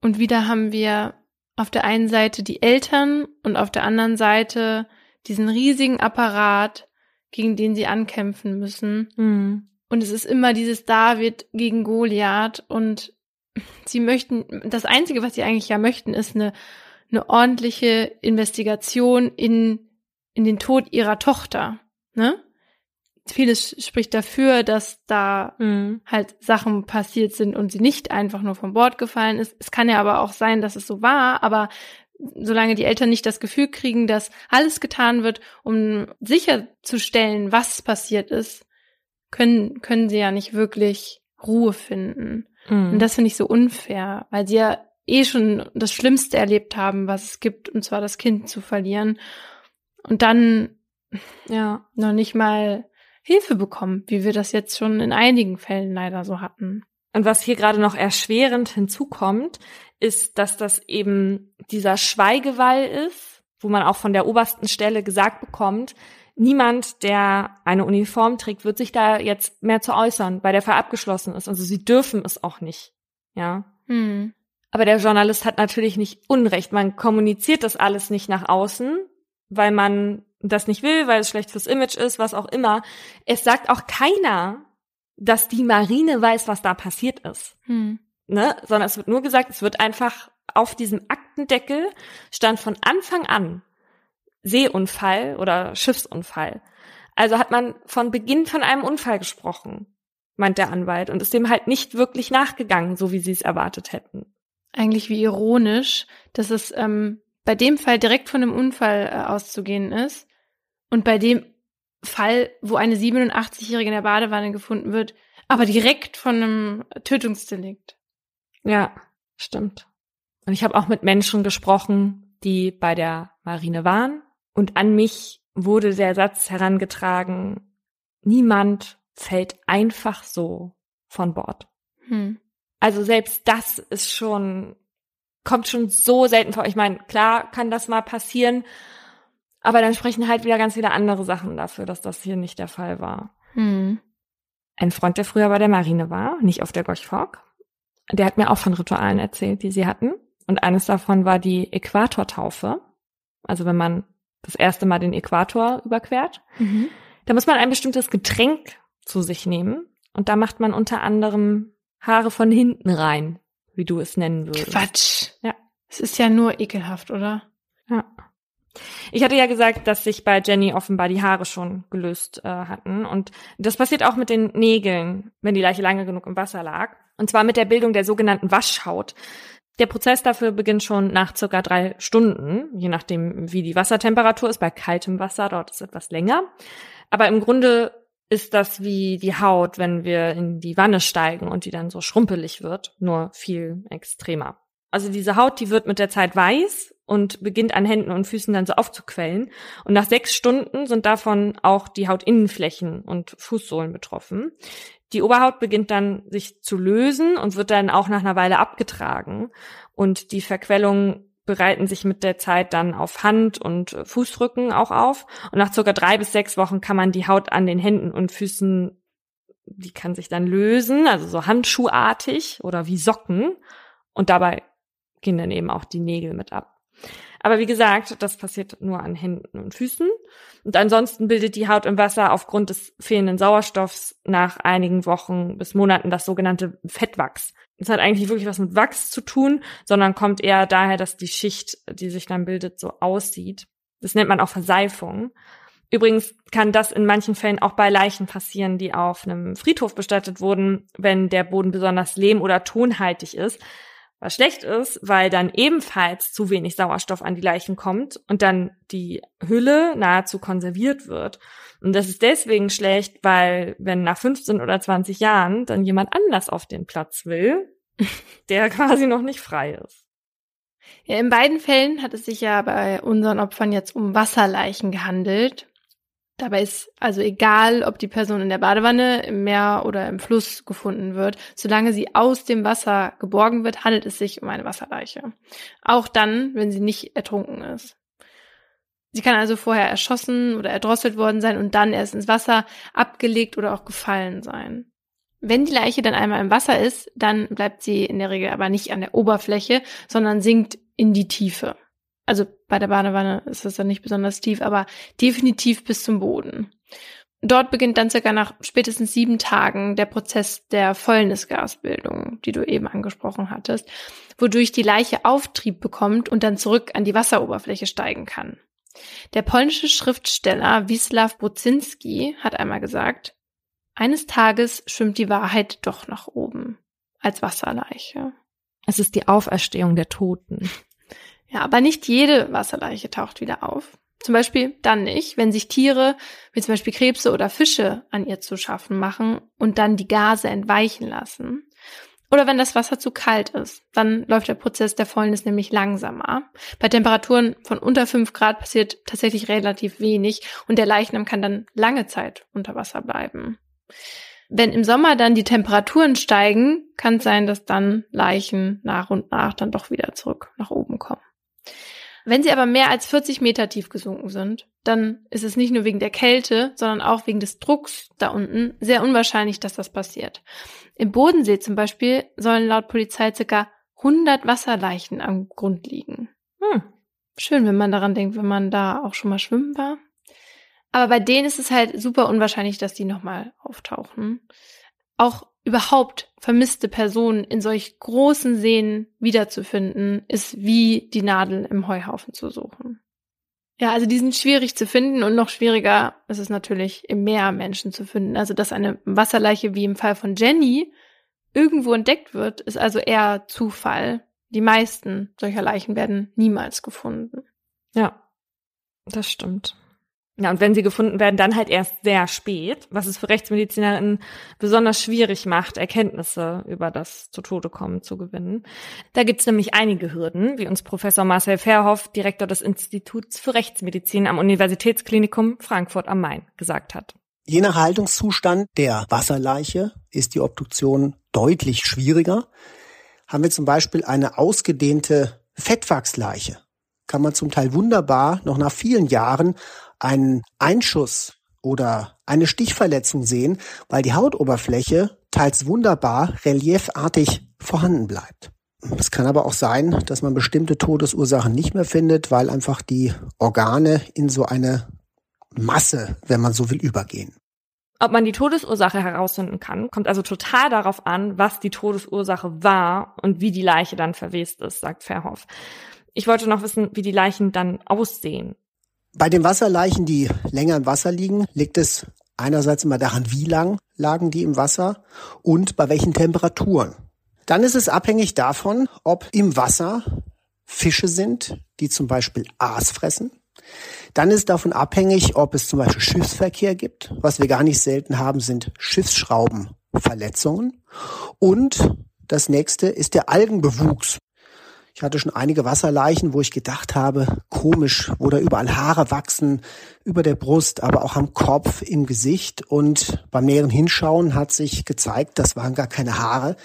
Und wieder haben wir auf der einen Seite die Eltern und auf der anderen Seite diesen riesigen Apparat, gegen den sie ankämpfen müssen. Mhm. Und es ist immer dieses David gegen Goliath und sie möchten, das Einzige, was sie eigentlich ja möchten, ist eine, eine ordentliche Investigation in, in den Tod ihrer Tochter, ne? Vieles spricht dafür, dass da mhm. halt Sachen passiert sind und sie nicht einfach nur vom Bord gefallen ist. Es kann ja aber auch sein, dass es so war, aber solange die Eltern nicht das Gefühl kriegen, dass alles getan wird, um sicherzustellen, was passiert ist, können, können sie ja nicht wirklich Ruhe finden. Mhm. Und das finde ich so unfair, weil sie ja eh schon das Schlimmste erlebt haben, was es gibt, und zwar das Kind zu verlieren. Und dann ja noch nicht mal Hilfe bekommen, wie wir das jetzt schon in einigen Fällen leider so hatten. Und was hier gerade noch erschwerend hinzukommt, ist, dass das eben dieser Schweigewall ist, wo man auch von der obersten Stelle gesagt bekommt, niemand, der eine Uniform trägt, wird sich da jetzt mehr zu äußern, weil der Fall abgeschlossen ist. Also sie dürfen es auch nicht. Ja. Hm. Aber der Journalist hat natürlich nicht Unrecht. Man kommuniziert das alles nicht nach außen, weil man das nicht will, weil es schlecht fürs Image ist, was auch immer. Es sagt auch keiner, dass die Marine weiß, was da passiert ist. Hm. Ne? Sondern es wird nur gesagt, es wird einfach auf diesem Aktendeckel stand von Anfang an Seeunfall oder Schiffsunfall. Also hat man von Beginn von einem Unfall gesprochen, meint der Anwalt, und ist dem halt nicht wirklich nachgegangen, so wie sie es erwartet hätten. Eigentlich wie ironisch, dass es ähm, bei dem Fall direkt von einem Unfall äh, auszugehen ist und bei dem Fall, wo eine 87-Jährige in der Badewanne gefunden wird, aber direkt von einem Tötungsdelikt. Ja, stimmt. Und ich habe auch mit Menschen gesprochen, die bei der Marine waren und an mich wurde der Satz herangetragen, niemand fällt einfach so von Bord. Hm. Also selbst das ist schon, kommt schon so selten vor. Ich meine, klar kann das mal passieren, aber dann sprechen halt wieder ganz viele andere Sachen dafür, dass das hier nicht der Fall war. Hm. Ein Freund, der früher bei der Marine war, nicht auf der Gorch der hat mir auch von Ritualen erzählt, die sie hatten. Und eines davon war die Äquatortaufe. Also wenn man das erste Mal den Äquator überquert. Mhm. Da muss man ein bestimmtes Getränk zu sich nehmen. Und da macht man unter anderem Haare von hinten rein, wie du es nennen würdest. Quatsch. Ja. Es ist ja nur ekelhaft, oder? Ich hatte ja gesagt, dass sich bei Jenny offenbar die Haare schon gelöst äh, hatten. Und das passiert auch mit den Nägeln, wenn die Leiche lange genug im Wasser lag. Und zwar mit der Bildung der sogenannten Waschhaut. Der Prozess dafür beginnt schon nach circa drei Stunden, je nachdem, wie die Wassertemperatur ist. Bei kaltem Wasser dauert es etwas länger. Aber im Grunde ist das wie die Haut, wenn wir in die Wanne steigen und die dann so schrumpelig wird, nur viel extremer. Also diese Haut, die wird mit der Zeit weiß und beginnt an Händen und Füßen dann so aufzuquellen. Und nach sechs Stunden sind davon auch die Hautinnenflächen und Fußsohlen betroffen. Die Oberhaut beginnt dann sich zu lösen und wird dann auch nach einer Weile abgetragen. Und die Verquellungen bereiten sich mit der Zeit dann auf Hand und Fußrücken auch auf. Und nach circa drei bis sechs Wochen kann man die Haut an den Händen und Füßen, die kann sich dann lösen, also so handschuhartig oder wie Socken. Und dabei gehen dann eben auch die Nägel mit ab. Aber wie gesagt, das passiert nur an Händen und Füßen. Und ansonsten bildet die Haut im Wasser aufgrund des fehlenden Sauerstoffs nach einigen Wochen bis Monaten das sogenannte Fettwachs. Das hat eigentlich wirklich was mit Wachs zu tun, sondern kommt eher daher, dass die Schicht, die sich dann bildet, so aussieht. Das nennt man auch Verseifung. Übrigens kann das in manchen Fällen auch bei Leichen passieren, die auf einem Friedhof bestattet wurden, wenn der Boden besonders lehm- oder tonhaltig ist. Was schlecht ist, weil dann ebenfalls zu wenig Sauerstoff an die Leichen kommt und dann die Hülle nahezu konserviert wird. Und das ist deswegen schlecht, weil wenn nach 15 oder 20 Jahren dann jemand anders auf den Platz will, der quasi noch nicht frei ist. Ja, in beiden Fällen hat es sich ja bei unseren Opfern jetzt um Wasserleichen gehandelt. Dabei ist also egal, ob die Person in der Badewanne, im Meer oder im Fluss gefunden wird, solange sie aus dem Wasser geborgen wird, handelt es sich um eine Wasserleiche. Auch dann, wenn sie nicht ertrunken ist. Sie kann also vorher erschossen oder erdrosselt worden sein und dann erst ins Wasser abgelegt oder auch gefallen sein. Wenn die Leiche dann einmal im Wasser ist, dann bleibt sie in der Regel aber nicht an der Oberfläche, sondern sinkt in die Tiefe. Also bei der Badewanne ist es dann nicht besonders tief, aber definitiv bis zum Boden. Dort beginnt dann circa nach spätestens sieben Tagen der Prozess der Fäulnisgasbildung, die du eben angesprochen hattest, wodurch die Leiche Auftrieb bekommt und dann zurück an die Wasseroberfläche steigen kann. Der polnische Schriftsteller Wisław Bocinski hat einmal gesagt, eines Tages schwimmt die Wahrheit doch nach oben als Wasserleiche. Es ist die Auferstehung der Toten. Ja, aber nicht jede Wasserleiche taucht wieder auf. Zum Beispiel dann nicht, wenn sich Tiere, wie zum Beispiel Krebse oder Fische, an ihr zu schaffen machen und dann die Gase entweichen lassen. Oder wenn das Wasser zu kalt ist, dann läuft der Prozess der Fäulnis nämlich langsamer. Bei Temperaturen von unter 5 Grad passiert tatsächlich relativ wenig und der Leichnam kann dann lange Zeit unter Wasser bleiben. Wenn im Sommer dann die Temperaturen steigen, kann es sein, dass dann Leichen nach und nach dann doch wieder zurück nach oben kommen. Wenn sie aber mehr als 40 Meter tief gesunken sind, dann ist es nicht nur wegen der Kälte, sondern auch wegen des Drucks da unten sehr unwahrscheinlich, dass das passiert. Im Bodensee zum Beispiel sollen laut Polizei circa 100 Wasserleichen am Grund liegen. Hm. Schön, wenn man daran denkt, wenn man da auch schon mal schwimmen war. Aber bei denen ist es halt super unwahrscheinlich, dass die nochmal auftauchen. Auch überhaupt vermisste Personen in solch großen Seen wiederzufinden, ist wie die Nadel im Heuhaufen zu suchen. Ja, also die sind schwierig zu finden und noch schwieriger ist es natürlich im Meer Menschen zu finden. Also dass eine Wasserleiche wie im Fall von Jenny irgendwo entdeckt wird, ist also eher Zufall. Die meisten solcher Leichen werden niemals gefunden. Ja, das stimmt. Ja, und wenn sie gefunden werden, dann halt erst sehr spät, was es für Rechtsmedizinerinnen besonders schwierig macht, Erkenntnisse über das zu Tode kommen zu gewinnen. Da gibt's nämlich einige Hürden, wie uns Professor Marcel Verhoff, Direktor des Instituts für Rechtsmedizin am Universitätsklinikum Frankfurt am Main, gesagt hat. Je nach Haltungszustand der Wasserleiche ist die Obduktion deutlich schwieriger. Haben wir zum Beispiel eine ausgedehnte Fettwachsleiche, kann man zum Teil wunderbar noch nach vielen Jahren einen Einschuss oder eine Stichverletzung sehen, weil die Hautoberfläche teils wunderbar reliefartig vorhanden bleibt. Es kann aber auch sein, dass man bestimmte Todesursachen nicht mehr findet, weil einfach die Organe in so eine Masse, wenn man so will, übergehen. Ob man die Todesursache herausfinden kann, kommt also total darauf an, was die Todesursache war und wie die Leiche dann verwest ist, sagt Verhoff. Ich wollte noch wissen, wie die Leichen dann aussehen. Bei den Wasserleichen, die länger im Wasser liegen, liegt es einerseits immer daran, wie lang lagen die im Wasser und bei welchen Temperaturen. Dann ist es abhängig davon, ob im Wasser Fische sind, die zum Beispiel Aas fressen. Dann ist davon abhängig, ob es zum Beispiel Schiffsverkehr gibt. Was wir gar nicht selten haben, sind Schiffsschraubenverletzungen. Und das nächste ist der Algenbewuchs. Ich hatte schon einige Wasserleichen, wo ich gedacht habe, komisch, wo da überall Haare wachsen, über der Brust, aber auch am Kopf, im Gesicht. Und beim näheren Hinschauen hat sich gezeigt, das waren gar keine Haare,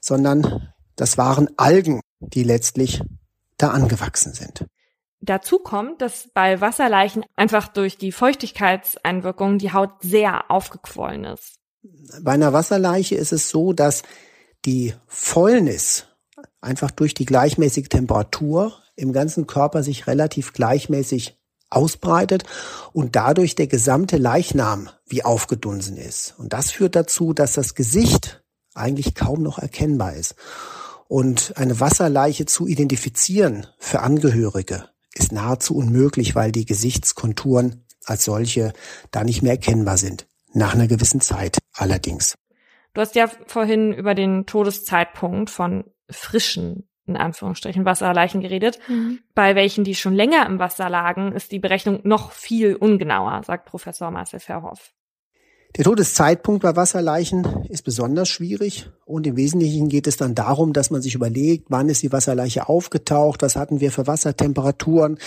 sondern das waren Algen, die letztlich da angewachsen sind. Dazu kommt, dass bei Wasserleichen einfach durch die Feuchtigkeitseinwirkung die Haut sehr aufgequollen ist. Bei einer Wasserleiche ist es so, dass die Fäulnis einfach durch die gleichmäßige Temperatur im ganzen Körper sich relativ gleichmäßig ausbreitet und dadurch der gesamte Leichnam wie aufgedunsen ist. Und das führt dazu, dass das Gesicht eigentlich kaum noch erkennbar ist. Und eine Wasserleiche zu identifizieren für Angehörige ist nahezu unmöglich, weil die Gesichtskonturen als solche da nicht mehr erkennbar sind. Nach einer gewissen Zeit allerdings. Du hast ja vorhin über den Todeszeitpunkt von frischen, in Anführungsstrichen, Wasserleichen geredet. Mhm. Bei welchen, die schon länger im Wasser lagen, ist die Berechnung noch viel ungenauer, sagt Professor Marcel Verhoff. Der Todeszeitpunkt bei Wasserleichen ist besonders schwierig und im Wesentlichen geht es dann darum, dass man sich überlegt, wann ist die Wasserleiche aufgetaucht, was hatten wir für Wassertemperaturen.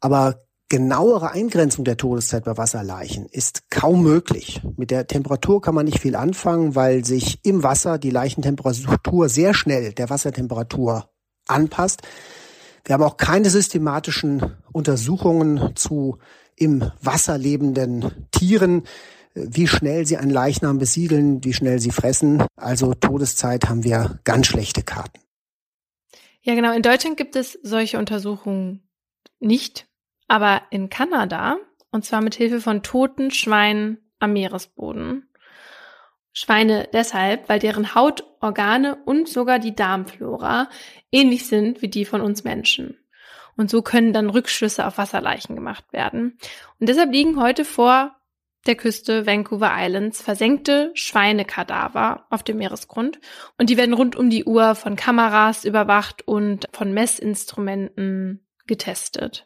Aber genauere Eingrenzung der Todeszeit bei Wasserleichen ist kaum möglich. Mit der Temperatur kann man nicht viel anfangen, weil sich im Wasser die Leichentemperatur sehr schnell der Wassertemperatur anpasst. Wir haben auch keine systematischen Untersuchungen zu im Wasser lebenden Tieren, wie schnell sie einen Leichnam besiedeln, wie schnell sie fressen. Also Todeszeit haben wir ganz schlechte Karten. Ja, genau. In Deutschland gibt es solche Untersuchungen nicht. Aber in Kanada, und zwar mit Hilfe von toten Schweinen am Meeresboden. Schweine deshalb, weil deren Hautorgane und sogar die Darmflora ähnlich sind wie die von uns Menschen. Und so können dann Rückschlüsse auf Wasserleichen gemacht werden. Und deshalb liegen heute vor der Küste Vancouver Islands versenkte Schweinekadaver auf dem Meeresgrund und die werden rund um die Uhr von Kameras überwacht und von Messinstrumenten getestet.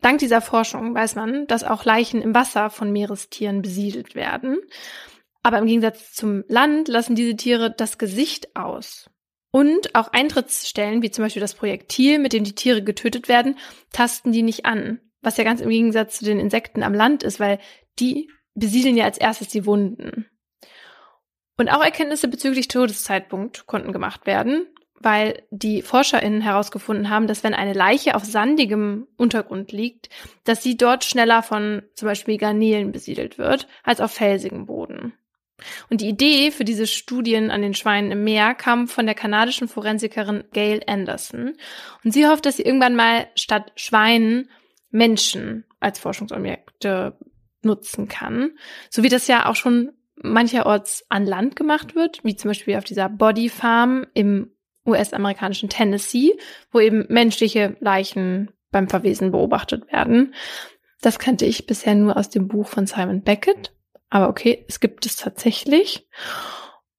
Dank dieser Forschung weiß man, dass auch Leichen im Wasser von Meerestieren besiedelt werden. Aber im Gegensatz zum Land lassen diese Tiere das Gesicht aus. Und auch Eintrittsstellen, wie zum Beispiel das Projektil, mit dem die Tiere getötet werden, tasten die nicht an. Was ja ganz im Gegensatz zu den Insekten am Land ist, weil die besiedeln ja als erstes die Wunden. Und auch Erkenntnisse bezüglich Todeszeitpunkt konnten gemacht werden weil die ForscherInnen herausgefunden haben, dass wenn eine Leiche auf sandigem Untergrund liegt, dass sie dort schneller von zum Beispiel Garnelen besiedelt wird, als auf felsigem Boden. Und die Idee für diese Studien an den Schweinen im Meer kam von der kanadischen Forensikerin Gail Anderson. Und sie hofft, dass sie irgendwann mal statt Schweinen Menschen als Forschungsobjekte nutzen kann. So wie das ja auch schon mancherorts an Land gemacht wird, wie zum Beispiel auf dieser Body Farm im US-amerikanischen Tennessee, wo eben menschliche Leichen beim Verwesen beobachtet werden. Das kannte ich bisher nur aus dem Buch von Simon Beckett. Aber okay, es gibt es tatsächlich.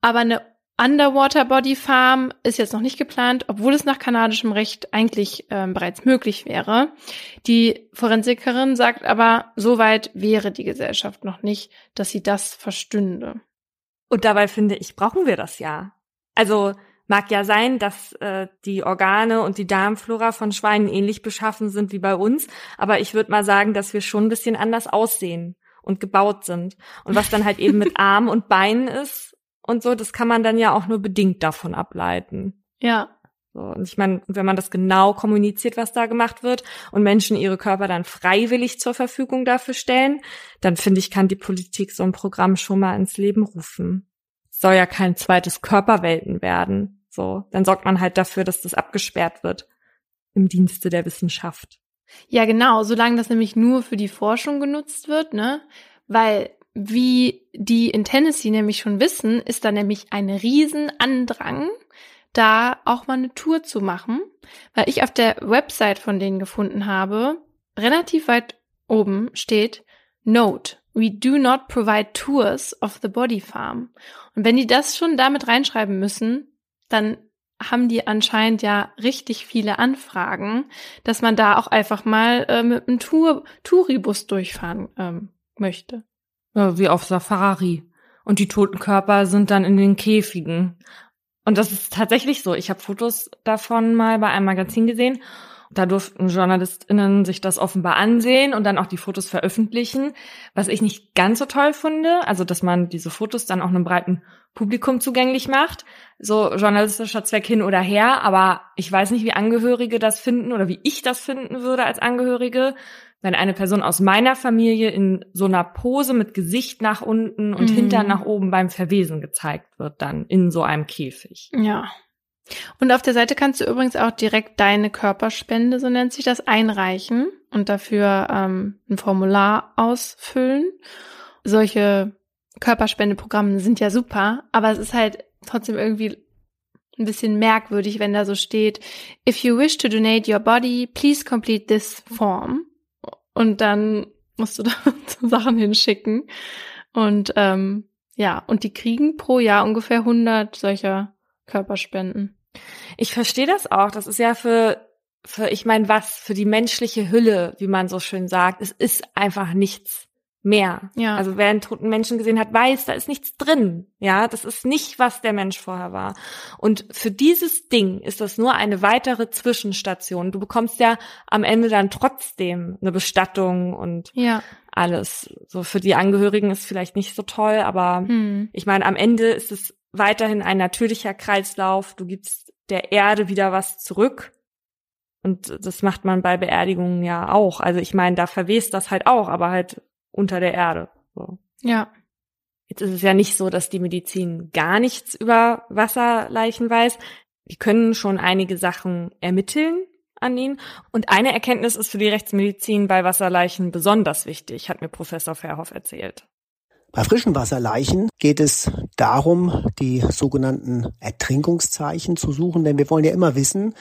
Aber eine Underwater Body Farm ist jetzt noch nicht geplant, obwohl es nach kanadischem Recht eigentlich äh, bereits möglich wäre. Die Forensikerin sagt aber, so weit wäre die Gesellschaft noch nicht, dass sie das verstünde. Und dabei finde ich, brauchen wir das ja. Also Mag ja sein, dass äh, die Organe und die Darmflora von Schweinen ähnlich beschaffen sind wie bei uns, aber ich würde mal sagen, dass wir schon ein bisschen anders aussehen und gebaut sind. Und was dann halt eben mit Arm und Beinen ist und so, das kann man dann ja auch nur bedingt davon ableiten. Ja. So, und ich meine, wenn man das genau kommuniziert, was da gemacht wird und Menschen ihre Körper dann freiwillig zur Verfügung dafür stellen, dann finde ich, kann die Politik so ein Programm schon mal ins Leben rufen. soll ja kein zweites Körperwelten werden. So, dann sorgt man halt dafür, dass das abgesperrt wird im Dienste der Wissenschaft. Ja, genau, solange das nämlich nur für die Forschung genutzt wird, ne? Weil wie die in Tennessee nämlich schon wissen, ist da nämlich ein Riesenandrang, da auch mal eine Tour zu machen, weil ich auf der Website von denen gefunden habe, relativ weit oben steht Note, we do not provide tours of the body farm. Und wenn die das schon damit reinschreiben müssen, dann haben die anscheinend ja richtig viele Anfragen, dass man da auch einfach mal äh, mit einem Tour Touribus durchfahren ähm, möchte. Ja, wie auf Safari. Und die toten Körper sind dann in den Käfigen. Und das ist tatsächlich so. Ich habe Fotos davon mal bei einem Magazin gesehen da durften JournalistInnen sich das offenbar ansehen und dann auch die Fotos veröffentlichen, was ich nicht ganz so toll finde. Also, dass man diese Fotos dann auch einem breiten Publikum zugänglich macht. So journalistischer Zweck hin oder her. Aber ich weiß nicht, wie Angehörige das finden oder wie ich das finden würde als Angehörige, wenn eine Person aus meiner Familie in so einer Pose mit Gesicht nach unten und mhm. Hintern nach oben beim Verwesen gezeigt wird, dann in so einem Käfig. Ja, und auf der Seite kannst du übrigens auch direkt deine Körperspende, so nennt sich das, einreichen und dafür ähm, ein Formular ausfüllen. Solche Körperspendeprogramme sind ja super, aber es ist halt trotzdem irgendwie ein bisschen merkwürdig, wenn da so steht, if you wish to donate your body, please complete this form. Und dann musst du da Sachen hinschicken. Und ähm, ja, und die kriegen pro Jahr ungefähr 100 solcher Körperspenden. Ich verstehe das auch. Das ist ja für, für, ich meine, was, für die menschliche Hülle, wie man so schön sagt. Es ist einfach nichts mehr. Ja. Also wer einen toten Menschen gesehen hat, weiß, da ist nichts drin. Ja, das ist nicht, was der Mensch vorher war. Und für dieses Ding ist das nur eine weitere Zwischenstation. Du bekommst ja am Ende dann trotzdem eine Bestattung und ja. alles. So für die Angehörigen ist vielleicht nicht so toll, aber hm. ich meine, am Ende ist es weiterhin ein natürlicher Kreislauf. Du gibst der Erde wieder was zurück. Und das macht man bei Beerdigungen ja auch. Also ich meine, da verwest das halt auch, aber halt unter der Erde. So. Ja. Jetzt ist es ja nicht so, dass die Medizin gar nichts über Wasserleichen weiß. Die können schon einige Sachen ermitteln an ihnen. Und eine Erkenntnis ist für die Rechtsmedizin bei Wasserleichen besonders wichtig, hat mir Professor Verhoff erzählt. Bei frischen Wasserleichen geht es darum, die sogenannten Ertrinkungszeichen zu suchen, denn wir wollen ja immer wissen,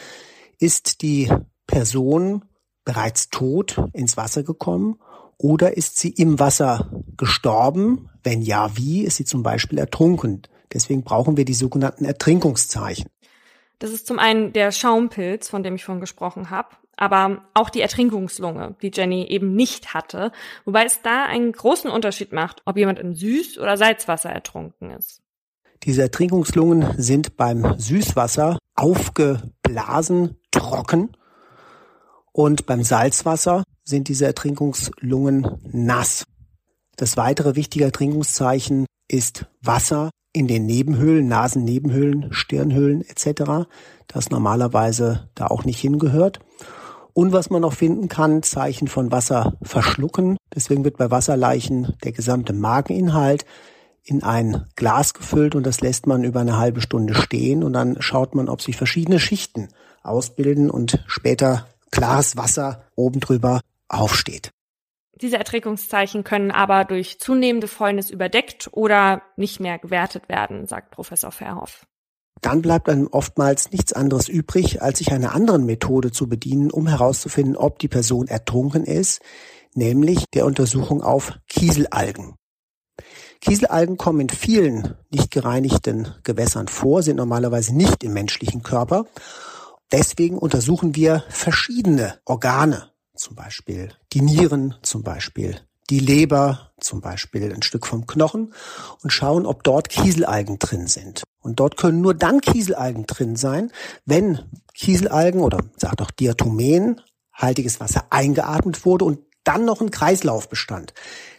ist die Person bereits tot ins Wasser gekommen Oder ist sie im Wasser gestorben? Wenn ja, wie? Ist sie zum Beispiel ertrunken? Deswegen brauchen wir die sogenannten Ertrinkungszeichen. Das ist zum einen der Schaumpilz, von dem ich vorhin gesprochen habe, aber auch die Ertrinkungslunge, die Jenny eben nicht hatte, wobei es da einen großen Unterschied macht, ob jemand in Süß- oder Salzwasser ertrunken ist. Diese Ertrinkungslungen sind beim Süßwasser aufgeblasen, trocken und beim Salzwasser sind diese Ertrinkungslungen nass. Das weitere wichtige Ertrinkungszeichen ist Wasser in den Nebenhöhlen, Nasennebenhöhlen, Stirnhöhlen etc., das normalerweise da auch nicht hingehört. Und was man noch finden kann, Zeichen von Wasser verschlucken. Deswegen wird bei Wasserleichen der gesamte Mageninhalt in ein Glas gefüllt und das lässt man über eine halbe Stunde stehen und dann schaut man, ob sich verschiedene Schichten ausbilden und später klares Wasser oben drüber aufsteht. Diese Erträgungszeichen können aber durch zunehmende Fäulnis überdeckt oder nicht mehr gewertet werden, sagt Professor Verhoff. Dann bleibt einem oftmals nichts anderes übrig, als sich einer anderen Methode zu bedienen, um herauszufinden, ob die Person ertrunken ist, nämlich der Untersuchung auf Kieselalgen. Kieselalgen kommen in vielen nicht gereinigten Gewässern vor, sind normalerweise nicht im menschlichen Körper. Deswegen untersuchen wir verschiedene Organe zum Beispiel die Nieren, zum Beispiel die Leber, zum Beispiel ein Stück vom Knochen und schauen, ob dort Kieselalgen drin sind. Und dort können nur dann Kieselalgen drin sein, wenn Kieselalgen oder sagt auch Diatomen, haltiges Wasser eingeatmet wurde und dann noch ein Kreislauf bestand.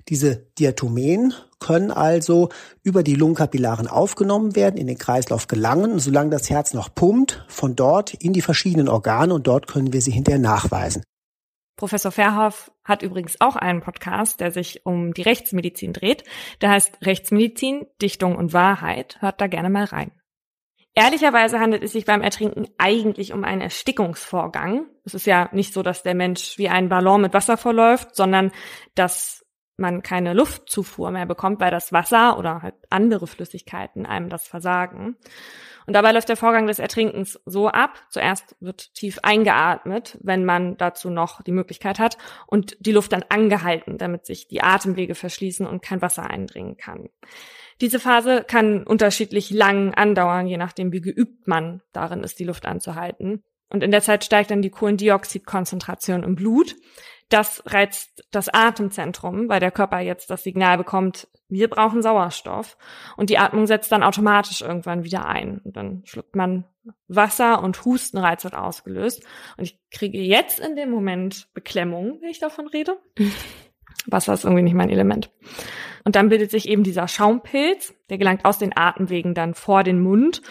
Diese Diatomen können also über die Lungenkapillaren aufgenommen werden, in den Kreislauf gelangen, solange das Herz noch pumpt, von dort in die verschiedenen Organe und dort können wir sie hinterher nachweisen. Professor Verhoff hat übrigens auch einen Podcast, der sich um die Rechtsmedizin dreht. Der heißt Rechtsmedizin, Dichtung und Wahrheit. Hört da gerne mal rein. Ehrlicherweise handelt es sich beim Ertrinken eigentlich um einen Erstickungsvorgang. Es ist ja nicht so, dass der Mensch wie ein Ballon mit Wasser verläuft, sondern dass man keine Luftzufuhr mehr bekommt, weil das Wasser oder halt andere Flüssigkeiten einem das versagen. Und dabei läuft der Vorgang des Ertrinkens so ab. Zuerst wird tief eingeatmet, wenn man dazu noch die Möglichkeit hat, und die Luft dann angehalten, damit sich die Atemwege verschließen und kein Wasser eindringen kann. Diese Phase kann unterschiedlich lang andauern, je nachdem, wie geübt man darin ist, die Luft anzuhalten. Und in der Zeit steigt dann die Kohlendioxidkonzentration im Blut. Das reizt das Atemzentrum, weil der Körper jetzt das Signal bekommt, wir brauchen Sauerstoff. Und die Atmung setzt dann automatisch irgendwann wieder ein. Und dann schluckt man Wasser und Hustenreiz wird ausgelöst. Und ich kriege jetzt in dem Moment Beklemmung, wenn ich davon rede. Wasser ist irgendwie nicht mein Element. Und dann bildet sich eben dieser Schaumpilz, der gelangt aus den Atemwegen dann vor den Mund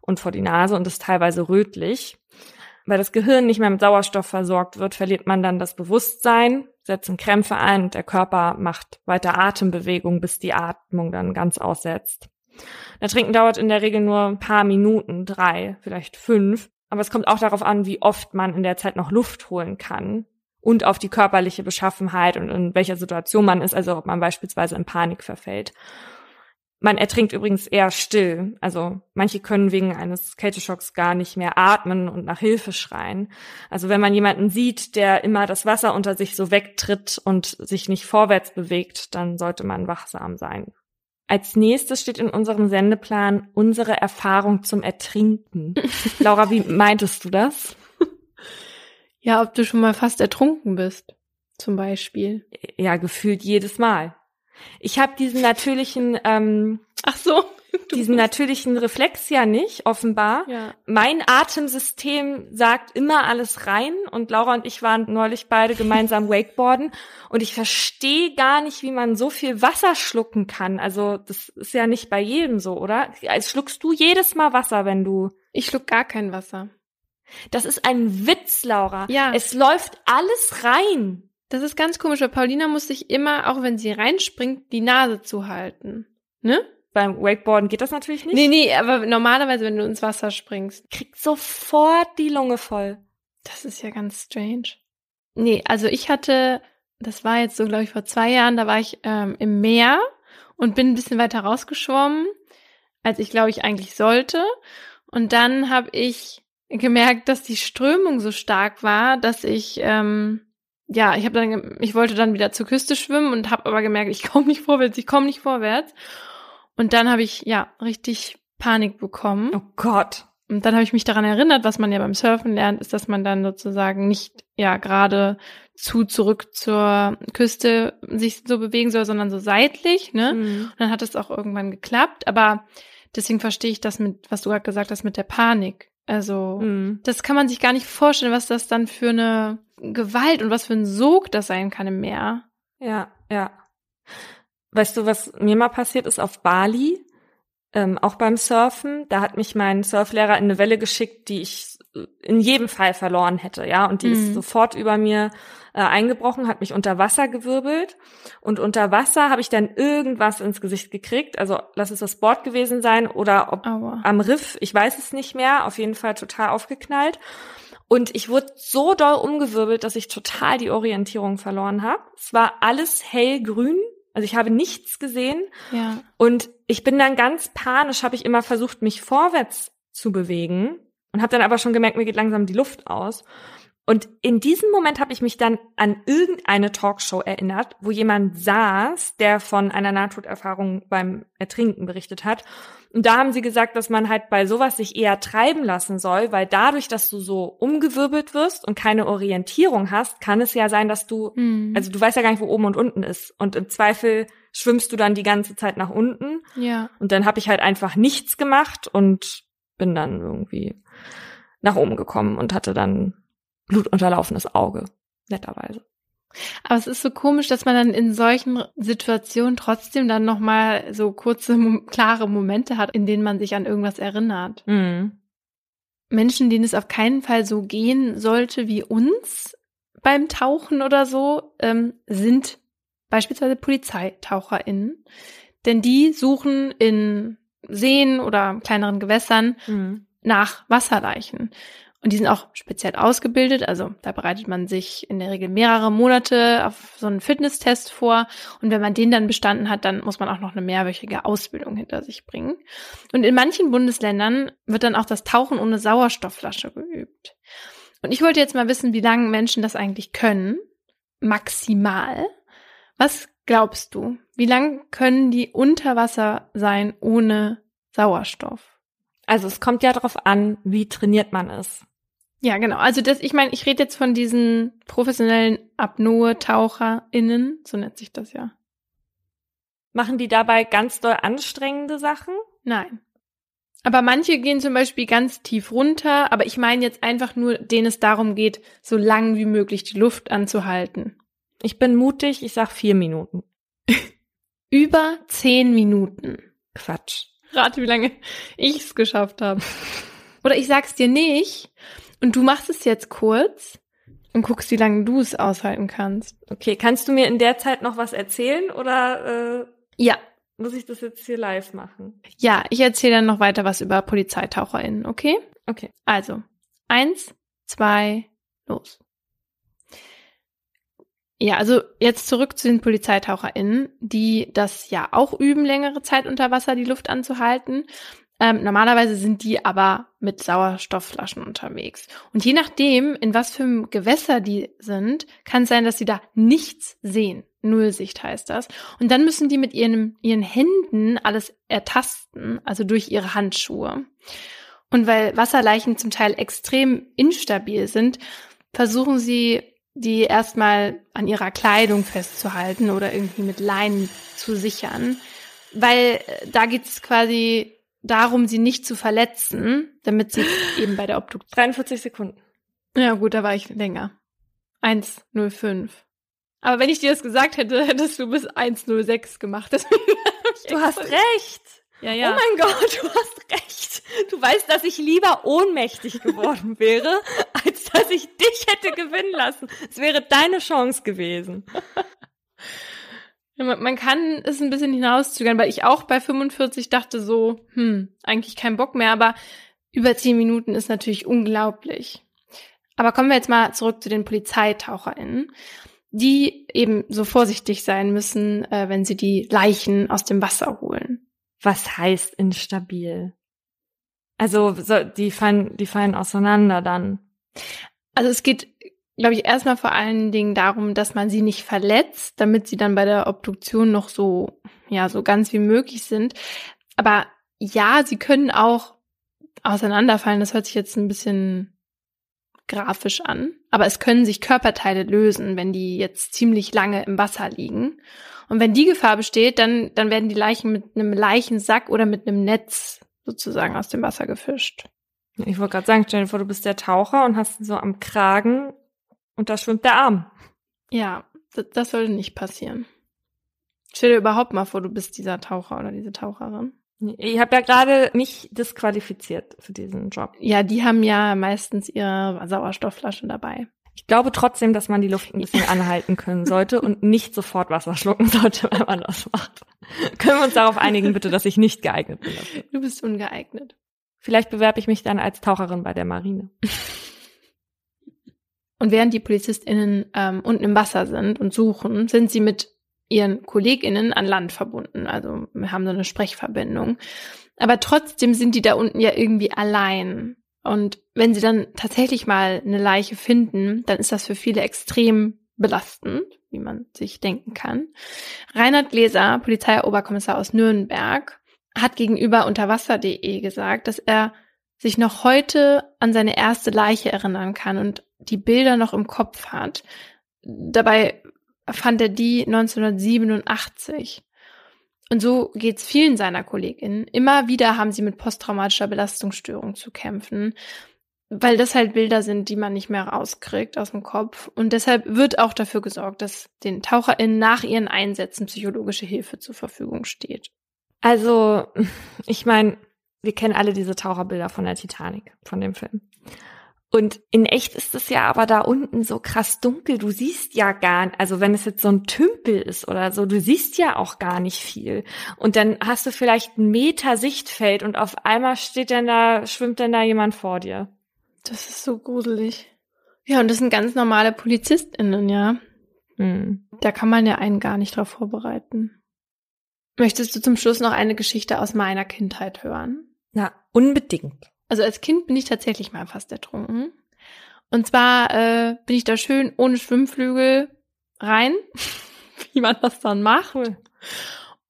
und vor die Nase und ist teilweise rötlich. Weil das Gehirn nicht mehr mit Sauerstoff versorgt wird, verliert man dann das Bewusstsein, setzen Krämpfe ein und der Körper macht weiter Atembewegungen, bis die Atmung dann ganz aussetzt. Das Trinken dauert in der Regel nur ein paar Minuten, drei, vielleicht fünf. Aber es kommt auch darauf an, wie oft man in der Zeit noch Luft holen kann und auf die körperliche Beschaffenheit und in welcher Situation man ist, also ob man beispielsweise in Panik verfällt. Man ertrinkt übrigens eher still. Also manche können wegen eines Kälteschocks gar nicht mehr atmen und nach Hilfe schreien. Also wenn man jemanden sieht, der immer das Wasser unter sich so wegtritt und sich nicht vorwärts bewegt, dann sollte man wachsam sein. Als nächstes steht in unserem Sendeplan unsere Erfahrung zum Ertrinken. Laura, wie meintest du das? Ja, ob du schon mal fast ertrunken bist, zum Beispiel. Ja, gefühlt jedes Mal. Ich habe diesen natürlichen, ähm, ach so, diesen natürlichen Reflex ja nicht, offenbar. Ja. Mein Atemsystem sagt immer alles rein und Laura und ich waren neulich beide gemeinsam Wakeboarden und ich verstehe gar nicht, wie man so viel Wasser schlucken kann. Also das ist ja nicht bei jedem so, oder? Also schluckst du jedes Mal Wasser, wenn du? Ich schluck gar kein Wasser. Das ist ein Witz, Laura. Ja. Es läuft alles rein. Das ist ganz komisch, weil Paulina muss sich immer, auch wenn sie reinspringt, die Nase zuhalten. Ne? Beim Wakeboarden geht das natürlich nicht. Nee, nee, aber normalerweise, wenn du ins Wasser springst. Kriegt sofort die Lunge voll. Das ist ja ganz strange. Nee, also ich hatte, das war jetzt so, glaube ich, vor zwei Jahren, da war ich ähm, im Meer und bin ein bisschen weiter rausgeschwommen, als ich, glaube ich, eigentlich sollte. Und dann habe ich gemerkt, dass die Strömung so stark war, dass ich ähm, ja, ich habe dann, ich wollte dann wieder zur Küste schwimmen und habe aber gemerkt, ich komme nicht vorwärts, ich komme nicht vorwärts. Und dann habe ich ja richtig Panik bekommen. Oh Gott. Und dann habe ich mich daran erinnert, was man ja beim Surfen lernt, ist, dass man dann sozusagen nicht ja gerade zu zurück zur Küste sich so bewegen soll, sondern so seitlich, ne? Mhm. Und dann hat es auch irgendwann geklappt, aber deswegen verstehe ich das mit, was du gerade gesagt hast, mit der Panik. Also, Mhm. das kann man sich gar nicht vorstellen, was das dann für eine Gewalt und was für ein Sog das sein kann im Meer. Ja, ja. Weißt du, was mir mal passiert ist auf Bali, ähm, auch beim Surfen? Da hat mich mein Surflehrer in eine Welle geschickt, die ich in jedem Fall verloren hätte, ja. Und die Mhm. ist sofort über mir äh, eingebrochen, hat mich unter Wasser gewirbelt. Und unter Wasser habe ich dann irgendwas ins Gesicht gekriegt. Also lass es das Board gewesen sein oder ob Aua. am Riff, ich weiß es nicht mehr, auf jeden Fall total aufgeknallt. Und ich wurde so doll umgewirbelt, dass ich total die Orientierung verloren habe. Es war alles hellgrün, also ich habe nichts gesehen. Ja. Und ich bin dann ganz panisch, habe ich immer versucht, mich vorwärts zu bewegen und habe dann aber schon gemerkt, mir geht langsam die Luft aus. Und in diesem Moment habe ich mich dann an irgendeine Talkshow erinnert, wo jemand saß, der von einer Nahtoderfahrung beim Ertrinken berichtet hat. Und da haben sie gesagt, dass man halt bei sowas sich eher treiben lassen soll, weil dadurch, dass du so umgewirbelt wirst und keine Orientierung hast, kann es ja sein, dass du, Mhm. also du weißt ja gar nicht, wo oben und unten ist. Und im Zweifel schwimmst du dann die ganze Zeit nach unten. ja. Und dann habe ich halt einfach nichts gemacht und bin dann irgendwie nach oben gekommen und hatte dann blutunterlaufenes Auge, netterweise. Aber es ist so komisch, dass man dann in solchen Situationen trotzdem dann nochmal so kurze, klare Momente hat, in denen man sich an irgendwas erinnert. Mhm. Menschen, denen es auf keinen Fall so gehen sollte wie uns beim Tauchen oder so, ähm, sind beispielsweise PolizeitaucherInnen. Denn die suchen in Seen oder kleineren Gewässern Mhm. Nach Wasserleichen. Und die sind auch speziell ausgebildet. Also da bereitet man sich in der Regel mehrere Monate auf so einen Fitnesstest vor. Und wenn man den dann bestanden hat, dann muss man auch noch eine mehrwöchige Ausbildung hinter sich bringen. Und in manchen Bundesländern wird dann auch das Tauchen ohne Sauerstoffflasche geübt. Und ich wollte jetzt mal wissen, wie lange Menschen das eigentlich können. Maximal. Was glaubst du? Wie lang können die unter Wasser sein ohne Sauerstoff? Also es kommt ja darauf an, wie trainiert man ist. Ja, genau. Also das, ich meine, ich rede jetzt von diesen professionellen Apnoe-TaucherInnen, so nennt sich das ja. Machen die dabei ganz doll anstrengende Sachen? Nein. Aber manche gehen zum Beispiel ganz tief runter, aber ich meine jetzt einfach nur, denen es darum geht, so lang wie möglich die Luft anzuhalten. Ich bin mutig, ich sag vier Minuten. Über zehn Minuten. Quatsch. Rate, wie lange ich es geschafft habe. Oder ich sag's dir nicht und du machst es jetzt kurz und guckst, wie lange du es aushalten kannst. Okay, kannst du mir in der Zeit noch was erzählen oder äh, Ja, muss ich das jetzt hier live machen? ja, ich erzähle dann noch weiter was über PolizeitaucherInnen, okay? Okay. Also, eins, zwei, los. Ja, also jetzt zurück zu den PolizeitaucherInnen, die das ja auch üben, längere Zeit unter Wasser die Luft anzuhalten. Ähm, normalerweise sind die aber mit Sauerstoffflaschen unterwegs. Und je nachdem, in was für einem Gewässer die sind, kann es sein, dass sie da nichts sehen. Nullsicht heißt das. Und dann müssen die mit ihren, ihren Händen alles ertasten, also durch ihre Handschuhe. Und weil Wasserleichen zum Teil extrem instabil sind, versuchen sie, die erstmal an ihrer Kleidung festzuhalten oder irgendwie mit Leinen zu sichern. Weil äh, da geht es quasi darum, sie nicht zu verletzen, damit sie eben bei der Obduktion. 43 Sekunden. Ja gut, da war ich länger. 1,05. Aber wenn ich dir das gesagt hätte, hättest du bis 1,06 gemacht. Du hast recht. Ja, ja. Oh mein Gott, du hast recht. Du weißt, dass ich lieber ohnmächtig geworden wäre, als dass ich dich hätte gewinnen lassen. Es wäre deine Chance gewesen. Man kann es ein bisschen hinauszögern, weil ich auch bei 45 dachte so, hm, eigentlich kein Bock mehr, aber über 10 Minuten ist natürlich unglaublich. Aber kommen wir jetzt mal zurück zu den PolizeitaucherInnen, die eben so vorsichtig sein müssen, äh, wenn sie die Leichen aus dem Wasser holen. Was heißt instabil? Also so, die fallen, die fallen auseinander dann. Also es geht glaube ich, erstmal vor allen Dingen darum, dass man sie nicht verletzt, damit sie dann bei der Obduktion noch so, ja, so ganz wie möglich sind. Aber ja, sie können auch auseinanderfallen. Das hört sich jetzt ein bisschen grafisch an. Aber es können sich Körperteile lösen, wenn die jetzt ziemlich lange im Wasser liegen. Und wenn die Gefahr besteht, dann, dann werden die Leichen mit einem Leichensack oder mit einem Netz sozusagen aus dem Wasser gefischt. Ich wollte gerade sagen, stell dir vor, du bist der Taucher und hast so am Kragen und da schwimmt der Arm. Ja, das, das sollte nicht passieren. Stell dir überhaupt mal vor, du bist dieser Taucher oder diese Taucherin. Ich habe ja gerade mich disqualifiziert für diesen Job. Ja, die haben ja meistens ihre Sauerstoffflasche dabei. Ich glaube trotzdem, dass man die Luft ein bisschen anhalten können sollte und nicht sofort Wasser schlucken sollte, wenn man das macht. Können wir uns darauf einigen, bitte, dass ich nicht geeignet bin dafür? Du bist ungeeignet. Vielleicht bewerbe ich mich dann als Taucherin bei der Marine. Und während die PolizistInnen ähm, unten im Wasser sind und suchen, sind sie mit ihren KollegInnen an Land verbunden. Also wir haben so eine Sprechverbindung. Aber trotzdem sind die da unten ja irgendwie allein. Und wenn sie dann tatsächlich mal eine Leiche finden, dann ist das für viele extrem belastend, wie man sich denken kann. Reinhard Gläser, Polizeioberkommissar aus Nürnberg, hat gegenüber unterwasser.de gesagt, dass er sich noch heute an seine erste Leiche erinnern kann und die Bilder noch im Kopf hat. Dabei fand er die 1987. Und so geht's vielen seiner KollegInnen. Immer wieder haben sie mit posttraumatischer Belastungsstörung zu kämpfen, weil das halt Bilder sind, die man nicht mehr rauskriegt aus dem Kopf. Und deshalb wird auch dafür gesorgt, dass den TaucherInnen nach ihren Einsätzen psychologische Hilfe zur Verfügung steht. Also, ich meine, wir kennen alle diese Taucherbilder von der Titanic, von dem Film. Und in echt ist es ja aber da unten so krass dunkel. Du siehst ja gar, also wenn es jetzt so ein Tümpel ist oder so, du siehst ja auch gar nicht viel. Und dann hast du vielleicht einen Meter Sichtfeld und auf einmal steht dann da, schwimmt dann da jemand vor dir. Das ist so gruselig. Ja, und das sind ganz normale PolizistInnen, ja. Hm. Da kann man ja einen gar nicht drauf vorbereiten. Möchtest du zum Schluss noch eine Geschichte aus meiner Kindheit hören? Na, unbedingt. Also als Kind bin ich tatsächlich mal fast ertrunken. Und zwar äh, bin ich da schön ohne Schwimmflügel rein, wie man das dann macht.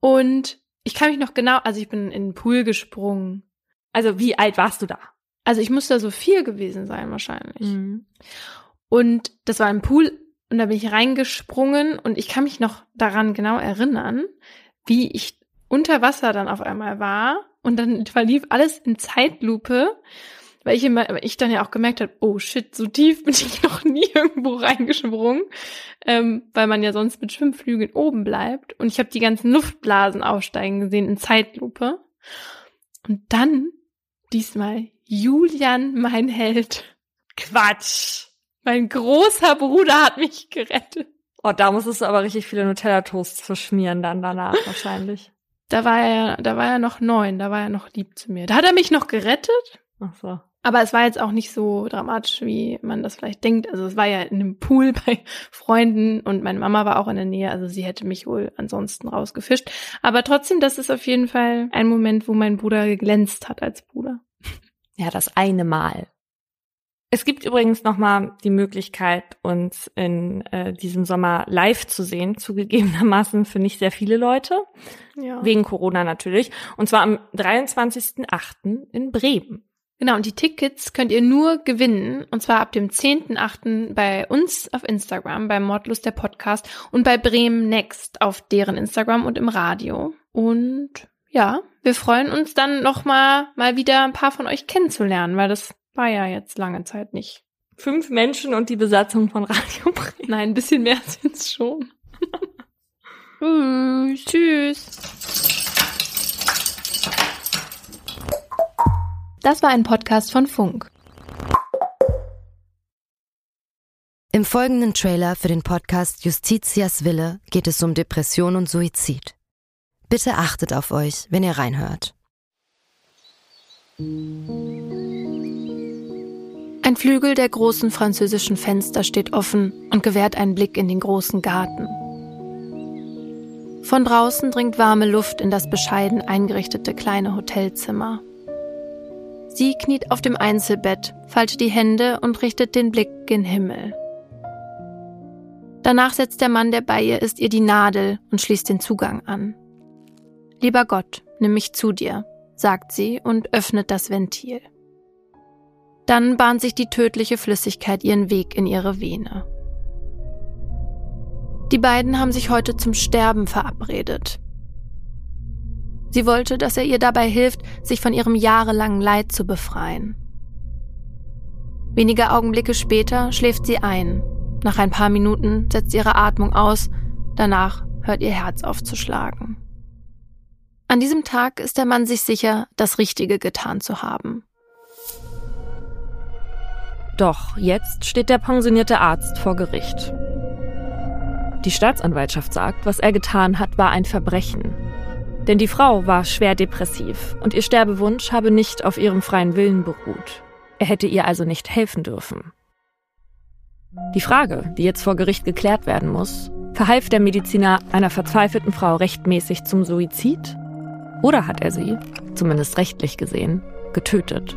Und ich kann mich noch genau, also ich bin in den Pool gesprungen. Also wie alt warst du da? Also ich muss da so vier gewesen sein wahrscheinlich. Mhm. Und das war ein Pool und da bin ich reingesprungen und ich kann mich noch daran genau erinnern, wie ich unter Wasser dann auf einmal war und dann verlief alles in Zeitlupe, weil ich immer, ich dann ja auch gemerkt habe, oh shit, so tief bin ich noch nie irgendwo reingesprungen, ähm, weil man ja sonst mit Schwimmflügeln oben bleibt. Und ich habe die ganzen Luftblasen aufsteigen gesehen in Zeitlupe. Und dann diesmal Julian, mein Held. Quatsch. Mein großer Bruder hat mich gerettet. Oh, da muss es aber richtig viele Nutella-Toasts verschmieren dann danach wahrscheinlich. Da war er, da war er noch neun, da war er noch lieb zu mir. Da hat er mich noch gerettet. Ach so. Aber es war jetzt auch nicht so dramatisch, wie man das vielleicht denkt. Also es war ja in einem Pool bei Freunden und meine Mama war auch in der Nähe. Also sie hätte mich wohl ansonsten rausgefischt. Aber trotzdem, das ist auf jeden Fall ein Moment, wo mein Bruder geglänzt hat als Bruder. Ja, das eine Mal. Es gibt übrigens nochmal die Möglichkeit, uns in äh, diesem Sommer live zu sehen, zugegebenermaßen für nicht sehr viele Leute, ja. wegen Corona natürlich, und zwar am 23.08. in Bremen. Genau, und die Tickets könnt ihr nur gewinnen, und zwar ab dem 10.08. bei uns auf Instagram, bei Mordlust der Podcast und bei Bremen Next auf deren Instagram und im Radio. Und ja, wir freuen uns dann nochmal mal wieder ein paar von euch kennenzulernen, weil das war ja jetzt lange Zeit nicht. Fünf Menschen und die Besatzung von Radio Bremen. Nein, ein bisschen mehr sind's schon. uh, tschüss. Das war ein Podcast von Funk. Im folgenden Trailer für den Podcast Justitias Wille geht es um Depression und Suizid. Bitte achtet auf euch, wenn ihr reinhört. Ein Flügel der großen französischen Fenster steht offen und gewährt einen Blick in den großen Garten. Von draußen dringt warme Luft in das bescheiden eingerichtete kleine Hotelzimmer. Sie kniet auf dem Einzelbett, faltet die Hände und richtet den Blick gen Himmel. Danach setzt der Mann, der bei ihr ist, ihr die Nadel und schließt den Zugang an. Lieber Gott, nimm mich zu dir, sagt sie und öffnet das Ventil. Dann bahnt sich die tödliche Flüssigkeit ihren Weg in ihre Vene. Die beiden haben sich heute zum Sterben verabredet. Sie wollte, dass er ihr dabei hilft, sich von ihrem jahrelangen Leid zu befreien. Wenige Augenblicke später schläft sie ein. Nach ein paar Minuten setzt ihre Atmung aus, danach hört ihr Herz aufzuschlagen. An diesem Tag ist der Mann sich sicher, das Richtige getan zu haben. Doch jetzt steht der pensionierte Arzt vor Gericht. Die Staatsanwaltschaft sagt, was er getan hat, war ein Verbrechen. Denn die Frau war schwer depressiv und ihr Sterbewunsch habe nicht auf ihrem freien Willen beruht. Er hätte ihr also nicht helfen dürfen. Die Frage, die jetzt vor Gericht geklärt werden muss, verhalf der Mediziner einer verzweifelten Frau rechtmäßig zum Suizid? Oder hat er sie, zumindest rechtlich gesehen, getötet?